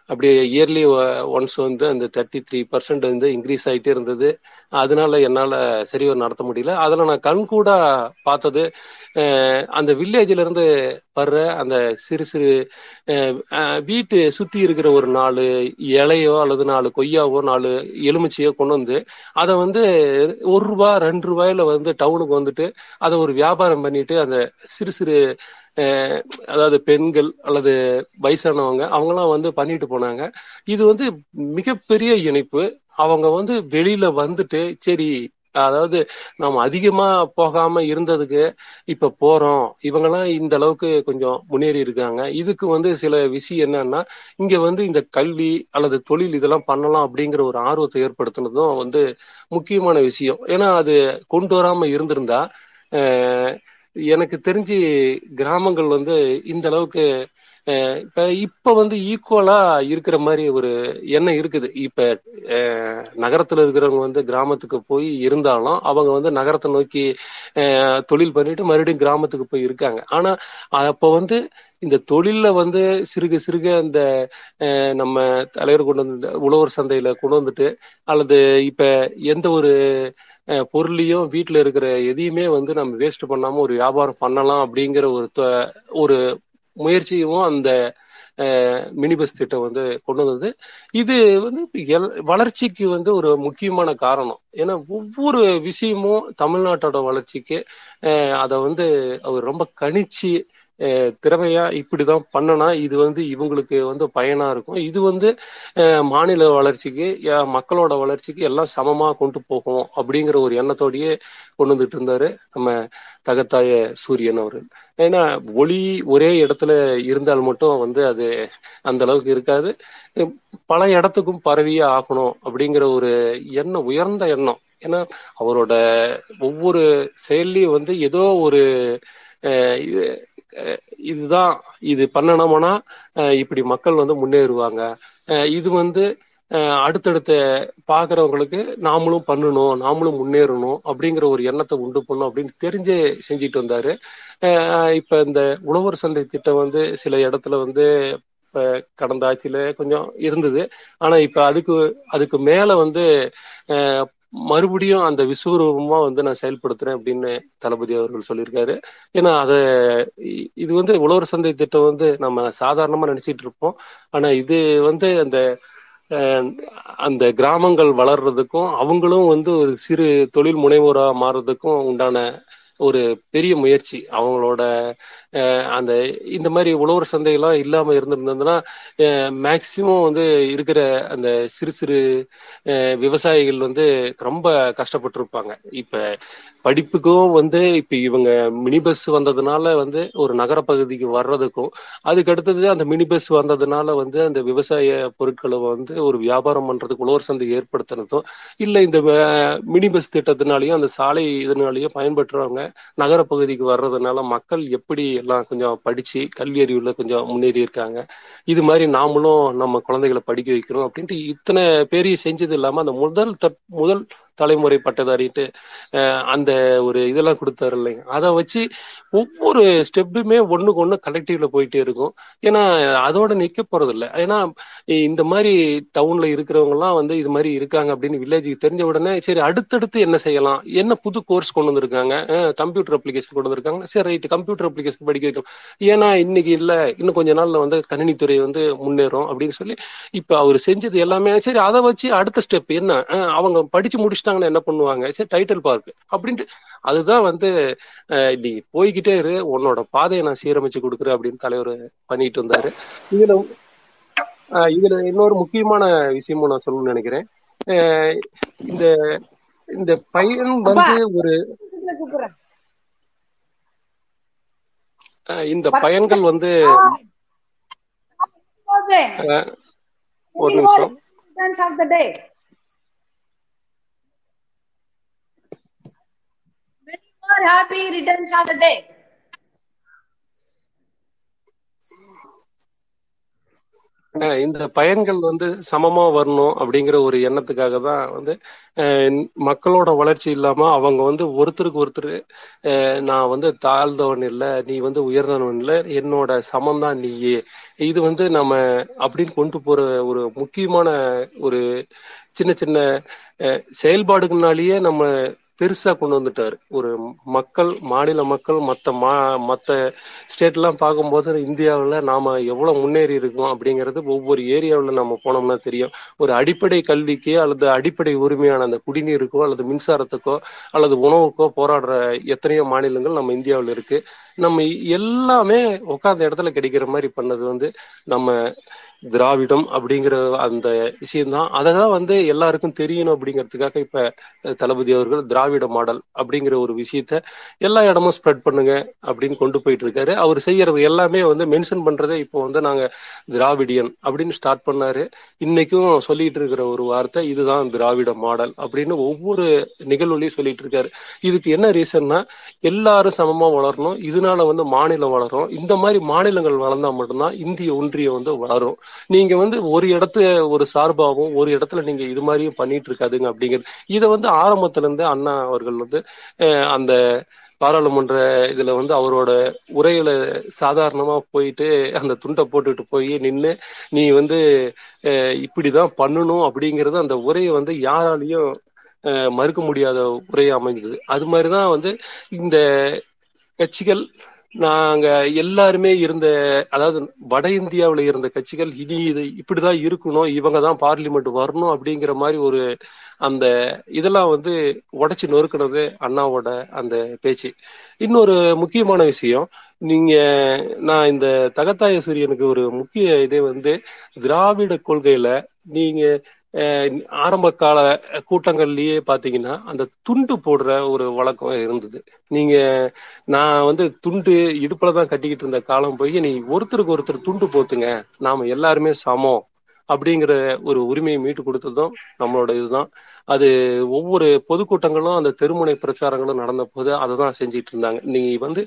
அப்படியே இயர்லி ஒன்ஸ் வந்து அந்த தேர்ட்டி த்ரீ பர்சன்ட் வந்து இன்க்ரீஸ் ஆகிட்டே இருந்தது. அதனால என்னால் சரிவர நடத்த முடியல. அதில் நான் கண்கூடா பார்த்தது அந்த வில்லேஜிலேருந்து வர்ற அந்த சிறு சிறு வீட்டு சுற்றி இருக்கிற ஒரு நாலு இலையோ அல்லது நாலு கொய்யாவோ நாலு எலுமிச்சையோ கொண்டு வந்து அதை வந்து ஒரு ரூபா ரெண்டு ரூபாயில வந்து டவுனுக்கு வந்துட்டு அதை ஒரு வியாபாரம் பண்ணிட்டு அந்த சிறு சிறு அதாவது பெண்கள் அல்லது வயசானவங்க அவங்களாம் வந்து பண்ணிட்டு போனாங்க. இது வந்து மிகப்பெரிய இணைப்பு. அவங்க வந்து வெளியில வந்துட்டு சரி அதாவது நம்ம அதிகமா போகாம இருந்ததுக்கு இப்ப போறோம். இவங்கெல்லாம் இந்த அளவுக்கு கொஞ்சம் முன்னேறி இருக்காங்க. இதுக்கு வந்து சில விஷயம் என்னன்னா இங்க வந்து இந்த கல்வி அல்லது தொழில் இதெல்லாம் பண்ணலாம் அப்படிங்கிற ஒரு ஆர்வத்தை ஏற்படுத்தினதும் வந்து முக்கியமான விஷயம். ஏன்னா அது கொண்டு வராம இருந்திருந்தா எனக்கு தெரிஞ்சு கிராமங்கள் வந்து இந்த அளவுக்கு இப்ப இப்ப வந்து ஈக்குவலா இருக்கிற மாதிரி ஒரு எண்ணம் இருக்குது. இப்ப நகரத்தில் நகரத்துல இருக்கிறவங்க வந்து கிராமத்துக்கு போய் இருந்தாலும் அவங்க வந்து நகரத்தை நோக்கி தொழில் பண்ணிட்டு மறுபடியும் கிராமத்துக்கு போய் இருக்காங்க. ஆனா அப்ப வந்து இந்த தொழில்ல வந்து சிறுக சிறுக இந்த நம்ம தலைவர் கொண்டு வந்து உழவர் சந்தையில கொண்டு வந்துட்டு அல்லது இப்ப எந்த ஒரு பொருளையும் வீட்டுல இருக்கிற எதையுமே வந்து நம்ம வேஸ்ட் பண்ணாம ஒரு வியாபாரம் பண்ணலாம் அப்படிங்கிற ஒரு ஒரு முயற்சியும் அந்த மினி பஸ் திட்டம் வந்து கொண்டு வந்தது. இது வந்து எல்- வளர்ச்சிக்கு வந்து ஒரு முக்கியமான காரணம். ஏன்னா ஒவ்வொரு விஷயமும் தமிழ்நாட்டோட வளர்ச்சிக்கு அஹ் அதை வந்து அவர் ரொம்ப கணிச்சு திறமையா இப்படிதான் பண்ணனா இது வந்து இவங்களுக்கு வந்து பயனா இருக்கும். இது வந்து மாநில வளர்ச்சிக்கு மக்களோட வளர்ச்சிக்கு எல்லாம் சமமா கொண்டு போகும் அப்படிங்கிற ஒரு எண்ணத்தோடயே கொண்டு வந்துட்டு இருந்தாரு நம்ம தகத்தாய சூரியன் அவர்கள். ஏன்னா ஒளி ஒரே இடத்துல இருந்தால் மட்டும் வந்து அது அந்த அளவுக்கு இருக்காது. பல இடத்துக்கும் பரவியே ஆகணும் அப்படிங்கிற ஒரு எண்ணம் உயர்ந்த எண்ணம். ஏன்னா அவரோட ஒவ்வொரு செயல்லையும் வந்து ஏதோ ஒரு இது இதுதான் இது பண்ணணும்னா அஹ் இப்படி மக்கள் வந்து முன்னேறுவாங்க. அஹ் இது வந்து அஹ் அடுத்தடுத்த பாக்குறவங்களுக்கு நாமளும் பண்ணணும் நாமளும் முன்னேறணும் அப்படிங்கிற ஒரு எண்ணத்தை உண்டு பண்ணும் அப்படின்னு தெரிஞ்சே செஞ்சுட்டு வந்தாரு. அஹ் இப்ப இந்த உழவர் சந்தை திட்டம் வந்து சில இடத்துல வந்து இப்ப கடந்த ஆட்சியில கொஞ்சம் இருந்தது. ஆனா இப்ப அதுக்கு அதுக்கு மேல வந்து மறுபடியும் அந்த விஸ்வரூபமா வந்து நான் செயல்படுத்துறேன் அப்படின்னு தளபதி அவர்கள் சொல்லியிருக்காரு. ஏன்னா அத இது வந்து உழவர் சந்தை திட்டம் வந்து நம்ம சாதாரணமா நினைச்சிட்டு இருப்போம். ஆனா இது வந்து அந்த அஹ், அந்த கிராமங்கள் வளர்றதுக்கும் அவங்களும் வந்து ஒரு சிறு தொழில் முனைவோரா மாறுறதுக்கும் உண்டான ஒரு பெரிய முயற்சி. அவங்களோட அந்த இந்த மாதிரி உழவர் சந்தையெல்லாம் இல்லாம இருந்திருந்ததுன்னா மேக்சிமம் வந்து இருக்கிற அந்த சிறு சிறு அஹ், விவசாயிகள் வந்து ரொம்ப கஷ்டப்பட்டிருப்பாங்க. இப்ப படிப்புக்கும் வந்து இப்ப இவங்க மினி பஸ் வந்ததுனால வந்து ஒரு நகர பகுதிக்கு வர்றதுக்கும் அதுக்கு அடுத்தது அந்த மினி பஸ் வந்ததுனால வந்து அந்த விவசாய பொருட்களை வந்து ஒரு வியாபாரம் பண்றதுக்கு உழவர் சந்தை ஏற்படுத்துறதும் இல்ல இந்த மினி பஸ் திட்டத்தினாலயும் அந்த சாலை இதனாலயும் பயன்பெற்றவங்க நகர பகுதிக்கு வர்றதுனால மக்கள் எப்படி எல்லாம் கொஞ்சம் படிச்சு கல்வி அறிவுல கொஞ்சம் முன்னேறி இருக்காங்க இது மாதிரி நாமளும் நம்ம குழந்தைகளை படிக்க வைக்கணும் அப்படின்ட்டு இத்தனை பேரையும் செஞ்சது இல்லாம அந்த முதல் தட்- முதல் தலைமுறை பட்டதாரிட்டு அந்த ஒரு இதெல்லாம் கொடுத்தாரு இல்லைங்க. அதை வச்சு ஒவ்வொரு ஸ்டெப்புமே ஒண்ணுக்கு ஒன்று கலெக்டிவ்ல போயிட்டே இருக்கும். ஏன்னா அதோட நிக்க போறது இல்லை ஏன்னா இந்த மாதிரி டவுன்ல இருக்கிறவங்க எல்லாம் வந்து இது மாதிரி இருக்காங்க அப்படின்னு வில்லேஜுக்கு தெரிஞ்ச உடனே சரி அடுத்தடுத்து என்ன செய்யலாம்? என்ன புது கோர்ஸ் கொண்டு வந்திருக்காங்க? கம்ப்யூட்டர் அப்ளிகேஷன் கொண்டு வந்திருக்காங்க? சரி ரைட் கம்ப்யூட்டர் அப்ளிகேஷன் படிக்க வைக்கலாம் ஏன்னா இன்னைக்கு இல்ல. இன்னும் கொஞ்ச நாள்ல வந்து கணினித்துறை வந்து முன்னேறும் அப்படின்னு சொல்லி இப்ப அவர் செஞ்சது எல்லாமே சரி அதை வச்சு அடுத்த ஸ்டெப் என்ன? அவங்க படிச்சு முடிச்சிட்டாங்கன்னா என்ன பண்ணுவாங்க? சரி டைட்டில் பார்க் அப்படின்ட்டு. அதுதான் வந்து நீ போய்கிட்டே இரு. உன்னோட பாதையை நான் சீரமைச்சு கொடுக்குறேன் அப்படின்னு தலைவர் பண்ணிட்டு வந்தாரு இதுல இதுல இன்னொரு முக்கியமான விஷயமும் நான் சொல்லணும்னு நினைக்கிறேன். இந்த இந்த பையன் வந்து ஒரு இந்த பயன்கள் வந்து ஒரு நிமிஷம் returns of the day many more happy returns of the day. இந்த பயன்கள் வந்து சமமா வரணும் அப்படிங்கிற ஒரு எண்ணத்துக்காக தான் வந்து மக்களோட வளர்ச்சி இல்லாம அவங்க வந்து ஒருத்தருக்கு ஒருத்தர் அஹ் நான் வந்து தாழ்ந்தவன் இல்லை நீ வந்து உயர்ந்தவன் இல்லை என்னோட சமம் தான் நீயே. இது வந்து நம்ம அப்படின்னு கொண்டு போற ஒரு முக்கியமான ஒரு சின்ன சின்ன அஹ் செயல்பாடுகள்னாலேயே நம்ம பெருசா கொண்டு வந்துட்டாரு. ஒரு மக்கள் மாநில மக்கள் மத்த மா மத்த ஸ்டேட் எல்லாம் பார்க்கும்போது இந்தியாவில் நாம எவ்வளவு முன்னேறி இருக்கோம் அப்படிங்கிறது ஒவ்வொரு ஏரியாவில் நம்ம போனோம்னா தெரியும். ஒரு அடிப்படை கல்விக்கு அல்லது அடிப்படை உரிமையான அந்த குடிநீருக்கோ அல்லது மின்சாரத்துக்கோ அல்லது உணவுக்கோ போராடுற எத்தனையோ மாநிலங்கள் நம்ம இந்தியாவில் இருக்கு. நம்ம எல்லாமே உட்காந்த இடத்துல கிடைக்கிற மாதிரி பண்ணது வந்து நம்ம திராவிடம் அப்படிங்கிற அந்த விஷயம்தான். அதை தான் வந்து எல்லாருக்கும் தெரியணும் அப்படிங்கிறதுக்காக இப்ப தளபதி அவர்கள் திராவிட மாடல் அப்படிங்கிற ஒரு விஷயத்த எல்லா இடமும் ஸ்ப்ரெட் பண்ணுங்க அப்படின்னு கொண்டு போயிட்டு இருக்காரு அவர் செய்யறது எல்லாமே வந்து மென்ஷன் பண்றதே இப்போ வந்து நாங்க திராவிடியன் அப்படின்னு ஸ்டார்ட் பண்ணாரு. இன்னைக்கும் சொல்லிட்டு இருக்கிற ஒரு வார்த்தை இதுதான் திராவிட மாடல் அப்படின்னு ஒவ்வொரு நிகழ்வுலையும் சொல்லிட்டு இருக்காரு இதுக்கு என்ன ரீசன்னா எல்லாரும் சமமா வளரணும். இதனால வந்து மாநிலம் வளரும். இந்த மாதிரி மாநிலங்கள் வளர்ந்தா மட்டும்தான் இந்திய ஒன்றியம் வந்து வளரும். நீங்க வந்து ஒரு இடத்துல ஒரு சார்பாகவும் ஒரு இடத்துல நீங்க இது மாதிரியும் பண்ணிட்டு இருக்காதுங்க அப்படிங்கிறது. இதை வந்து ஆரம்பத்துல இருந்து அண்ணா அவர்கள் வந்து அஹ், அந்த பாராளுமன்ற இதுல வந்து அவரோட உரையில சாதாரணமா போயிட்டு அந்த துண்டை போட்டுட்டு போய் நின்னு நீ வந்து அஹ், இப்படிதான் பண்ணணும் அப்படிங்கறது அந்த உரையை வந்து யாராலையும் அஹ், மறுக்க முடியாத உரையை அமைந்தது. அது மாதிரிதான் வந்து இந்த கட்சிகள் நாங்க எல்லாருமே இருந்த அதாவது வட இந்தியாவில் இருந்த கட்சிகள் இனி இது இப்படிதான் இருக்கணும் இவங்க தான் பார்லிமெண்ட் வரணும் அப்படிங்கிற மாதிரி ஒரு அந்த இதெல்லாம் வந்து உடைச்சு நொறுக்கினது அண்ணாவோட அந்த பேச்சு. இன்னொரு முக்கியமான விஷயம் நீங்க நான் இந்த தகத்தாய சூரியனுக்கு ஒரு முக்கிய இதே வந்து திராவிட கொள்கையில நீங்க ஆரம்ப கால கூட்டங்கள்லயே பாத்தீங்கன்னா அந்த துண்டு போடுற ஒரு வழக்கம் இருந்தது. நீங்க நான் வந்து துண்டு இடுப்புல தான் கட்டிக்கிட்டு இருந்த காலம் போய் நீ ஒருத்தருக்கு ஒருத்தர் துண்டு போத்துங்க. நாம எல்லாருமே சமம். அப்படிங்கிற ஒரு உரிமையை மீட்டு கொடுத்ததும் நம்மளோட இதுதான். அது ஒவ்வொரு பொதுக்கூட்டங்களும் அந்த தெருமுனை பிரச்சாரங்களும் நடந்த போது அதை தான் செஞ்சிட்டு இருந்தாங்க. நீ வந்து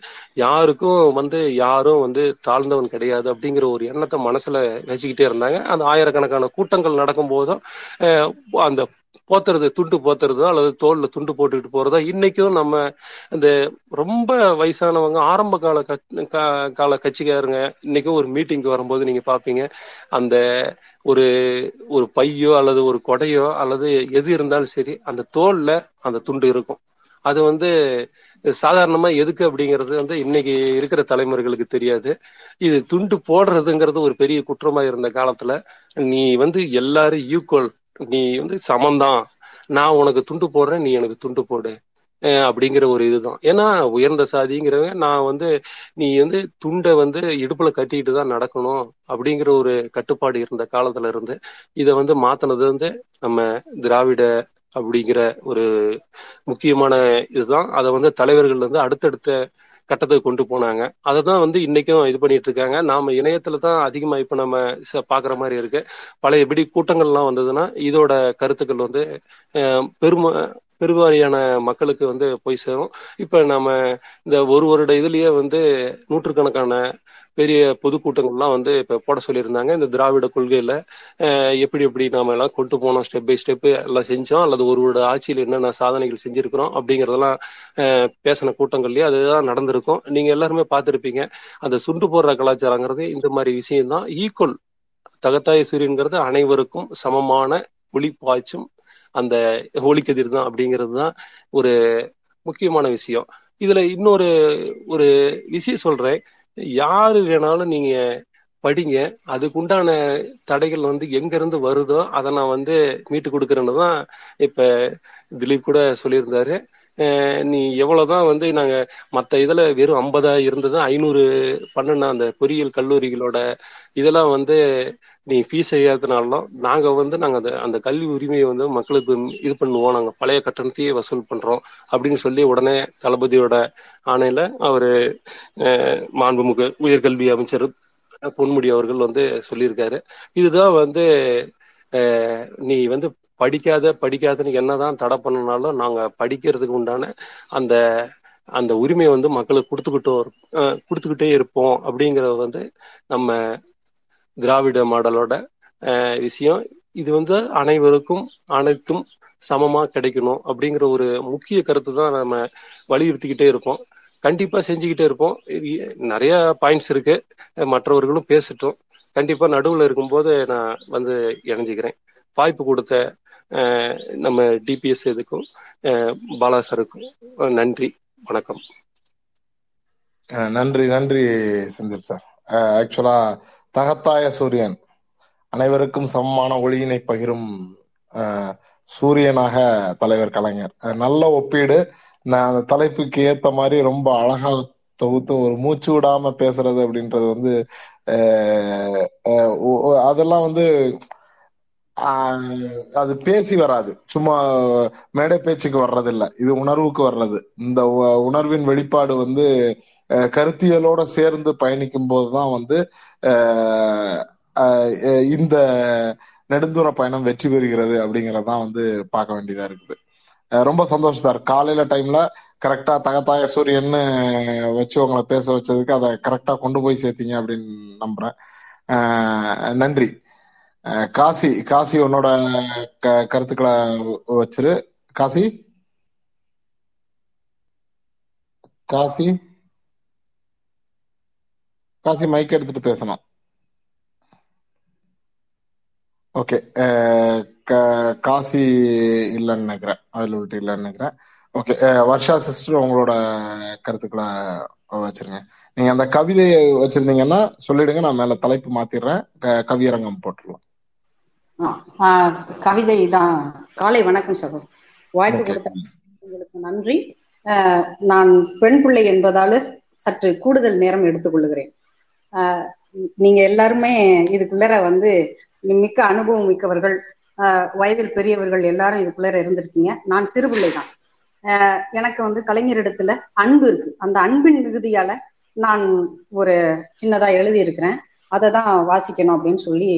யாருக்கும் வந்து யாரும் வந்து தாழ்ந்தவன் கிடையாது அப்படிங்கிற ஒரு எண்ணத்தை மனசுல வச்சுக்கிட்டே இருந்தாங்க. அந்த ஆயிரக்கணக்கான கூட்டங்கள் நடக்கும் போதும் அந்த போத்துறது துண்டு போத்துறதோ அல்லது தோல்ல துண்டு போட்டுக்கிட்டு போறதோ இன்னைக்கும் நம்ம இந்த ரொம்ப வயசானவங்க ஆரம்ப கால கா- கால கட்சிக்காரங்க இன்னைக்கும் ஒரு மீட்டிங்க்கு வரும்போது நீங்க பாப்பீங்க அந்த ஒரு ஒரு பையோ அல்லது ஒரு கொடையோ அல்லது எது இருந்தாலும் சரி அந்த தோல்ல அந்த துண்டு இருக்கும். அது வந்து சாதாரணமா எதுக்கு அப்படிங்கிறது வந்து இன்னைக்கு இருக்கிற தலைமுறைகளுக்கு தெரியாது. இது துண்டு போடுறதுங்கிறது ஒரு பெரிய குற்றமா இருந்த காலத்துல நீ வந்து எல்லாரும் ஈக்குவல் நீ வந்து சமந்தான் நான் உனக்கு துண்டு போடுறேன் நீ எனக்கு துண்டு போடு. அப்படிங்கிற ஒரு இதுதான். ஏன்னா உயர்ந்த சாதிங்கிறவன் நான் வந்து நீ வந்து துண்டை வந்து இடுப்புல கட்டிட்டு தான் நடக்கணும் அப்படிங்கிற ஒரு கட்டுப்பாடு இருந்த காலத்துல இருந்து இதை வந்து மாத்தினது வந்து நம்ம திராவிட அப்படிங்கிற ஒரு முக்கியமான இதுதான். அதை வந்து தலைவர்கள் வந்து அடுத்தடுத்த கட்டத்துக்கு கொண்டு போனாங்க. அதை தான் வந்து இன்னைக்கும் இது பண்ணிட்டு இருக்காங்க. நாம இணையத்துல தான் அதிகமா இப்ப நம்ம பாக்குற மாதிரி இருக்கு. பழைய எப்படி கூட்டங்கள்லாம் வந்ததுன்னா இதோட கருத்துக்கள் வந்து அஹ், பெரும பெருவாரியான மக்களுக்கு வந்து போய் சேரும். இப்ப நம்ம இந்த ஒரு வருட இதுலயே வந்து நூற்றுக்கணக்கான பெரிய பொதுக்கூட்டங்கள்லாம் வந்து இப்ப போட சொல்லியிருந்தாங்க. இந்த திராவிட கொள்கையில எப்படி எப்படி நாம எல்லாம் கொண்டு போனோம் ஸ்டெப் பை ஸ்டெப் எல்லாம் செஞ்சோம் அல்லது ஒரு வருட ஆட்சியில் என்னென்ன சாதனைகள் செஞ்சிருக்கிறோம் அப்படிங்கறதெல்லாம் பேசின கூட்டங்கள்லயே அதுதான் நடந்திருக்கும். நீங்க எல்லாருமே பார்த்திருப்பீங்க. அந்த சுண்டு போடுற கலாச்சாரங்கிறது இந்த மாதிரி விஷயம்தான். ஈக்குவல் தகத்தாய சூரியன்கிறது அனைவருக்கும் சமமான ஒளி பாய்ச்சும் அந்த ஹோலிக்கதிர் தான் அப்படிங்கிறது தான் ஒரு முக்கியமான விஷயம். இதுல இன்னொரு ஒரு விஷயம் சொல்றேன். யாரு வேணாலும் நீங்க படிங்க. அதுக்குண்டான தடைகள் வந்து எங்க இருந்து வருதோ அதை நான் வந்து மீட்டு கொடுக்குறேன்னு தான் இப்ப திலீப் கூட சொல்லியிருந்தாரு. நீ எவ்வளவுதான் வந்து நாங்க மத்த இதுல வெறும் ஐம்பதா இருந்தது ஐநூறு பண்ணுன அந்த பொறியியல் கல்லூரிகளோட இதெல்லாம் வந்து நீ ஃபீஸ் ஏற்றினாலும் நாங்கள் வந்து நாங்கள் அந்த அந்த கல்வி உரிமையை வந்து மக்களுக்கு இது பண்ணுவோம். நாங்கள் பழைய கட்டணத்தையே வசூல் பண்ணுறோம் அப்படின்னு சொல்லி உடனே தளபதியோட ஆணையில் அவர் அஹ், மாண்புமிகு உயர்கல்வி அமைச்சர் பொன்முடி அவர்கள் வந்து சொல்லியிருக்காரு. இதுதான் வந்து நீ வந்து படிக்காத படிக்காதன்னு என்னதான் தடை பண்ணனாலும் நாங்கள் படிக்கிறதுக்கு உண்டான அந்த அந்த உரிமையை வந்து மக்களுக்கு கொடுத்துக்கிட்டோம் கொடுத்துக்கிட்டே இருப்போம் அப்படிங்கிறத வந்து நம்ம திராவிட மாடலோட அஹ், விஷயம். இது வந்து அனைவருக்கும் அனைத்தும் சமமா கிடைக்கணும் அப்படிங்கிற ஒரு முக்கிய கருத்து தான் நம்ம வலியுறுத்திக்கிட்டே இருப்போம் கண்டிப்பா செஞ்சுக்கிட்டே இருப்போம். நிறைய பாயிண்ட்ஸ் இருக்கு. மற்றவர்களும் பேசட்டும். கண்டிப்பா நடுவுல இருக்கும்போது நான் வந்து இணைஞ்சுக்கிறேன். வாய்ப்பு கொடுத்த அஹ், நம்ம டிபிஎஸ் இதுக்கும் அஹ், பாலா சாருக்கும் நன்றி. வணக்கம். நன்றி நன்றி செந்தில் சார். ஆக்சுவலா தகத்தாய சூரியன். அனைவருக்கும் சமமான ஒளியினை பகிரும் சூரியனாக தலைவர் கலைஞர். நல்ல ஒப்பீடு. நான் அந்த தலைப்புக்கு ஏத்த மாதிரி ரொம்ப அழகா தொகுத்து ஒரு மூச்சு விடாம பேசுறது அப்படின்றது வந்து அதெல்லாம் வந்து அது பேசி வராது. சும்மா மேடை பேச்சுக்கு வர்றதில்ல. இது உணர்வுக்கு வர்றது. இந்த உணர்வின் வெளிப்பாடு வந்து கருத்தியலோட சேர்ந்து பயணிக்கும் போதுதான் வந்து இந்த நெடுந்தூர பயணம் வெற்றி பெறுகிறது அப்படிங்கறதான் வந்து பார்க்க வேண்டியதா இருக்குது. ரொம்ப சந்தோஷம் சார். காலையில டைம்ல கரெக்டா தகத்தாய சூரியன்னு வச்சு உங்களை பேச வச்சதுக்கு அதை கரெக்டா கொண்டு போய் சேர்த்தீங்க அப்படின்னு நம்புறேன். நன்றி. காசி காசி உன்னோட க- கருத்துக்களை வச்சிரு. காசி? காசி? காசி மைக் எடுத்துட்டு பேசணும். ஓகே காசி இல்லைன்னு நினைக்கிறேன். அவைலபிலிட்டி இல்லைன்னு நினைக்கிறேன். ஓகே வர்ஷா சிஸ்டர் உங்களோட கருத்துக்களை வச்சிருங்க. நீங்க அந்த கவிதையை வச்சிருந்தீங்கன்னா சொல்லிடுங்க நான் மேல தலைப்பு மாத்திடுறேன். கவியரங்கம் போட்டுடலாம். கவிதை தான் காலை வணக்கம் சகோ வாய்ப்பு கொடுத்த உங்களுக்கு நன்றி. நான் பெண் பிள்ளை என்பதால சற்று கூடுதல் நேரம் எடுத்துக்கொள்ளுகிறேன். ஆ, நீங்க எல்லாருமே இதுக்குள்ளர வந்து மிக்க அனுபவம் மிக்கவர்கள் வயதில் பெரியவர்கள் எல்லாரும் இதுக்குள்ளர இருந்திருக்கீங்க. நான் சிறு தான் எனக்கு வந்து கலைஞரிடத்துல அன்பு இருக்கு. அந்த அன்பின் மிகுதியால நான் ஒரு சின்னதா எழுதி இருக்கிறேன் அதை தான் வாசிக்கணும் அப்படின்னு சொல்லி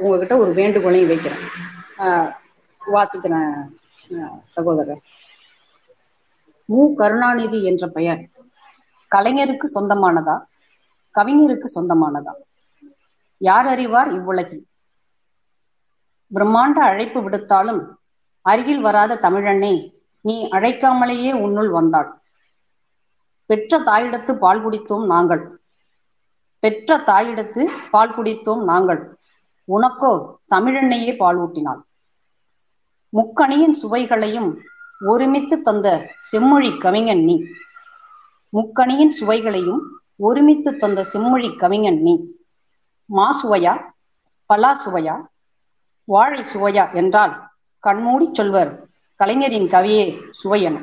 உங்ககிட்ட ஒரு வேண்டுகோளையும் வைக்கிறேன். ஆஹ் வாசிக்கிறேன் சகோதரர். மு. கருணாநிதி என்ற பெயர் கலைஞருக்கு சொந்தமானதா? கவிஞருக்கு சொந்தமானதா யார் அறிவார் இவ்வுலகில்? பிரம்மாண்ட அழைப்பு விடுத்தாலும் அருகில் வராத தமிழனே நீ அழைக்காமலேயே உன்னுள் வந்தாள். பெற்ற தாயிடத்து பால் குடித்தோம் நாங்கள். பெற்ற தாயிடத்து பால் குடித்தோம் நாங்கள். உனக்கோ தமிழெண்ணையே பால் ஊட்டினாள். முக்கணியின் சுவைகளையும் ஒருமித்து தந்த செம்மொழி கவிஞன் நீ. முக்கணியின் சுவைகளையும் ஒருமித்து தந்த செம்மொழி கவிஞன் நீ. மா சுவையா பலா சுவையா வாழை சுவையா என்றால் கண்மூடி சொல்வர் கலைஞரின் கவியே சுவையன.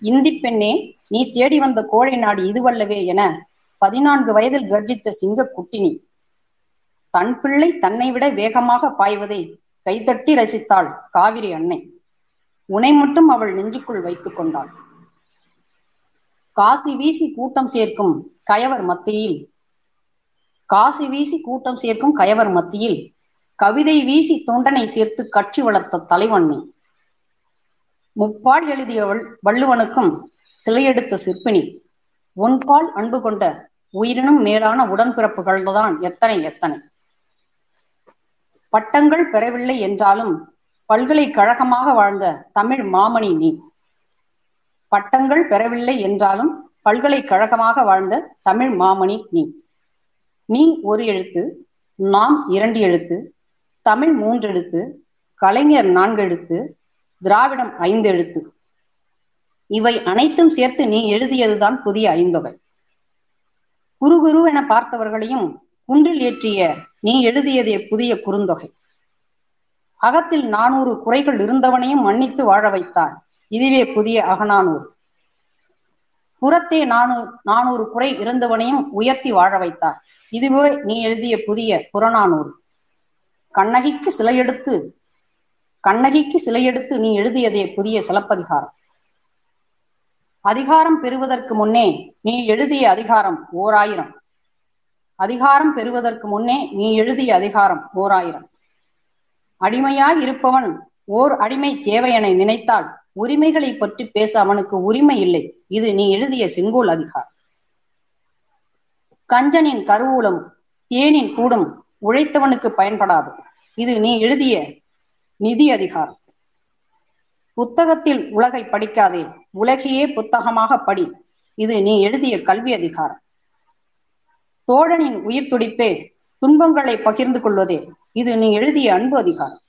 இந்தி பெண்ணே நீ தேடி வந்த கோழை நாடு இதுவல்லவே என பதினான்கு வயதில் கர்ஜித்த சிங்க குட்டினி. தன் பிள்ளை தன்னை விட வேகமாக பாய்வதை கைதட்டி ரசித்தாள் காவிரி அன்னை. உனை மட்டும் அவள் நெஞ்சுக்குள் வைத்துக் கொண்டாள். காசி வீசி கூட்டம் சேர்க்கும் கயவர் மத்தியில். காசி வீசி கூட்டம் சேர்க்கும் கயவர் மத்தியில். கவிதை வீசி தொண்டனை சேர்த்து கட்சி வளர்த்த தலைவன் நீ முப்பால் எழுதிய வள்- வள்ளுவனுக்கும் சிலையெடுத்த சிற்பினி உன்பால் அன்பு கொண்ட உயிரினும் மேலான உடன்பிறப்புகள்தான் எத்தனை எத்தனை. பட்டங்கள் பெறவில்லை என்றாலும் பல்கலைக்கழகமாக வாழ்ந்த தமிழ் மாமணி நீ. பட்டங்கள் பெறவில்லை என்றாலும் பல்கலைக்கழகமாக வாழ்ந்த தமிழ் மாமணி நீ. நீ ஒரு எழுத்து நாம் இரண்டு எழுத்து தமிழ் மூன்று எழுத்து கலைஞர் நான்கு எழுத்து திராவிடம் ஐந்து எழுத்து. இவை அனைத்தும் சேர்த்து நீ எழுதியதுதான் புதிய ஐந்தொகை. குரு குருவென பார்த்தவர்களையும் குன்றில் ஏற்றிய நீ எழுதியதே புதிய குறுந்தொகை. அகத்தில் நானூறு குறைகள் இருந்தவனையும் மன்னித்து வாழ வைத்தார் இதுவே புதிய அகநானூறு. புறத்தே நானூ நானூறு குறை இருந்தவனையும் உயர்த்தி வாழ வைத்தார். இதுவே நீ எழுதிய புதிய புறநானூறு. கண்ணகிக்கு சிலையெடுத்து கண்ணகிக்கு சிலையெடுத்து நீ எழுதியதே புதிய சிலப்பதிகாரம். அதிகாரம் பெறுவதற்கு முன்னே நீ எழுதிய அதிகாரம் ஓர் ஆயிரம் அதிகாரம் பெறுவதற்கு முன்னே நீ எழுதிய அதிகாரம் ஓர் ஆயிரம் அடிமையாய் இருப்பவன் ஓர் அடிமை தேவையனை நினைத்தால் உரிமைகளை பற்றி பேச அவனுக்கு உரிமை இல்லை. இது நீ எழுதிய செங்கோல் அதிகார். கஞ்சனின் கருவூலம் தேனின் கூடும் உழைத்தவனுக்கு பயன்படாது. இது நீ எழுதிய நிதி அதிகாரம். புத்தகத்தில் உலகை படிக்காதே. உலகையே புத்தகமாக படி. இது நீ எழுதிய கல்வி அதிகாரம். தோழனின் உயிர் துடிப்பே துன்பங்களை பகிர்ந்து கொள்வதே. இது நீ எழுதிய அன்பு அதிகாரம்.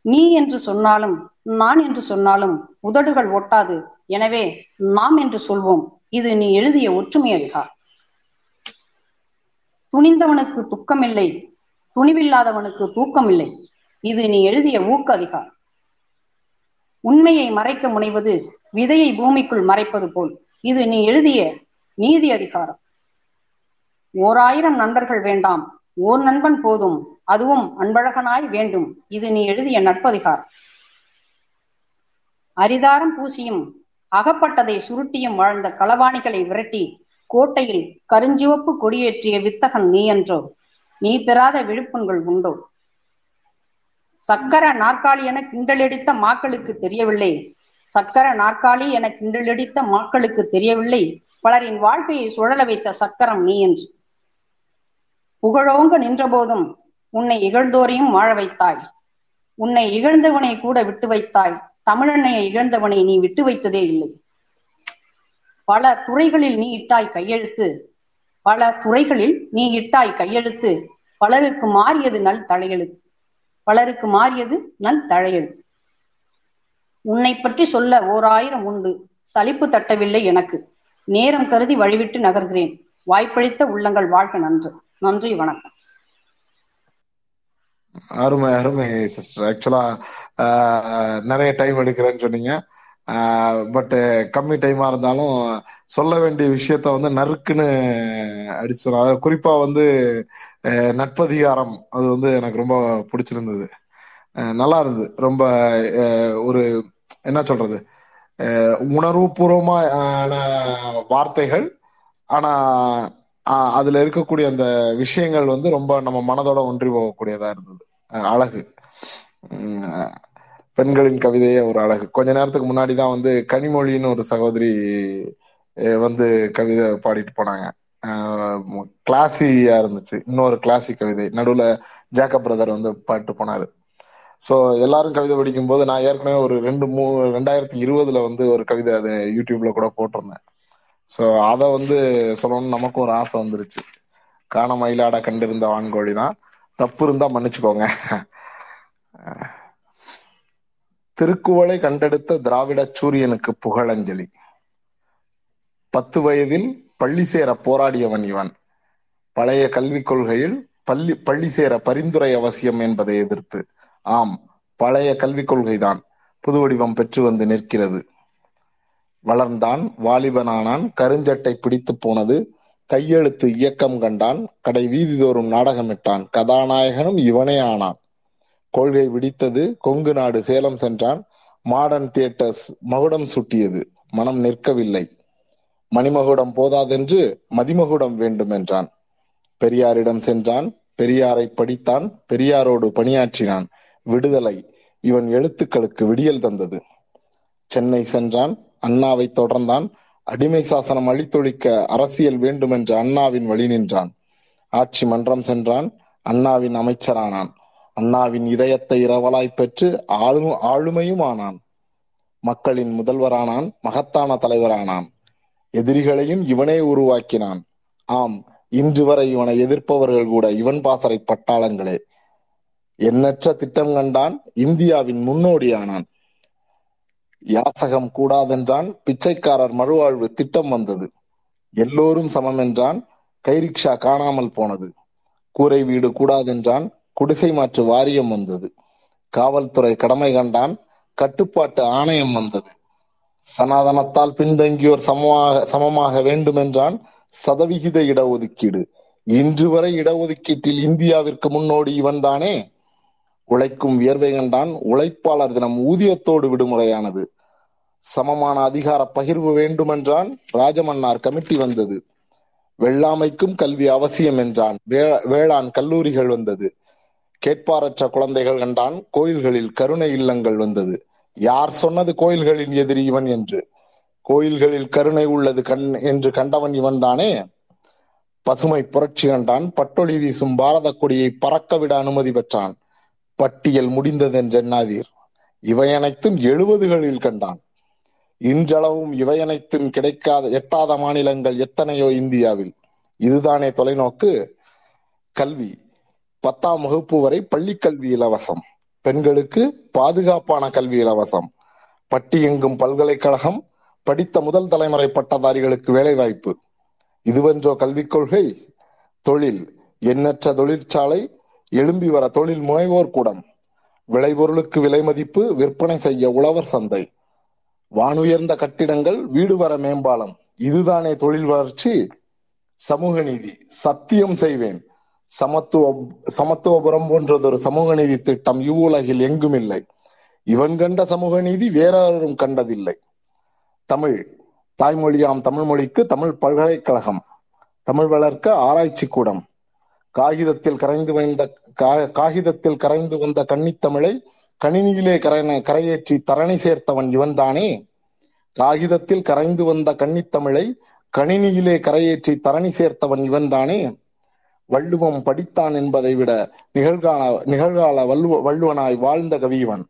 நீ என்று சொன்னாலும் நான் என்று சொன்னாலும் உதடுகள் ஒட்டாது. எனவே நாம் என்று சொல்வோம். இது நீ எழுதிய ஒற்றுமை அதிகார் துணிந்தவனுக்கு துக்கமில்லை. துணிவில்லாதவனுக்கு தூக்கமில்லை. இது நீ எழுதிய ஊக்க அதிகார் உண்மையை மறைக்க முனைவது விதையை பூமிக்குள் மறைப்பது போல். இது நீ எழுதிய நீதி அதிகாரம். ஓர் ஆயிரம் நண்பர்கள் வேண்டாம். ஓர் நண்பன் போதும். அதுவும் அன்பழகனாய் வேண்டும். இது நீ எழுதிய நட்பதிகாரம். அரிதாரம் பூசியும் அகப்பட்டதை சுருட்டியும் வாழ்ந்த களவாணிகளை விரட்டி கோட்டையில் கருஞ்சிவப்பு கொடியேற்றிய வித்தகன் நீ என்றோ. நீ பெறாத விழுப்புண்கள் உண்டோ? சக்கர நாற்காலி என கிண்டலடித்த மாக்களுக்கு தெரியவில்லை. சக்கர நாற்காலி என கிண்டலடித்த மாக்களுக்கு தெரியவில்லை. பலரின் வாழ்க்கையை சுழல வைத்த சக்கரம் நீ என்று. புகழோங்க நின்றபோதும் உன்னை இகழ்ந்தோரையும் வாழ வைத்தாய். உன்னை இகழ்ந்தவனை கூட விட்டு வைத்தாய். தமிழன்னையை இழந்தவனை நீ விட்டு வைத்ததே இல்லை. பல துறைகளில் நீ இட்டாய் கையெழுத்து. பல துறைகளில் நீ இட்டாய் கையெழுத்து. பலருக்கு மாறியது நல் தலையெழுத்து. பலருக்கு மாறியது நல் தலையெழுத்து. உன்னை பற்றி சொல்ல ஓர் ஆயிரம் உண்டு. சலிப்பு தட்டவில்லை எனக்கு. நேரம் கருதி வழிவிட்டு நகர்கிறேன். வாய்ப்பளித்த உள்ளங்கள் வாழ்க நன்று. நன்றி வணக்கம். அருமை அருமை சிஸ்டர் ஆக்சுவலா நிறைய டைம் எடுக்கிறேன்னு சொன்னீங்க. பட்டு கம்மி டைமா இருந்தாலும் சொல்ல வேண்டிய விஷயத்த வந்து நறுக்குன்னு அடிச்சிடும் சொன்ன குறிப்பா வந்து நட்பதிகாரம். அது வந்து எனக்கு ரொம்ப பிடிச்சிருந்தது. நல்லா இருந்தது. ரொம்ப ஒரு என்ன சொல்றது? அஹ், உணர்வுபூர்வமான வார்த்தைகள். ஆனா அதுல இருக்கக்கூடிய அந்த விஷயங்கள் வந்து ரொம்ப நம்ம மனதோட ஒன்றி போகக்கூடியதா இருந்தது. அஹ், அழகு. பெண்களின் கவிதையே ஒரு அழகு. கொஞ்ச நேரத்துக்கு முன்னாடி தான் வந்து கனிமொழின்னு ஒரு சகோதரி வந்து கவிதை பாடிட்டு போனாங்க. கிளாசியா இருந்துச்சு. இன்னொரு கிளாசி கவிதை. நடுவுல ஜாக்கப் பிரதர் வந்து பாட்டு போனாரு. ஸோ எல்லாரும் கவிதை படிக்கும் போது நான் ஏற்கனவே ஒரு ரெண்டு மூ ரெண்டாயிரத்தி இருபதுல வந்து ஒரு கவிதை அது யூடியூப்ல கூட போட்டிருந்தேன். ஸோ அதை வந்து சொல்லணும்னு நமக்கும் ஒரு ஆசை வந்துருச்சு. காண மயிலாட கண்டிருந்த வான்கோழி தான். தப்பு இருந்தா மன்னிச்சுக்கோங்க. திருக்குவளை கண்டெடுத்த திராவிட சூரியனுக்கு புகழஞ்சலி. பத்து வயதில் பள்ளி சேர போராடியவன் இவன். பழைய கல்விக் கொள்கையில் பள்ளி பள்ளி சேர பரிந்துரை அவசியம் என்பதை எதிர்த்து. ஆம் பழைய கல்விக் கொள்கைதான். புது வடிவம் பெற்று வந்து நிற்கிறது. வளர்ந்தான் வாலிபனானான் கருஞ்சட்டை பிடித்து போனது கையெழுத்து இயக்கம் கண்டான் கடை வீதிதோறும் நாடகமிட்டான் கதாநாயகனும் இவனே ஆனான். கொள்கை விடித்தது கொங்கு நாடு சேலம் சென்றான் மாடர்ன் தியேட்டர்ஸ் மகுடம் சுட்டியது மனம் நிற்கவில்லை. மணிமகுடம் போதாதென்று மதிமகுடம் வேண்டும் என்றான். பெரியாரிடம் சென்றான் பெரியாரை படித்தான் பெரியாரோடு பணியாற்றினான். விடுதலை இவன் எழுத்துக்களுக்கு விடியல் தந்தது. சென்னை சென்றான் அண்ணாவை தொடர்ந்தான். அடிமை சாசனம் அழித்தொழிக்க அரசியல் வேண்டுமென்ற அண்ணாவின் வழி நின்றான். ஆட்சி மன்றம் சென்றான். அண்ணாவின் அமைச்சரானான். அண்ணாவின் இதயத்தை இரவலாய் பெற்று ஆளு ஆளுமையும் ஆனான் மக்களின் முதல்வரானான் மகத்தான தலைவரானான். எதிரிகளையும் இவனே உருவாக்கினான். ஆம் இன்று வரை இவனை எதிர்ப்பவர்கள் கூட இவன் பாசறை பட்டாளங்களே. எண்ணற்ற திட்டம் கண்டான். இந்தியாவின் முன்னோடியானான். யாசகம் கூடாதென்றான் பிச்சைக்காரர் மறுவாழ்வு திட்டம் வந்தது. எல்லோரும் சமம் என்றான் கைரிக்ஷா காணாமல் போனது. கூரை வீடு கூடாதென்றான் குடிசை மாற்று வாரியம் வந்தது. காவல்துறை கடமை கண்டான் கட்டுப்பாட்டு ஆணையம் வந்தது. சனாதனத்தால் பின்தங்கியோர் சமமாக சமமாக வேண்டுமென்றான் சதவிகித இடஒதுக்கீடு. இன்று வரை இடஒதுக்கீட்டில் இந்தியாவிற்கு முன்னோடி இவன்தானே? உழைக்கும் வியர்வை கண்டான் உழைப்பாளர் தினம் ஊதியத்தோடு விடுமுறையானது. சமமான அதிகார பகிர்வு வேண்டுமென்றான் ராஜமன்னார் கமிட்டி வந்தது. வெள்ளாமைக்கும் கல்வி அவசியம் என்றான் வேளாண் கல்லூரிகள் வந்தது. கேட்பாரற்ற குழந்தைகள் கண்டான் கோயில்களில் கருணை இல்லங்கள் வந்தது. யார் சொன்னது கோயில்களின் எதிரி இவன் என்று? கோயில்களில் கருணை உள்ளது கண் என்று கண்டவன் இவன்தானே? பசுமை புரட்சி கண்டான் பட்டொளி வீசும் பாரத கொடியை பறக்க விட அனுமதி பெற்றான். பட்டியல் முடிந்ததென்றெண்ணாதீர் இவையனைத்தும் எழுபதுகளில் கண்டான். இன்றளவும் இவையனைத்தும் கிடைக்காத எட்டாத மாநிலங்கள் எத்தனையோ இந்தியாவில். இதுதானே தொலைநோக்கு? கல்வி. பத்தாம் வகுப்பு வரை பள்ளி கல்வி இலவசம். பெண்களுக்கு பாதுகாப்பான கல்வி இலவசம். பட்டி எங்கும் பல்கலைக்கழகம் படித்த முதல் தலைமுறை பட்டதாரிகளுக்கு வேலைவாய்ப்பு. இதுவென்றோ கல்விக் கொள்கை? தொழில். எண்ணற்ற தொழிற்சாலை எழும்பி வர தொழில் முனைவோர் கூடம் விளைபொருளுக்கு விலை மதிப்பு விற்பனை செய்ய உழவர் சந்தை. வானுயர்ந்த கட்டிடங்கள் வீடு வர மேம்பாலம். இதுதானே தொழில் வளர்ச்சி? சமூக நீதி. சத்தியம் செய்வேன். சமத்துவ சமத்துவபுரம் போன்றதொரு சமூக நீதி திட்டம் இவ்வுலகில் எங்கும் இல்லை இவன் கண்ட சமூக நீதி வேறொரும் கண்டதில்லை. தமிழ். தாய்மொழியாம் தமிழ் மொழிக்கு தமிழ் பல்கலைக்கழகம். தமிழ் வளர்க்க ஆராய்ச்சி கூடம். காகிதத்தில் கரைந்து வந்த கா- காகிதத்தில் கரைந்து வந்த கன்னித்தமிழை கணினியிலே கரை கரையேற்றி தரணி சேர்த்தவன் இவன்தானே? காகிதத்தில் கரைந்து வந்த கன்னித்தமிழை கணினியிலே கரையேற்றி தரணி சேர்த்தவன் இவன்தானே? வள்ளுவம் படித்தான் என்பதை விட நிகழ்கால நிகழ்கால வள்ளுவ வள்ளுவனாய் வாழ்ந்த கவிவன்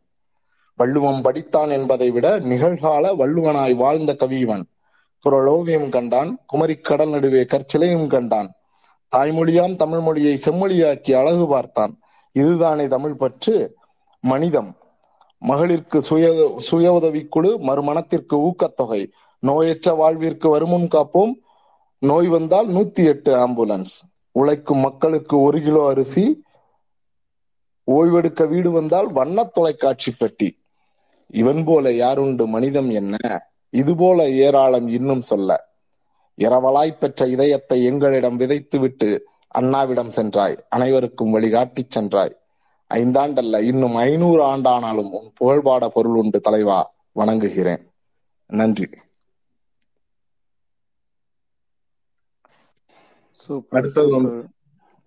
வள்ளுவம் படித்தான் என்பதை விட நிகழ்கால வள்ளுவனாய் வாழ்ந்த கவிவன் குரலோவியம் கண்டான் குமரிக்கடல் நடுவே கற்சிலையும் கண்டான். தாய்மொழியாம் தமிழ் மொழியை செம்மொழியாக்கி அழகு பார்த்தான். இதுதானே தமிழ் பற்று? மனிதம். மகளிர்க்கு சுய சுய உதவிக்குழு மறுமணத்திற்கு ஊக்கத்தொகை. நோயற்ற வாழ்விற்கு வருமுன் காப்போம். நோய் வந்தால் நூத்தி எட்டு ஆம்புலன்ஸ். உழைக்கும் மக்களுக்கு ஒரு கிலோ அரிசி. ஓய்வெடுக்க வீடு வந்தால் வண்ண தொலைக்காட்சி பெட்டி. இவன் போல யாருண்டு மனிதம் என்ன? இது போல ஏராளம் இன்னும் சொல்ல. இரவலாய் பெற்ற இதயத்தை எங்களிடம் விதைத்துவிட்டு அண்ணாவிடம் சென்றாய். அனைவருக்கும் வழிகாட்டிச் சென்றாய். ஐந்தாண்டல்ல இன்னும் ஐநூறு ஆண்டானாலும் உன் புகழ்பாட பொருள் உண்டு தலைவா. வணங்குகிறேன். நன்றி.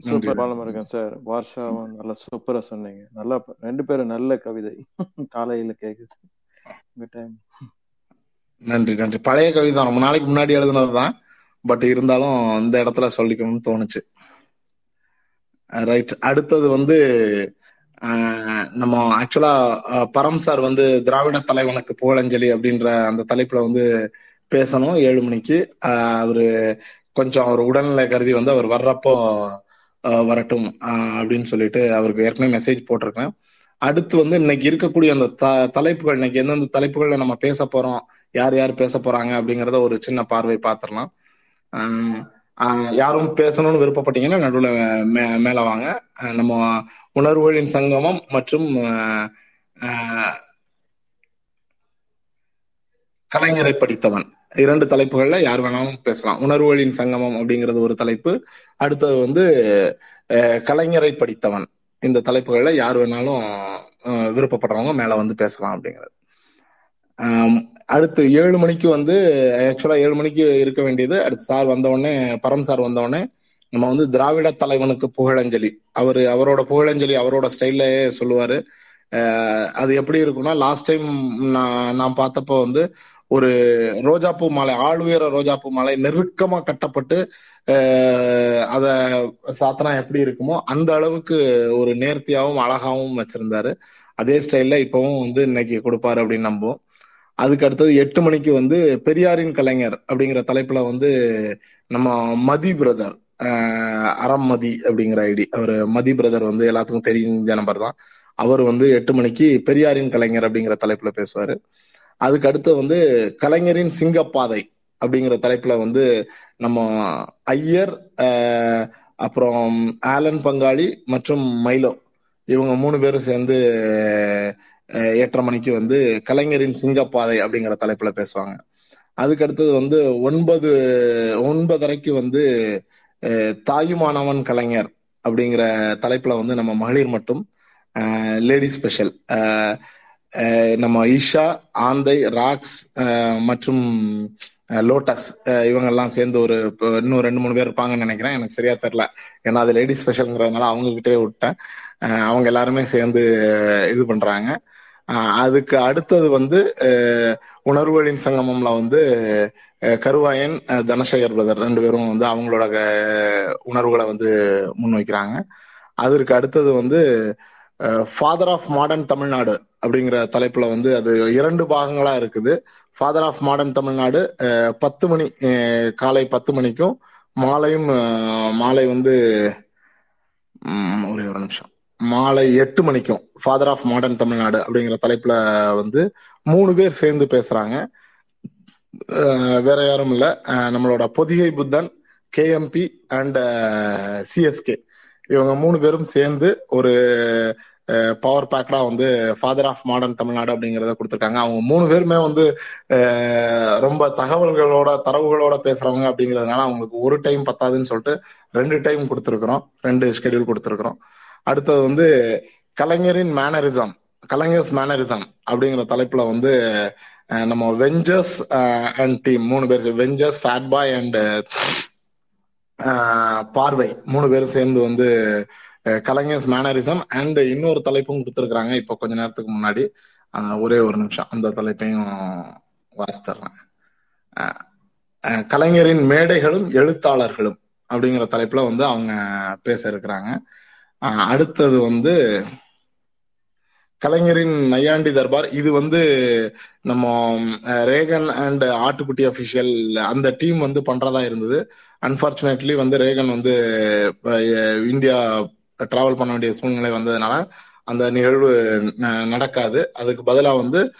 சூப்பர் பாலமுருகன் சார் வார்ஷாவும் நல்லா சூப்பரா சொன்னீங்க. நல்லா ரெண்டு பேரும் நல்ல கவிதை. காலையில கேக்குது. நன்றி நன்றி. பழைய கவிதை ரொம்ப நாளைக்கு முன்னாடி எழுதுனதுதான். பட் இருந்தாலும் இந்த இடத்துல சொல்லிக்கணும்னு தோணுச்சு. ரைட் அடுத்தது வந்து நம்ம ஆக்சுவலா பரம் சார் வந்து திராவிட தலைவனுக்கு புகழஞ்சலி அப்படின்ற அந்த தலைப்புல வந்து பேசணும் ஏழு மணிக்கு. அவரு கொஞ்சம் அவர் உடல்நிலை கருதி வந்து அவர் வர்றப்போ வரட்டும் அப்படின்னு சொல்லிட்டு அவருக்கு ஏற்கனவே மெசேஜ் போட்டிருக்கேன். அடுத்து வந்து இன்னைக்கு இருக்கக்கூடிய அந்த த தலைப்புகள் இன்னைக்கு எந்தெந்த தலைப்புகள்ல நம்ம பேச போறோம் யார் யார் பேச போறாங்க அப்படிங்கறத ஒரு சின்ன பார்வை பார்த்துடலாம் யாரும் பேசணும்னு விருப்பப்பட்டீங்கன்னா நடுவில் மே மேல வாங்க. நம்ம உணர்வுகளின் சங்கமம் மற்றும் கலைஞரை படித்தவன். இரண்டு தலைப்புகள்ல யார் வேணாலும் பேசலாம். உணர்வுகளின் சங்கமம் அப்படிங்கிறது ஒரு தலைப்பு. அடுத்தது வந்து கலைஞரை படித்தவன். இந்த தலைப்புகள்ல யார் வேணாலும் விருப்பப்படுறவங்க மேல வந்து பேசலாம் அப்படிங்கிறது. அடுத்து ஏழு மணிக்கு வந்து ஆக்சுவலா ஏழு மணிக்கு இருக்க வேண்டியது அடுத்து சார் வந்தவொடனே பரம் சார் வந்த நம்ம வந்து திராவிட தலைவனுக்கு புகழஞ்சலி. அவரு அவரோட புகழஞ்சலி அவரோட ஸ்டைல்லயே சொல்லுவாரு. அது எப்படி இருக்கும்னா லாஸ்ட் டைம் நான் நான் பார்த்தப்போ வந்து ஒரு ரோஜாப்பூ மாலை ஆளுயர ரோஜாப்பூ மாலை நெருக்கமா கட்டப்பட்டு அத சாத்தனா எப்படி இருக்குமோ அந்த அளவுக்கு ஒரு நேர்த்தியாவும் அழகாவும் வச்சிருந்தாரு. அதே ஸ்டைல்ல இப்பவும் வந்து இன்னைக்கு கொடுப்பாரு அப்படின்னு நம்புவோம். அதுக்கு அடுத்தது எட்டு மணிக்கு வந்து பெரியாரின் கலைஞர் அப்படிங்கிற தலைப்புல வந்து நம்ம மதி பிரதர் அறம் மதி அப்படிங்கிற ஐடி. அவர் மதி பிரதர் வந்து எல்லாத்துக்கும் தெரிஞ்ச நம்பர் தான். அவர் வந்து எட்டு மணிக்கு பெரியாரின் கலைஞர் அப்படிங்கிற தலைப்புல பேசுவாரு. அதுக்கு அடுத்து வந்து கலைஞரின் சிங்கப்பாதை அப்படிங்கிற தலைப்புல வந்து நம்ம ஐயர் அப்புறம் ஆலன் பங்காளி மற்றும் மைலோ இவங்க மூணு பேரும் சேர்ந்து ஏற்ற மணிக்கு வந்து கலைஞரின் சிங்கப்பாதை அப்படிங்கிற தலைப்புல பேசுவாங்க. அதுக்கு அடுத்தது வந்து ஒன்பது ஒன்பதரைக்கு வந்து தாயுமானவன் கலைஞர் அப்படிங்கிற தலைப்புல வந்து நம்ம மகளிர் மட்டும் லேடி ஸ்பெஷல். நம்ம ஈஷா ஆந்தை ராக்ஸ் மற்றும் லோட்டஸ் இவங்கெல்லாம் சேர்ந்து ஒரு இன்னும் ரெண்டு மூணு பேர் இருப்பாங்கன்னு நினைக்கிறேன். எனக்கு சரியா தெரில ஏன்னா அது லேடி ஸ்பெஷல்ங்கிறதுனால அவங்க கிட்டே விட்டேன் அவங்க எல்லாருமே சேர்ந்து இது பண்றாங்க. அதுக்கு அடுத்தது வந்து உணர்வுகளின் சங்கமம்ல வந்து கருவாயன் தனசேகர் பிரதர் ரெண்டு பேரும் வந்து அவங்களோட உணர்வுகளை வந்து முன்வைக்கிறாங்க. அதற்கு அடுத்தது வந்து ஃபாதர் ஆஃப் மாடர்ன் தமிழ்நாடு அப்படிங்கிற தலைப்புல வந்து அது இரண்டு பாகங்களா இருக்குது. ஃபாதர் ஆஃப் மாடர்ன் தமிழ்நாடு பத்து மணி காலை பத்து மணிக்கும் மாலையும் மாலை வந்து ஒரே ஒரு நிமிஷம். மாலை எட்டு மணிக்கும் ஃபாதர் ஆஃப் மாடர்ன் தமிழ்நாடு அப்படிங்கிற தலைப்புல வந்து மூணு பேர் சேர்ந்து பேசுறாங்க. வேற யாரும் இல்ல. நம்மளோட பொதிகை புத்தன் கேஎம்பி அண்ட் சிஎஸ்கே இவங்க மூணு பேரும் சேர்ந்து ஒரு பவர் பேக்கடா வந்து ஃபாதர் ஆஃப் மாடர்ன் தமிழ்நாடு அப்படிங்கிறத கொடுத்துருக்காங்க. அவங்க மூணு பேருமே வந்து ரொம்ப தகவல்களோட தரவுகளோட பேசுறவங்க அப்படிங்கிறதுனால அவங்களுக்கு ஒரு டைம் பத்தாதுன்னு சொல்லிட்டு ரெண்டு டைம் கொடுத்துருக்குறோம். ரெண்டு ஷெடியூல் கொடுத்துருக்குறோம். அடுத்தது வந்து கலைஞரின் மேனரிசம் கலைஞர்ஸ் மேனரிசம் அப்படிங்கிற தலைப்புல வந்து நம்ம வெஞ்சர்ஸ் அண்ட் டீம் மூணு பேர் வெஞ்சர்ஸ் ஃபேட் பாய் அண்ட் பார்வை மூணு பேரும் சேர்ந்து வந்து கலைஞர்ஸ் மேனரிசம் அண்ட் இன்னொரு தலைப்பும் கொடுத்துருக்காங்க இப்போ கொஞ்ச நேரத்துக்கு முன்னாடி ஒரே ஒரு நிமிஷம். அந்த தலைப்பையும் வாசித்தர்றேன். கலைஞரின் மேடைகளும் எழுத்தாளர்களும் அப்படிங்கிற தலைப்புல வந்து அவங்க பேச இருக்கிறாங்க. அடுத்தது வந்து கலைஞரின் நையாண்டி தர்பார். இது வந்து நம்ம ரேகன் அண்ட் ஆட்டுக்குட்டி அபிஷியல் அந்த டீம் வந்து பண்றதா இருந்தது. அன்பார்ச்சுனேட்லி வந்து ரேகன் வந்து இந்தியா டிராவல் பண்ண வேண்டிய சூழ்நிலை வந்ததுனால அந்த நிகழ்வு ந- நடக்காது. அதுக்கு பதிலா வந்து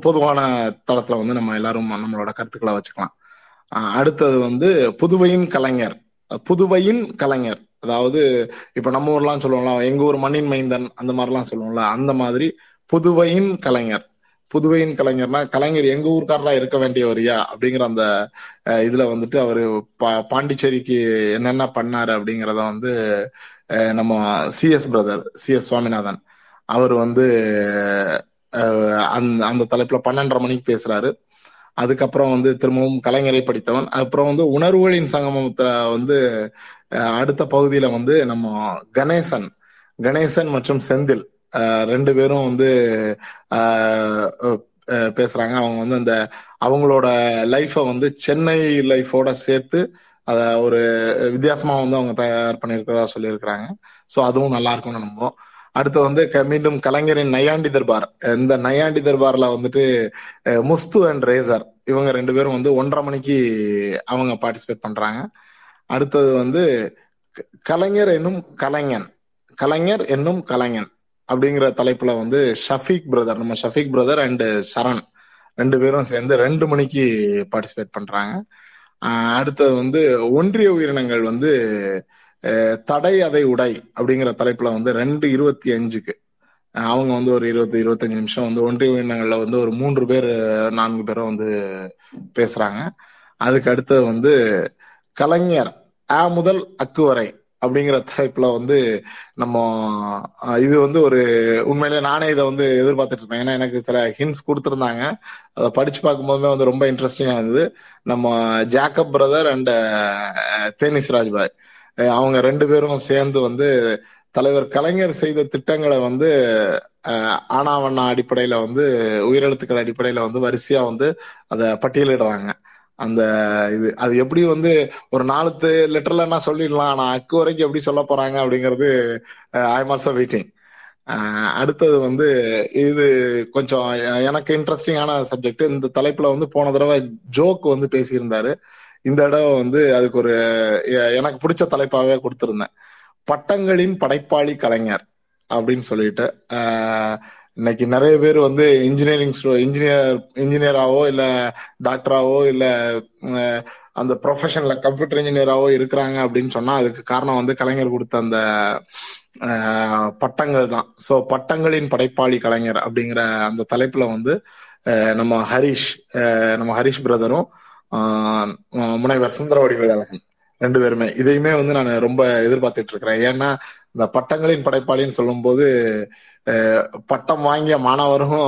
பொதுவான தளத்துல வந்து நம்ம எல்லாரும் நம்மளோட கருத்துக்களை வச்சுக்கலாம். அடுத்தது வந்து புதுவையின் கலைஞர். புதுவையின் கலைஞர். அதாவது இப்ப நம்ம ஊர்லாம் சொல்லுவோம்ல எங்க ஊர் மண்ணின் மைந்தன் அந்த மாதிரிலாம் சொல்லுவோம்ல அந்த மாதிரி புதுவையின் கலைஞர். புதுவையின் கலைஞர்னா கலைஞர் எங்க ஊர்க்காரரா இருக்க வேண்டியவரியா? அப்படிங்கிற அந்த இதுல வந்துட்டு அவரு பா- பாண்டிச்சேரிக்கு என்னென்ன பண்ணாரு அப்படிங்கிறத வந்து நம்ம சிஎஸ் பிரதர் சிஎஸ் சுவாமிநாதன். அவர் வந்து அந்த அந்த தலைப்புல பன்னெண்டரை மணிக்கு பேசுறாரு. அதுக்கப்புறம் வந்து திரும்பவும் கலைஞரை படித்தவன். அப்புறம் வந்து உணர்வுகளின் சங்கமத்துல வந்து அடுத்த பகுதியில வந்து நம்ம கணேசன். கணேசன் மற்றும் செந்தில் ரெண்டு பேரும் வந்து பேசுறாங்க. அவங்க வந்து அந்த அவங்களோட லைஃபை வந்து சென்னை லைஃபோட சேர்த்து அத ஒரு வித்தியாசமா வந்து அவங்க தயார் பண்ணியிருக்கிறதா சொல்லியிருக்கிறாங்க. ஸோ அதுவும் நல்லா இருக்கும்னு நம்புவோம். அடுத்து வந்து க- மீண்டும் கலைஞரின் நையாண்டி தர்பார். இந்த நையாண்டி தர்பார்ல வந்துட்டு முஸ்து அண்ட் ரேசர் இவங்க ரெண்டு பேரும் வந்து ஒன்றரை மணிக்கு அவங்க பார்ட்டிசிபேட் பண்றாங்க. அடுத்தது வந்து க- கலைஞர் என்னும் கலைஞன் கலைஞர் என்னும் கலைஞன் அப்படிங்கிற தலைப்புல வந்து ஷஃபீக் பிரதர் நம்ம ஷஃபீக் பிரதர் அண்டு சரண் ரெண்டு பேரும் சேர்ந்து ரெண்டு மணிக்கு பார்ட்டிசிபேட் பண்றாங்க. அடுத்தது வந்து ஒன்றிய உயிரினங்கள் வந்து தடை அதை உடை அப்படிங்கிற தலைப்புல வந்து ரெண்டு இருபத்தி அஞ்சுக்கு. அவங்க வந்து ஒரு இருபத்தி இருபத்தஞ்சு நிமிஷம் வந்து ஒன்றிய உயிரினங்கள்ல வந்து ஒரு மூன்று பேர் நான்கு பேரும் வந்து பேசுறாங்க. அதுக்கு அடுத்தது வந்து கலைஞர் ஆ முதல் அக்கு வரை அப்படிங்கிற தலைப்புல வந்து நம்ம இது வந்து ஒரு உண்மையிலே நானே இதை வந்து எதிர்பார்த்துட்டு இருப்பேன். ஏன்னா எனக்கு சில ஹிண்ட்ஸ் கொடுத்துருந்தாங்க. அதை படிச்சு பார்க்கும்போதுமே வந்து ரொம்ப இன்ட்ரெஸ்டிங்காக இருந்தது. நம்ம Jacob brother and Dennis Rajbhai. அவங்க ரெண்டு பேரும் சேர்ந்து வந்து தலைவர் கலைஞர் செய்த திட்டங்களை வந்து ஆனாவண்ணா அடிப்படையில வந்து உயிரெழுத்துக்கள் அடிப்படையில வந்து வரிசையா வந்து அதை பட்டியலிடுறாங்க. அந்த இது அது எப்படி வந்து ஒரு நாலு லெட்டர்ல என்ன சொல்லிடலாம் ஆனா அக்கு வரைக்கும் எப்படி சொல்ல போறாங்க அப்படிங்கிறது ஐ எம் ஆல்சோ வெயிட்டிங் அடுத்தது வந்து இது கொஞ்சம் எனக்கு இன்ட்ரெஸ்டிங்கான சப்ஜெக்ட் இந்த தலைப்புல வந்து போன தடவை ஜோக் வந்து பேசியிருந்தாரு. இந்த தடவை வந்து அதுக்கு ஒரு எனக்கு பிடிச்ச தலைப்பாகவே கொடுத்துருந்தேன். பட்டங்களின் படைப்பாளி கலைஞர் அப்படின்னு சொல்லிட்டு இன்னைக்கு நிறைய பேர் வந்து இன்ஜினியரிங் இன்ஜினியர் இன்ஜினியராவோ இல்ல டாக்டராவோ இல்ல அந்த ப்ரொஃபஷன்ல கம்ப்யூட்டர் இன்ஜினியராவோ இருக்கிறாங்க அப்படின்னு சொன்னா அதுக்கு காரணம் வந்து கலைஞர் கொடுத்த அந்த பட்டங்கள் தான். ஸோ பட்டங்களின் படைப்பாளி கலைஞர் அப்படிங்கிற அந்த தலைப்புல வந்து நம்ம ஹரிஷ் நம்ம ஹரிஷ் பிரதரும் முனைவர் சுந்தரவடிவேல் அழகன் ரெண்டு பேருமே. இதையுமே வந்து நான் ரொம்ப எதிர்பார்த்துட்டு இருக்கிறேன் ஏன்னா இந்த பட்டங்களின் படைப்பாளின்னு சொல்லும்போது பட்டம் வாங்கிய மாணவரும்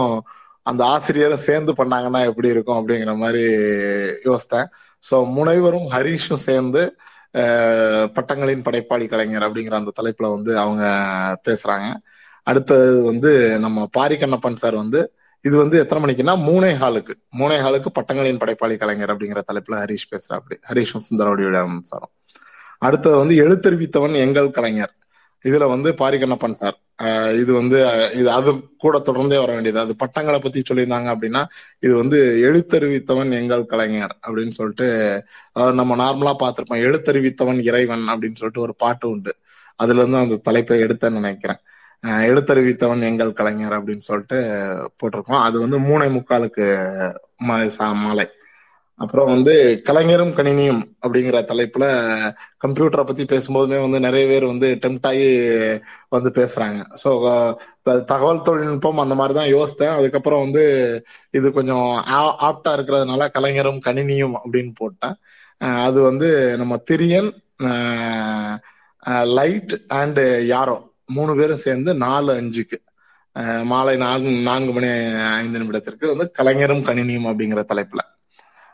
அந்த ஆசிரியரும் சேர்ந்து பண்ணாங்கன்னா எப்படி இருக்கும் அப்படிங்கிற மாதிரி யோசித்தேன். ஸோ முனைவரும் ஹரிஷும் சேர்ந்து பட்டங்களின் படைப்பாளி கலைஞர் அப்படிங்கிற அந்த தலைப்புல வந்து அவங்க பேசுறாங்க. அடுத்தது வந்து நம்ம பாரிக்கண்ணப்பன் சார் வந்து இது வந்து எத்தனை மணிக்குன்னா மூணே ஹாலுக்கு மூணே ஹாலுக்கு பட்டங்களின் படைப்பாளி கலைஞர் அப்படிங்கிற தலைப்புல ஹரிஷ் பேசுறாப்படி அப்படி. ஹரிஷும் சுந்தரவடிவிடம் சாரும். அடுத்தது வந்து எழுத்தறிவித்தவன் எங்கள் கலைஞர். இதுல வந்து பாரிகண்ணப்பன் சார். இது வந்து இது அது கூட தொடர்ந்தே வர வேண்டியது. அது பட்டங்களை பத்தி சொல்லியிருந்தாங்க அப்படின்னா இது வந்து எழுத்தறிவித்தவன் எங்கள் கலைஞர் அப்படின்னு சொல்லிட்டு நம்ம நார்மலா பார்த்திருப்போம். எழுத்தறிவித்தவன் இறைவன் அப்படின்னு சொல்லிட்டு ஒரு பாட்டு உண்டு. அதுல இருந்து அந்த தலைப்பை எடுத்தேன்னு நினைக்கிறேன். எழுத்தறிவித்தவன் எங்கள் கலைஞர் அப்படின்னு சொல்லிட்டு போட்டிருக்கோம். அது வந்து மூணை முக்காலுக்கு சா- மாலை. அப்புறம் வந்து கலைஞரும் கணினியும் அப்படிங்கிற தலைப்புல கம்ப்யூட்டரை பத்தி பேசும்போதுமே வந்து நிறைய பேர் வந்து டெம்ட் ஆகி வந்து பேசுறாங்க. ஸோ தகவல் தொழில்நுட்பம் அந்த மாதிரி தான் யோசித்தேன். அதுக்கப்புறம் வந்து இது கொஞ்சம் ஆப்டா இருக்கிறதுனால கலைஞரும் கணினியும் அப்படின்னு போட்டேன். அது வந்து நம்ம திரியன் லைட் அண்ட் யாரோ மூணு பேரும் சேர்ந்து நாலு அஞ்சுக்கு மாலை நான்கு நான்கு மணி ஐந்து நிமிடத்திற்கு வந்து கலைஞரும் கணினியும் அப்படிங்கிற தலைப்புல.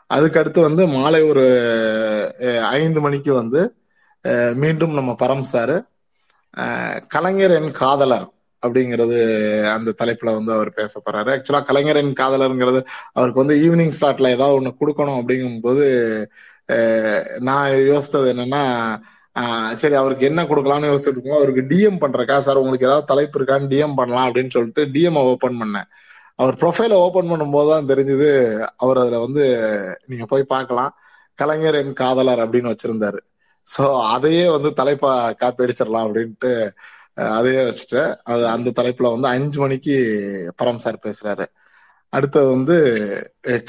அதுக்கு அடுத்து வந்து மாலை ஒரு ஐந்து மணிக்கு வந்து மீண்டும் நம்ம பரம் சாரு கலைஞர் என் காதலர் அப்படிங்கிறது அந்த தலைப்புல வந்து அவர் பேச போறாரு. ஆக்சுவலா கலைஞர் என் காதலருங்கிறது அவருக்கு வந்து ஈவினிங் ஸ்லாட்ல ஏதாவது ஒண்ணு கொடுக்கணும் அப்படிங்கும்போது நான் யோசித்தது என்னன்னா சரி அவருக்கு என்ன கொடுக்கலாம்னு யோசிச்சுட்டு இருக்கோம் அவருக்கு டிஎம் பண்றக்கா சார் உங்களுக்கு ஏதாவது தலைப்பு இருக்கான்னு டிஎம் பண்ணலாம் அப்படின்னு சொல்லிட்டு டிஎம் ஓபன் பண்ணேன். அவர் ப்ரொஃபைல ஓபன் பண்ணும்போது தான் தெரிஞ்சது அவர் அதுல வந்து நீங்க போய் பார்க்கலாம். கலைஞர் என் காதலர் அப்படின்னு வச்சிருந்தாரு. ஸோ அதையே வந்து தலைப்பா காப்பி அடிச்சிடலாம் அப்படின்ட்டு அதையே வச்சுட்டு அது அந்த தலைப்புல வந்து அஞ்சு மணிக்கு பரம் சார் பேசுறாரு. அடுத்தது வந்து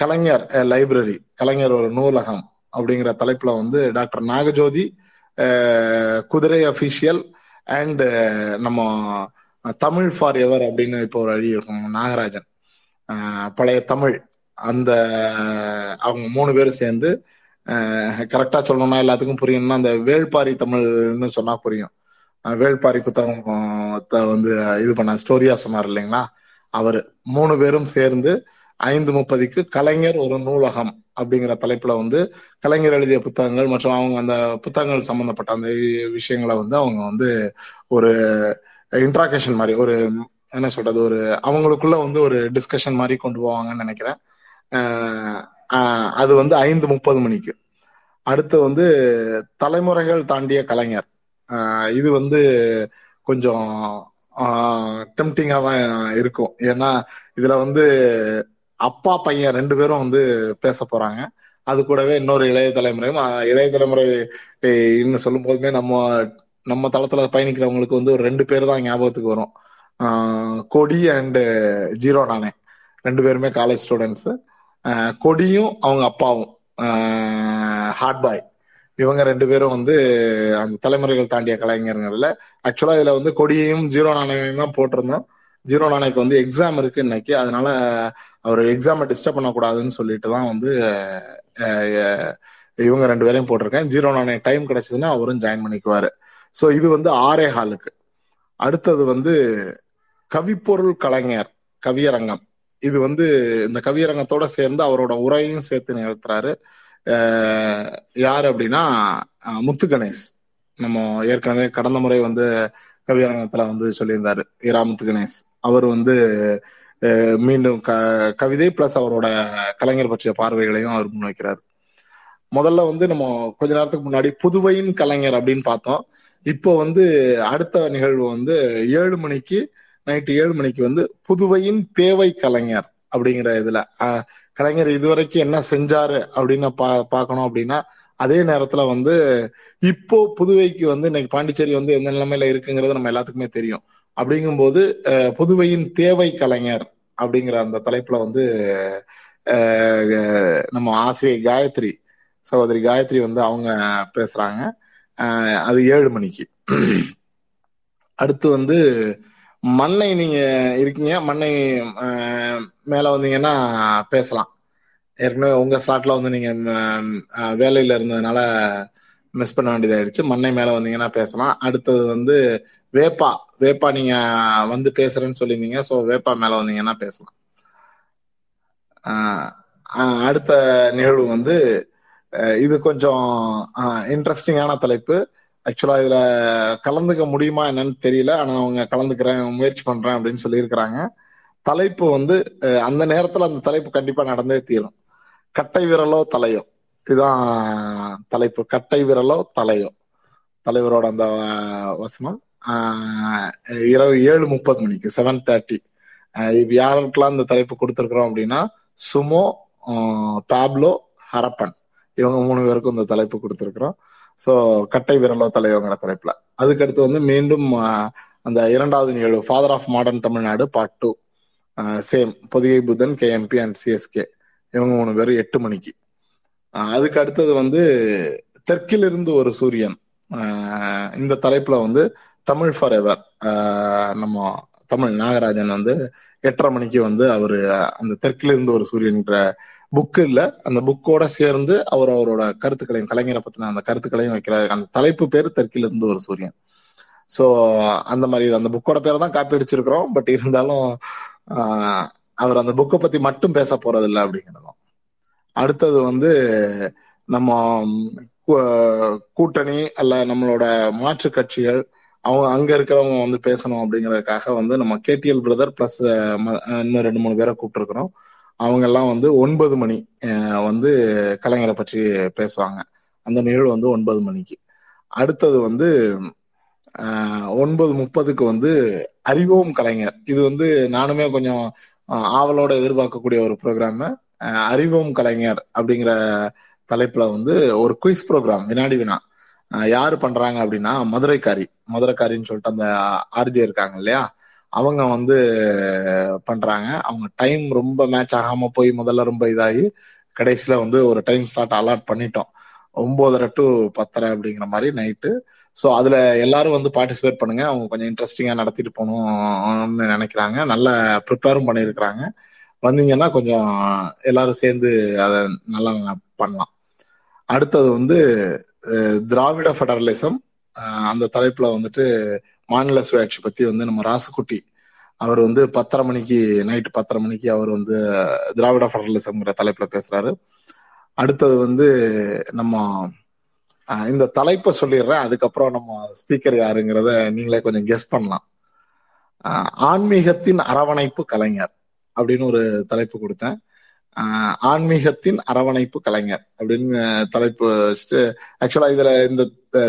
கலைஞர் லைப்ரரி கலைஞர் ஒரு நூலகம் அப்படிங்கிற தலைப்புல வந்து டாக்டர் நாகஜோதி குதிரை அஃபிஷியல் அண்ட் uh, நம்ம தமிழ் ஃபார் எவர் அப்படின்னு இப்போ ஒரு அழி இருக்கும். நாகராஜன். பழைய தமிழ். அந்த அவங்க மூணு பேரும் சேர்ந்து கரெக்டா சொல்லணும்னா எல்லாத்துக்கும் புரியணும்னா அந்த வேள்பாரி தமிழ்னு சொன்னா புரியும். வேள்பாரி புத்தகம் வந்து இது பண்ண ஸ்டோரியா சொன்னார் இல்லைங்களா? அவர். மூணு பேரும் சேர்ந்து ஐந்து முப்பதுக்கு கலைஞர் ஒரு நூலகம் அப்படிங்கிற தலைப்புல வந்து கலைஞர் எழுதிய புத்தகங்கள் மற்றும் அவங்க அந்த புத்தகங்கள் சம்பந்தப்பட்ட அந்த விஷயங்களை வந்து அவங்க வந்து ஒரு இன்ட்ராகேஷன் மாதிரி ஒரு என்ன சொல்றது ஒரு அவங்களுக்குள்ள வந்து ஒரு டிஸ்கஷன் மாதிரி கொண்டு போவாங்கன்னு நினைக்கிறேன். அது வந்து ஐந்து முப்பது மணிக்கு. அடுத்து வந்து தலைமுறைகள் தாண்டிய கலைஞர். இது வந்து கொஞ்சம் டெம்டிங்காக தான் இருக்கும். ஏன்னா இதுல வந்து அப்பா பையன் ரெண்டு பேரும் வந்து பேச போறாங்க. அது கூடவே இன்னொரு இளைய தலைமுறையும் இளைய தலைமுறை இன்னும் சொல்லும் போதுமே நம்ம நம்ம தளத்துல பயணிக்கிறவங்களுக்கு வந்து ஒரு ரெண்டு பேர் தான் ஞாபகத்துக்கு வரும். கொடி அண்டு ஜீரோ நானே. ரெண்டு பேருமே காலேஜ் ஸ்டூடெண்ட்ஸ் கொடியும் அவங்க அப்பாவும். ஹார்ட் பாய் இவங்க ரெண்டு பேரும் வந்து அந்த தலைமுறைகள் தாண்டிய கலைஞர்கள்ல. ஆக்சுவலா இதுல வந்து கொடியையும் ஜீரோ நாணயமும் தான் போட்டிருந்தோம். ஜீரோ நாணயக்கு வந்து எக்ஸாம் இருக்கு இன்னைக்கு. அதனால அவர் எக்ஸாமை டிஸ்டர்ப் பண்ணக்கூடாதுன்னு சொல்லிட்டு தான் வந்து இவங்க ரெண்டு பேரையும் போட்டிருக்கேன். ஜீரோ நானே டைம் கிடைச்சதுன்னா அவரும் ஜாயின் பண்ணிக்குவாரு. ஸோ இது வந்து ஆரே ஹாலுக்கு. அடுத்தது வந்து கவிப்பொருள் கலைஞர் கவியரங்கம். இது வந்து இந்த கவியரங்கத்தோட சேர்ந்து அவரோட உரையும் சேர்த்து நிகழ்த்துறாரு. யார் அப்படின்னா முத்து கணேஷ். நம்ம ஏற்கனவே கடந்த முறை வந்து கவியரங்கத்துல வந்து சொல்லியிருந்தாரு. இரா முத்து கணேஷ். அவர் வந்து மீண்டும் க கவிதை பிளஸ் அவரோட கலைஞர் பற்றிய பார்வைகளையும் அவர் முன்வைக்கிறார். முதல்ல வந்து நம்ம கொஞ்ச நேரத்துக்கு முன்னாடி புதுவையின் கலைஞர் அப்படின்னு பார்த்தோம். இப்போ வந்து அடுத்த நிகழ்வு வந்து ஏழு மணிக்கு நைட்டு ஏழு மணிக்கு வந்து புதுவையின் தேவை கலைஞர் அப்படிங்கிற இதுல கலைஞர் இதுவரைக்கும் என்ன செஞ்சாரு அப்படின்னு பா பார்க்கணும் அப்படின்னா அதே நேரத்துல வந்து இப்போ புதுவைக்கு வந்து இன்னைக்கு பாண்டிச்சேரி வந்து எந்த நிலைமையில இருக்குங்கிறது நம்ம எல்லாத்துக்குமே தெரியும். அப்படிங்கும்போது புதுவையின் தேவை கலைஞர் அப்படிங்கிற அந்த தலைப்புல வந்து நம்ம ஆசிரியர் காயத்ரி சகோதரி காயத்ரி வந்து அவங்க பேசுறாங்க. அது ஏழு மணிக்கு. அடுத்து வந்து மண்ணை நீங்க இருக்கீங்க. மண்ணை மேல வந்தீங்கன்னா பேசலாம். ஏற்கனவே உங்க ஸ்லாட்ல வந்து நீங்க வேலையில இருந்ததுனால மிஸ் பண்ண வேண்டியதாயிடுச்சு. மண்ணை மேல வந்தீங்கன்னா பேசலாம். அடுத்தது வந்து வேப்பா வேப்பா நீங்க வந்து பேசுறேன்னு சொல்லியிருந்தீங்க. ஸோ வேப்பா மேல வந்தீங்கன்னா பேசலாம். அடுத்த நிகழ்வு வந்து இது கொஞ்சம் இன்ட்ரெஸ்டிங்கான தலைப்பு. ஆக்சுவலா இதுல கலந்துக்க முடியுமா என்னன்னு தெரியல. ஆனா அவங்க கலந்துக்கிறேன் முயற்சி பண்றேன் அப்படின்னு சொல்லியிருக்கிறாங்க. தலைப்பு வந்து அந்த நேரத்துல அந்த தலைப்பு கண்டிப்பா நடந்தே தீரும். கட்டை விரலோ தலையோ. இதுதான் தலைப்பு. கட்டை விரலோ தலையோ. தலைவரோட அந்த வசனம். இரவு ஏழு முப்பது மணிக்கு செவன் தேர்ட்டி இப்ப யாருக்கெல்லாம் இந்த தலைப்பு கொடுத்துருக்குறோம் அப்படின்னா சுமோ பாப்லோ ஹரப்பன். இவங்க மூணு பேருக்கும் இந்த தலைப்பு கொடுத்துருக்குறோம். ஸோ கட்டை விரலோ தலைவங்கிற தலைப்புல. அதுக்கடுத்து வந்து மீண்டும் அந்த இரண்டாவது நிகழ்வு father of modern Tamil Nadu part two same Pothigai புதன் கேஎம்பி அண்ட் சிஎஸ்கே இவங்க மூணு பேரும் எட்டு மணிக்கு. அதுக்கு அடுத்தது வந்து தெற்கிலிருந்து ஒரு சூரியன். இந்த தலைப்புல வந்து தமிழ் ஃபார் எவர் நம்ம தமிழ் நாகராஜன் வந்து எட்டரை மணிக்கு வந்து அவரு அந்த தெற்கிலிருந்து ஒரு சூரியன்ற புக்கு இல்ல அந்த புக்கோட சேர்ந்து அவர் அவரோட கருத்துக்களையும் கலைஞரை பத்தின அந்த கருத்துக்களையும் வைக்கிறாரு. அந்த தலைப்பு பேர் தெற்கிலிருந்து ஒரு சூரியன். ஸோ அந்த மாதிரி அந்த புக்கோட பேரை தான் காப்பி அடிச்சிருக்கிறோம். பட் இருந்தாலும் ஆஹ், அவர் அந்த புக்கை பத்தி மட்டும் பேச போறது இல்லை அப்படிங்கிறதும். அடுத்தது வந்து நம்ம கூட்டணி அல்ல நம்மளோட மாற்று கட்சிகள் அவங்க அங்க இருக்கிறவங்க வந்து பேசணும் அப்படிங்கறதுக்காக வந்து நம்ம கேடிஎல் பிரதர் பிளஸ் இன்னும் ரெண்டு மூணு பேரை கூப்பிட்டுருக்கிறோம். அவங்க எல்லாம் வந்து ஒன்பது மணி வந்து கலைஞரை பற்றி பேசுவாங்க. அந்த நிகழ்வு வந்து ஒன்பது மணிக்கு. அடுத்தது வந்து ஒன்பது முப்பதுக்கு வந்து அறிவோம் கலைஞர். இது வந்து நானுமே கொஞ்சம் ஆவலோட எதிர்பார்க்கக்கூடிய ஒரு ப்ரோக்ராம் அறிவோம் கலைஞர் அப்படிங்கிற தலைப்புல வந்து ஒரு குயிஸ் ப்ரோக்ராம் வினாடி வினா. யாரு பண்றாங்க அப்படின்னா மதுரைக்காரி. மதுரைக்காரின்னு சொல்லிட்டு அந்த ஆர்ஜே இருக்காங்க இல்லையா? அவங்க வந்து பண்றாங்க. அவங்க டைம் ரொம்ப மேட்ச் ஆகாம போய் முதல்ல ரொம்ப இதாகி கடைசியில வந்து ஒரு டைம் ஸ்லாட் அலாட் பண்ணிட்டோம். ஒன்பதரை டு பத்தரை அப்படிங்கிற மாதிரி நைட்டு ஸோ அதுல எல்லாரும் வந்து பார்ட்டிசிபேட் பண்ணுங்க. அவங்க கொஞ்சம் இன்ட்ரெஸ்டிங்கா நடத்திட்டு போகணும்னு நினைக்கிறாங்க. நல்லா ப்ரிப்பேரும் பண்ணியிருக்கிறாங்க. வந்தீங்கன்னா கொஞ்சம் எல்லாரும் சேர்ந்து அதை நல்லா பண்ணலாம். அடுத்தது வந்து திராவிட ஃபெடரலிசம் அந்த தலைப்புல வந்துட்டு மாநில சுயாட்சி பத்தி வந்து நம்ம ராசுக்குட்டி அவர் வந்து பத்தரை மணிக்கு நைட்டு பத்தரை மணிக்கு அவர் வந்து திராவிட ஃபெடரலிசம்ங்கிற தலைப்புல பேசுறாரு. அடுத்தது வந்து நம்ம இந்த தலைப்பை சொல்லிடுறேன். அதுக்கப்புறம் நம்ம ஸ்பீக்கர் யாருங்கிறத நீங்களே கொஞ்சம் கெஸ் பண்ணலாம். ஆன்மீகத்தின் அரவணைப்பு கலைஞர் அப்படின்னு ஒரு தலைப்பு கொடுத்தேன். ஆன்மீகத்தின் அரவணைப்பு கலைஞர் அப்படின்னு தலைப்பு வச்சுட்டு ஆக்சுவலா இதுல இந்த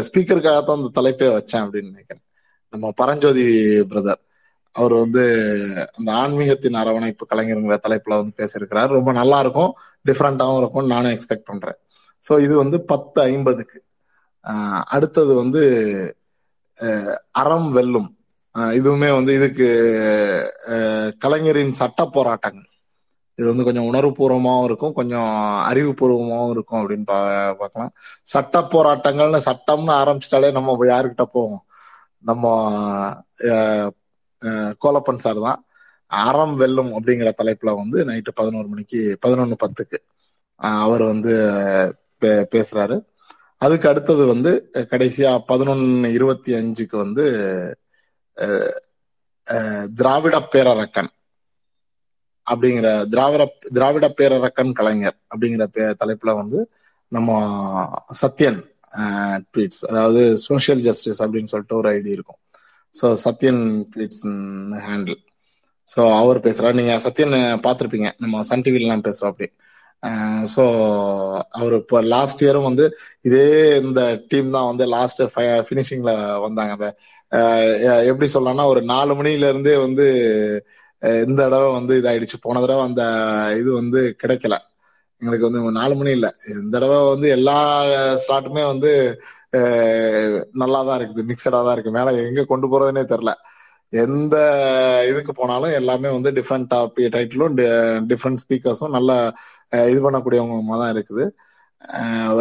ஸ்பீக்கருக்காக தான் இந்த தலைப்பே வச்சேன் அப்படின்னு நினைக்கிறேன். நம்ம பரஞ்சோதி பிரதர் அவர் வந்து அந்த ஆன்மீகத்தின் அரவணைப்பு கலைஞருங்கிற தலைப்புல வந்து பேசியிருக்கிறார். ரொம்ப நல்லா இருக்கும் டிஃப்ரெண்டாகவும் இருக்கும் நானும் எக்ஸ்பெக்ட் பண்றேன். ஸோ இது வந்து பத்து ஐம்பதுக்கு. அடுத்தது வந்து அறம் வெல்லும். இதுவுமே வந்து இதுக்கு கலைஞரின் சட்ட போராட்டங்கள். இது வந்து கொஞ்சம் உணர்வுபூர்வமாகவும் இருக்கும் கொஞ்சம் அறிவுபூர்வமாகவும் இருக்கும் அப்படின்னு பா பார்க்கலாம். சட்ட போராட்டங்கள்னு சட்டம்னு ஆரம்பிச்சிட்டாலே நம்ம யாருக்கிட்ட போவோம்? நம்ம கோலப்பன் சார் தான். அறம் வெல்லும் அப்படிங்கிற தலைப்புல வந்து நைட்டு பதினோரு மணிக்கு பதினொன்று பத்துக்கு அவர் வந்து பே- பேசுறாரு. அதுக்கு அடுத்தது வந்து கடைசியா பதினொன்னு இருபத்தி அஞ்சுக்கு வந்து திராவிட பேரரக்கன். அப்படிங்கிற திராவிட திராவிட பேரரக்கன் கலைஞர் அப்படிங்கிற பே தலைப்புல வந்து நம்ம சத்யன் ட்வீட்ஸ் அதாவது சோஷியல் ஜஸ்டிஸ் அப்படின்னு சொல்லிட்டு ஒரு ஐடி இருக்கும். So Sathyan tweets handle so அவர் பேசுறாரு நீங்க சத்யன் பார்த்துருப்பீங்க. நம்ம சன் டிவிலாம் பேசுவோம் அப்படி ஸோ அவர் இப்போ லாஸ்ட் இயரும் வந்து இதே இந்த டீம் தான் வந்து லாஸ்ட் ஃபினிஷிங்ல வந்தாங்க. அந்த எப்படி சொல்லலாம்னா ஒரு நாலு மணில இருந்தே வந்து இந்த தடவை வந்து இதாயிடுச்சு. போன தடவை அந்த இது வந்து கிடைக்கல. எங்களுக்கு வந்து நாலு மணி இல்லை. இந்த தடவை வந்து எல்லா ஸ்லாட்டுமே வந்து நல்லா தான் இருக்குது. மிக்சடாக தான் இருக்கு. மேலே எங்கே கொண்டு போறதுனே தெரில. எந்த இதுக்கு போனாலும் எல்லாமே வந்து டிஃப்ரெண்ட் டாப் டைட்டிலும் டிஃப்ரெண்ட் ஸ்பீக்கர்ஸும் நல்லா இது பண்ணக்கூடியவங்க தான் இருக்குது.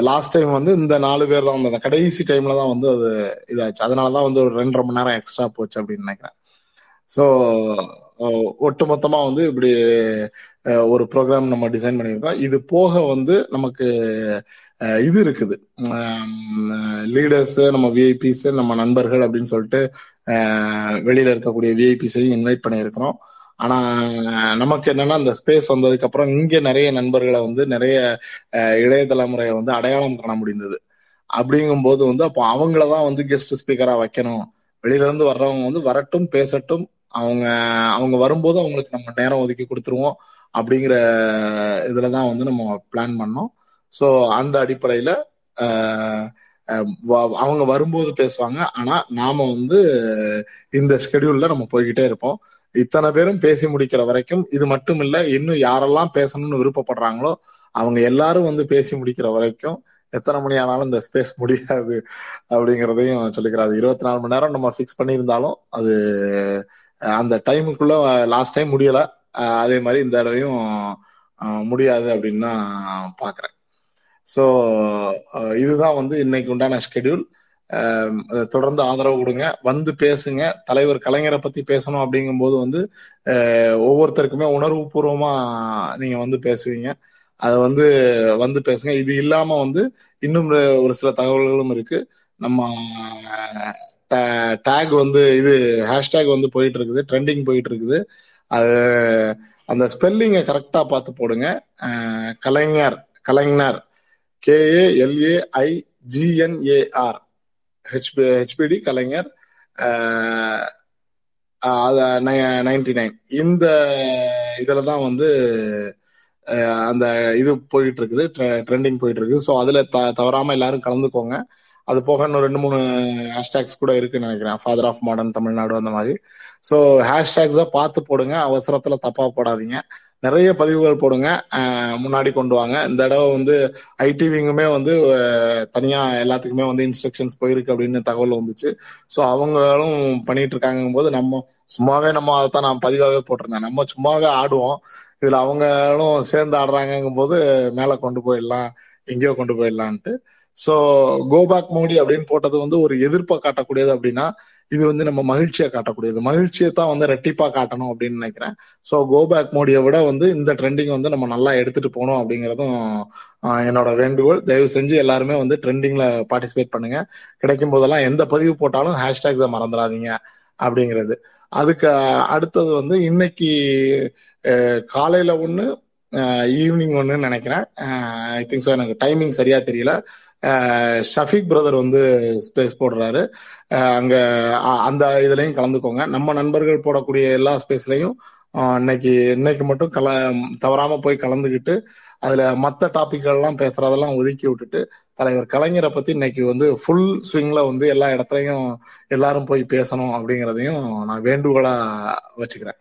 லாஸ்ட் டைம் வந்து இந்த நாலு பேர் தான் வந்து கடைசி டைம்ல தான் வந்து அது இதாச்சு. அதனாலதான் வந்து ஒரு ரெண்டரை மணி நேரம் எக்ஸ்ட்ரா போச்சு அப்படின்னு நினைக்கிறேன். ஸோ ஒட்டு மொத்தமா வந்து இப்படி ஒரு ப்ரோக்ராம் நம்ம டிசைன் பண்ணியிருக்கோம். இது போக வந்து நமக்கு இது இருக்குது. லீடர்ஸ் நம்ம விஐபிஸ் நம்ம நண்பர்கள் அப்படின்னு சொல்லிட்டு வெளியில இருக்கக்கூடிய விஐபிஸையும் இன்வைட் பண்ணியிருக்கிறோம். ஆனா நமக்கு என்னன்னா அந்த ஸ்பேஸ் வந்ததுக்கு அப்புறம் இங்க நிறைய நண்பர்களை வந்து நிறைய இளைய தலைமுறையை வந்து அடையாளம் காண முடிந்தது. அப்படிங்கும்போது வந்து அப்போ அவங்கள தான் வந்து கெஸ்ட் ஸ்பீக்கரா வைக்கணும். வெளியில இருந்து வர்றவங்க வந்து வரட்டும் பேசட்டும் அவங்க அவங்க வரும்போது அவங்களுக்கு நம்ம நேரம் ஒதுக்கி கொடுத்துருவோம் அப்படிங்கிற இதில் தான் வந்து நம்ம பிளான் பண்ணோம். ஸோ அந்த அடிப்படையில் வ- அவங்க வரும்போது பேசுவாங்க. ஆனால் நாம் வந்து இந்த ஷெடியூலில் நம்ம போய்கிட்டே இருப்போம். இத்தனை பேரும் பேசி முடிக்கிற வரைக்கும் இது மட்டும் இல்லை இன்னும் யாரெல்லாம் பேசணும்னு விருப்பப்படுறாங்களோ அவங்க எல்லாரும் வந்து பேசி முடிக்கிற வரைக்கும் எத்தனை மணி ஆனாலும் இந்த ஸ்பேஸ் முடியாது அப்படிங்கிறதையும் சொல்லிக்கிறாரு. இருபத்தி நாலு மணி நேரம் நம்ம ஃபிக்ஸ் பண்ணியிருந்தாலும் அது அந்த டைமுக்குள்ள லாஸ்ட் டைம் முடியல. அதே மாதிரி இந்த தடவையும் முடியாது அப்படின்னு தான் பாக்குறேன். ஸோ இதுதான் வந்து இன்னைக்கு உண்டான ஷெட்யூல் தொடர்ந்து ஆதரவு கொடுங்க. வந்து பேசுங்க. தலைவர் கலைஞரை பத்தி பேசணும் அப்படிங்கும்போது வந்து ஒவ்வொருத்தருக்குமே உணர்வு பூர்வமா நீங்க வந்து பேசுவீங்க. அது வந்து வந்து பேசுங்க. இது இல்லாம வந்து இன்னும் ஒரு சில தகவல்களும் இருக்கு. நம்ம டேக் வந்து இது ஹேஷ்டேக் வந்து போயிட்டு இருக்குது ட்ரெண்டிங் போயிட்டு இருக்குது அது அந்த ஸ்பெல்லிங்கை கரெக்டாக பார்த்து போடுங்க. Kalaignar Kalaignar. KA LA I GNAR HP HPD Kalaignar. Ninety nine இந்த இதில் தான் வந்து அந்த இது போயிட்டு இருக்குது ட்ரெண்டிங் போயிட்டு இருக்குது ஸோ அதில் த தவறாமல் எல்லாரும் கலந்துக்கோங்க. அது போக இன்னும் ரெண்டு மூணு ஹேஷ்டேக்ஸ் கூட இருக்குன்னு நினைக்கிறேன். ஃபாதர் ஆஃப் மாடர்ன் தமிழ்நாடு அந்த மாதிரி. ஸோ ஹேஷ்டேக்ஸை பார்த்து போடுங்க. அவசரத்தில் தப்பாக போடாதீங்க. நிறைய பதிவுகள் போடுங்க. முன்னாடி கொண்டு வாங்க. இந்த தடவை வந்து ஐடிவிங்குமே வந்து தனியாக எல்லாத்துக்குமே வந்து இன்ஸ்ட்ரக்ஷன்ஸ் போயிருக்கு அப்படின்னு தகவல் வந்துச்சு. ஸோ அவங்களும் பண்ணிட்டு இருக்காங்கும் போது நம்ம சும்மாவே நம்ம அதை தான் நான் பதிவாகவே போட்டிருந்தேன். நம்ம சும்மாவே ஆடுவோம். இதில் அவங்களும் சேர்ந்து ஆடுறாங்கங்கும் போது மேலே கொண்டு போயிடலாம். எங்கேயோ கொண்டு போயிடலான்ட்டு. ஸோ கோபேக் மோடி அப்படின்னு போட்டது வந்து ஒரு எதிர்ப்பை காட்டக்கூடியது அப்படின்னா இது வந்து நம்ம மகிழ்ச்சியை காட்டக்கூடியது. மகிழ்ச்சியை தான் வந்து ரெட்டிப்பா காட்டணும் அப்படின்னு நினைக்கிறேன். ஸோ கோபேக் மோடியை விட வந்து இந்த ட்ரெண்டிங் வந்து நம்ம நல்லா எடுத்துட்டு போகணும் அப்படிங்கிறதும் என்னோட வேண்டுகோள். தயவு செஞ்சு எல்லாருமே வந்து ட்ரெண்டிங்ல பார்ட்டிசிபேட் பண்ணுங்க. கிடைக்கும் போதெல்லாம் எந்த பதிவு போட்டாலும் ஹேஷ்டேக்ஸை மறந்துடாதீங்க அப்படிங்கிறது. அதுக்கு அடுத்தது வந்து இன்னைக்கு காலையில ஒன்று ஈவினிங் ஒன்றுன்னு நினைக்கிறேன். ஐ திங்க் ஸோ எனக்கு டைமிங் சரியா தெரியல. ஷஃபீக் பிரதர் வந்து ஸ்பேஸ் போடுறாரு. அங்க அந்த இதுலயும் கலந்துக்கோங்க. நம்ம நண்பர்கள் போடக்கூடிய எல்லா ஸ்பேஸ்லயும் இன்னைக்கு இன்னைக்கு மட்டும் கல தவறாம போய் கலந்துக்கிட்டு அதுல மற்ற டாபிக்கெல்லாம் பேசுறதெல்லாம் ஒதுக்கி விட்டுட்டு தலைவர் கலைஞரை பத்தி இன்னைக்கு வந்து ஃபுல் ஸ்விங்ல வந்து எல்லா இடத்துலையும் எல்லாரும் போய் பேசணும் அப்படிங்கிறதையும் நான் வேண்டுகோளா வச்சுக்கிறேன்.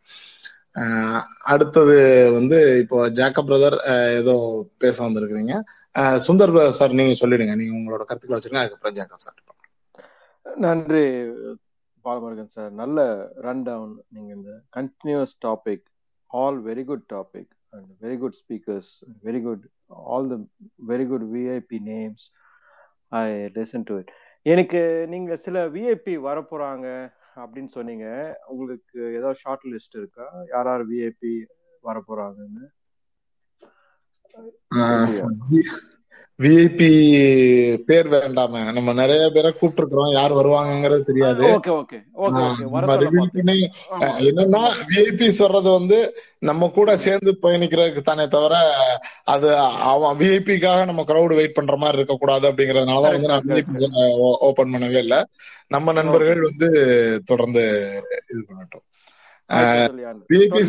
அடுத்தது வந்து இப்போ ஜாக்கப் பிரதர் ஏதோ பேச வந்திருக்கிறீங்க. சுந்தர் சார் நீங்க சொல்லிடுங்க. நீங்க உங்களோட கருத்துக்களை வச்சிருங்க. அதுக்கப்புறம் ஜாக்கப் சார் நன்றி பாலமுருகன் சார். நல்ல ரன் டவுன் நீங்க இந்த continuous topic all very good topic and very good speakers very good all the very good VIP names I listen to it எனக்கு நீங்க சில விஐபி வரப்போறாங்க. அப்படின்னு சொன்னீங்க. உங்களுக்கு ஏதாவது ஷார்ட் லிஸ்ட் இருக்கா? யார் யார் விஐபி வரப்போறாங்கன்னு? இல்லையா விஐபி பேர் வேண்டாம. நம்ம நிறைய பேரை கூப்பிட்டுருக்கிறோம். யார் வருவாங்கங்கிறது தெரியாது. என்னன்னா விஐபிஸ் வர்றது வந்து நம்ம கூட சேர்ந்து பயணிக்கிறதுக்கு தானே தவிர அது அவன் விஐபிக்காக நம்ம கிரௌடு வெயிட் பண்ற மாதிரி இருக்கக்கூடாது அப்படிங்கறதுனாலதான் வந்து நான் விஐபி ஓபன் பண்ணவே இல்லை. நம்ம நண்பர்கள் வந்து தொடர்ந்து இது பண்ணட்டும். டோட்டலி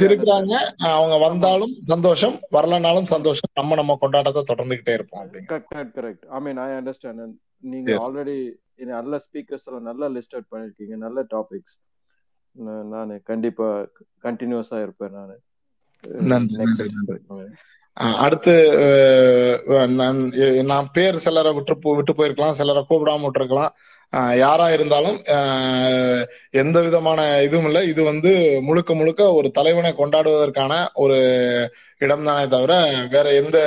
இருக்கிறாங்க. அவங்க வந்தாலும் சந்தோஷம். வரலனாலும் சந்தோஷம். நம்ம நம்ம கொண்டாட்டத்தை தொடர்ந்துகிட்டே இருப்போம் correct correct I mean I understand நீங்க ஆல்ரெடி நல்ல ஸ்பீக்கர்ஸ் எல்லாம் நல்லா லிஸ்ட் அவுட் பண்ணிருக்கீங்க. நல்ல டாபிக்ஸ் நான் கண்டிப்பா கண்டினியூஸா இருப்பேன் நான். நன்றி நன்றி நன்றி. அடுத்து நான் நான் பேர் சிலரை விட்டு விட்டு போயிருக்கலாம். சிலரை கூப்பிடாம விட்டுருக்கலாம். யாரா இருந்தாலும் எந்த விதமான இதுவும் இல்லை. இது வந்து முழுக்க முழுக்க ஒரு தலைவனை கொண்டாடுவதற்கான ஒரு இடம் தானே தவிர வேற எந்த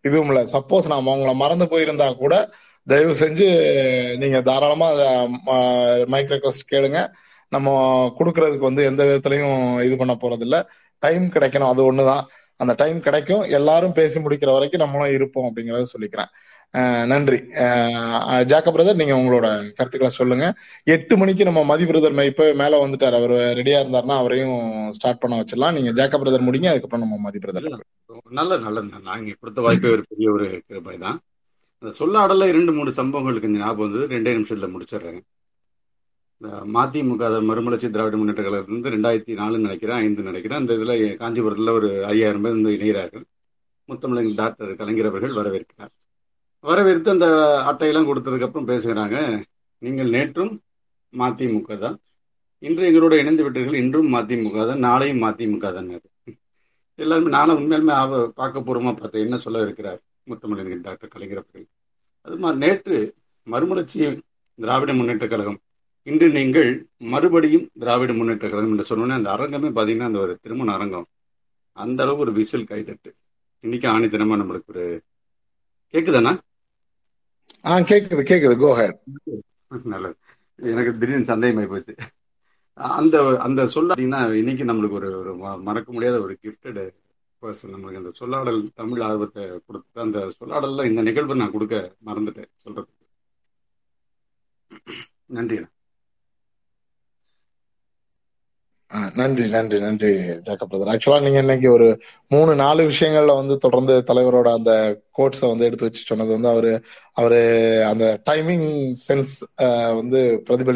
இதுவும் இல்லை. சப்போஸ் நாம் அவங்கள மறந்து போயிருந்தா கூட தயவு செஞ்சு நீங்க தாராளமா மைக் ரெக்வஸ்ட் கேளுங்க. நம்ம கொடுக்கறதுக்கு வந்து எந்த விதத்துலையும் இது பண்ண போறது டைம் கிடைக்கணும். அது ஒண்ணுதான். அந்த டைம் கிடைக்கும். எல்லாரும் பேசி முடிக்கிற வரைக்கும் நம்மளும் இருப்போம் அப்படிங்கறத சொல்லிக்கிறேன். நன்றி. ஜாக்க பிரதர் நீங்க உங்களோட கருத்துக்களை சொல்லுங்க. எட்டு மணிக்கு நம்ம மதி பிரதர் இப்ப மேல வந்துட்டார். அவர் ரெடியா இருந்தாருன்னா அவரையும் ஸ்டார்ட் பண்ண வச்சிடலாம். நீங்க ஜாக்க பிரதர் முடிங்க அதுக்கப்புறம் நம்ம மதி பிரதர் நல்ல நல்ல நல்லது. நான் கொடுத்த வாய்ப்பே ஒரு பெரிய ஒரு கிருபாய் தான். அந்த சொல்லாடல இரண்டு மூணு சம்பவங்களுக்கு கொஞ்சம் ஞாபகம் வந்தது. ரெண்டே நிமிஷத்துல முடிச்சிடுறேன். இந்த மதிமுக மறுமலர்ச்சி திராவிட முன்னேற்ற கழகத்திலிருந்து ரெண்டாயிரத்தி நாலுன்னு நினைக்கிறேன் ஐந்து நினைக்கிறேன். அந்த இதுல காஞ்சிபுரத்துல ஒரு ஐயாயிரம் பேர் வந்து இணைகிறார்கள். முத்தமிழங்கள் டாக்டர் கலைஞர் அவர்கள் வரவேற்கிறார். வரவேற்று அந்த அட்டையெல்லாம் கொடுத்ததுக்கு அப்புறம் பேசுகிறாங்க. நீங்கள் நேற்றும் மதிமுக தான். இன்று எங்களோட இணைந்து விட்டீர்கள் இன்றும் மதிமுக தான் நாளையும் மதிமுக தான். எல்லாருமே நானும் உண்மையிலுமே அவ பார்க்கப்பூர்வமாக பார்த்தேன் என்ன சொல்ல இருக்கிறார் முத்தமிழன் டாக்டர் கலைஞர் அவர்கள். அது மாதிரி நேற்று மறுமலர்ச்சி திராவிட முன்னேற்ற கழகம் இன்று நீங்கள் மறுபடியும் திராவிட முன்னேற்ற கழகம் என்று சொன்னோன்னே அந்த அரங்கமே பார்த்தீங்கன்னா அந்த ஒரு திருமண அரங்கம். அந்த அளவு ஒரு விசில் கைதட்டு. இன்னைக்கு ஆணித்தனமா நம்மளுக்கு ஒரு கேக்குதாண்ணா ஆ கேக்குது கேக்குது. கோ ஹெட் நல்லது. எனக்கு திடீர்னு சந்தேகமாயி போச்சு. அந்த அந்த சொல்ல இன்னைக்கு நம்மளுக்கு ஒரு ஒரு ம- மறக்க முடியாத ஒரு கிஃப்டடு பர்சன் நம்மளுக்கு அந்த சொல்லாடல் தமிழ் ஆர்வத்தை கொடுத்த அந்த சொல்லாடல்ல இந்த நிகழ்வு நான் கொடுக்க மறந்துட்டேன் சொல்றதுக்கு. நன்றி ஆ, நன்றி நன்றி நன்றி ஜாக்கப் பிரதர் ஆக்சுவலா நீங்க இன்னைக்கு ஒரு மூணு நாலு விஷயங்கள்ல வந்து தொடர்ந்து தலைவரோட அந்த கோட்ஸை வந்து எடுத்து வச்சு சொன்னது வந்து அவரு அவரு அந்த டைமிங் சென்ஸ் வந்து பிரதிபலி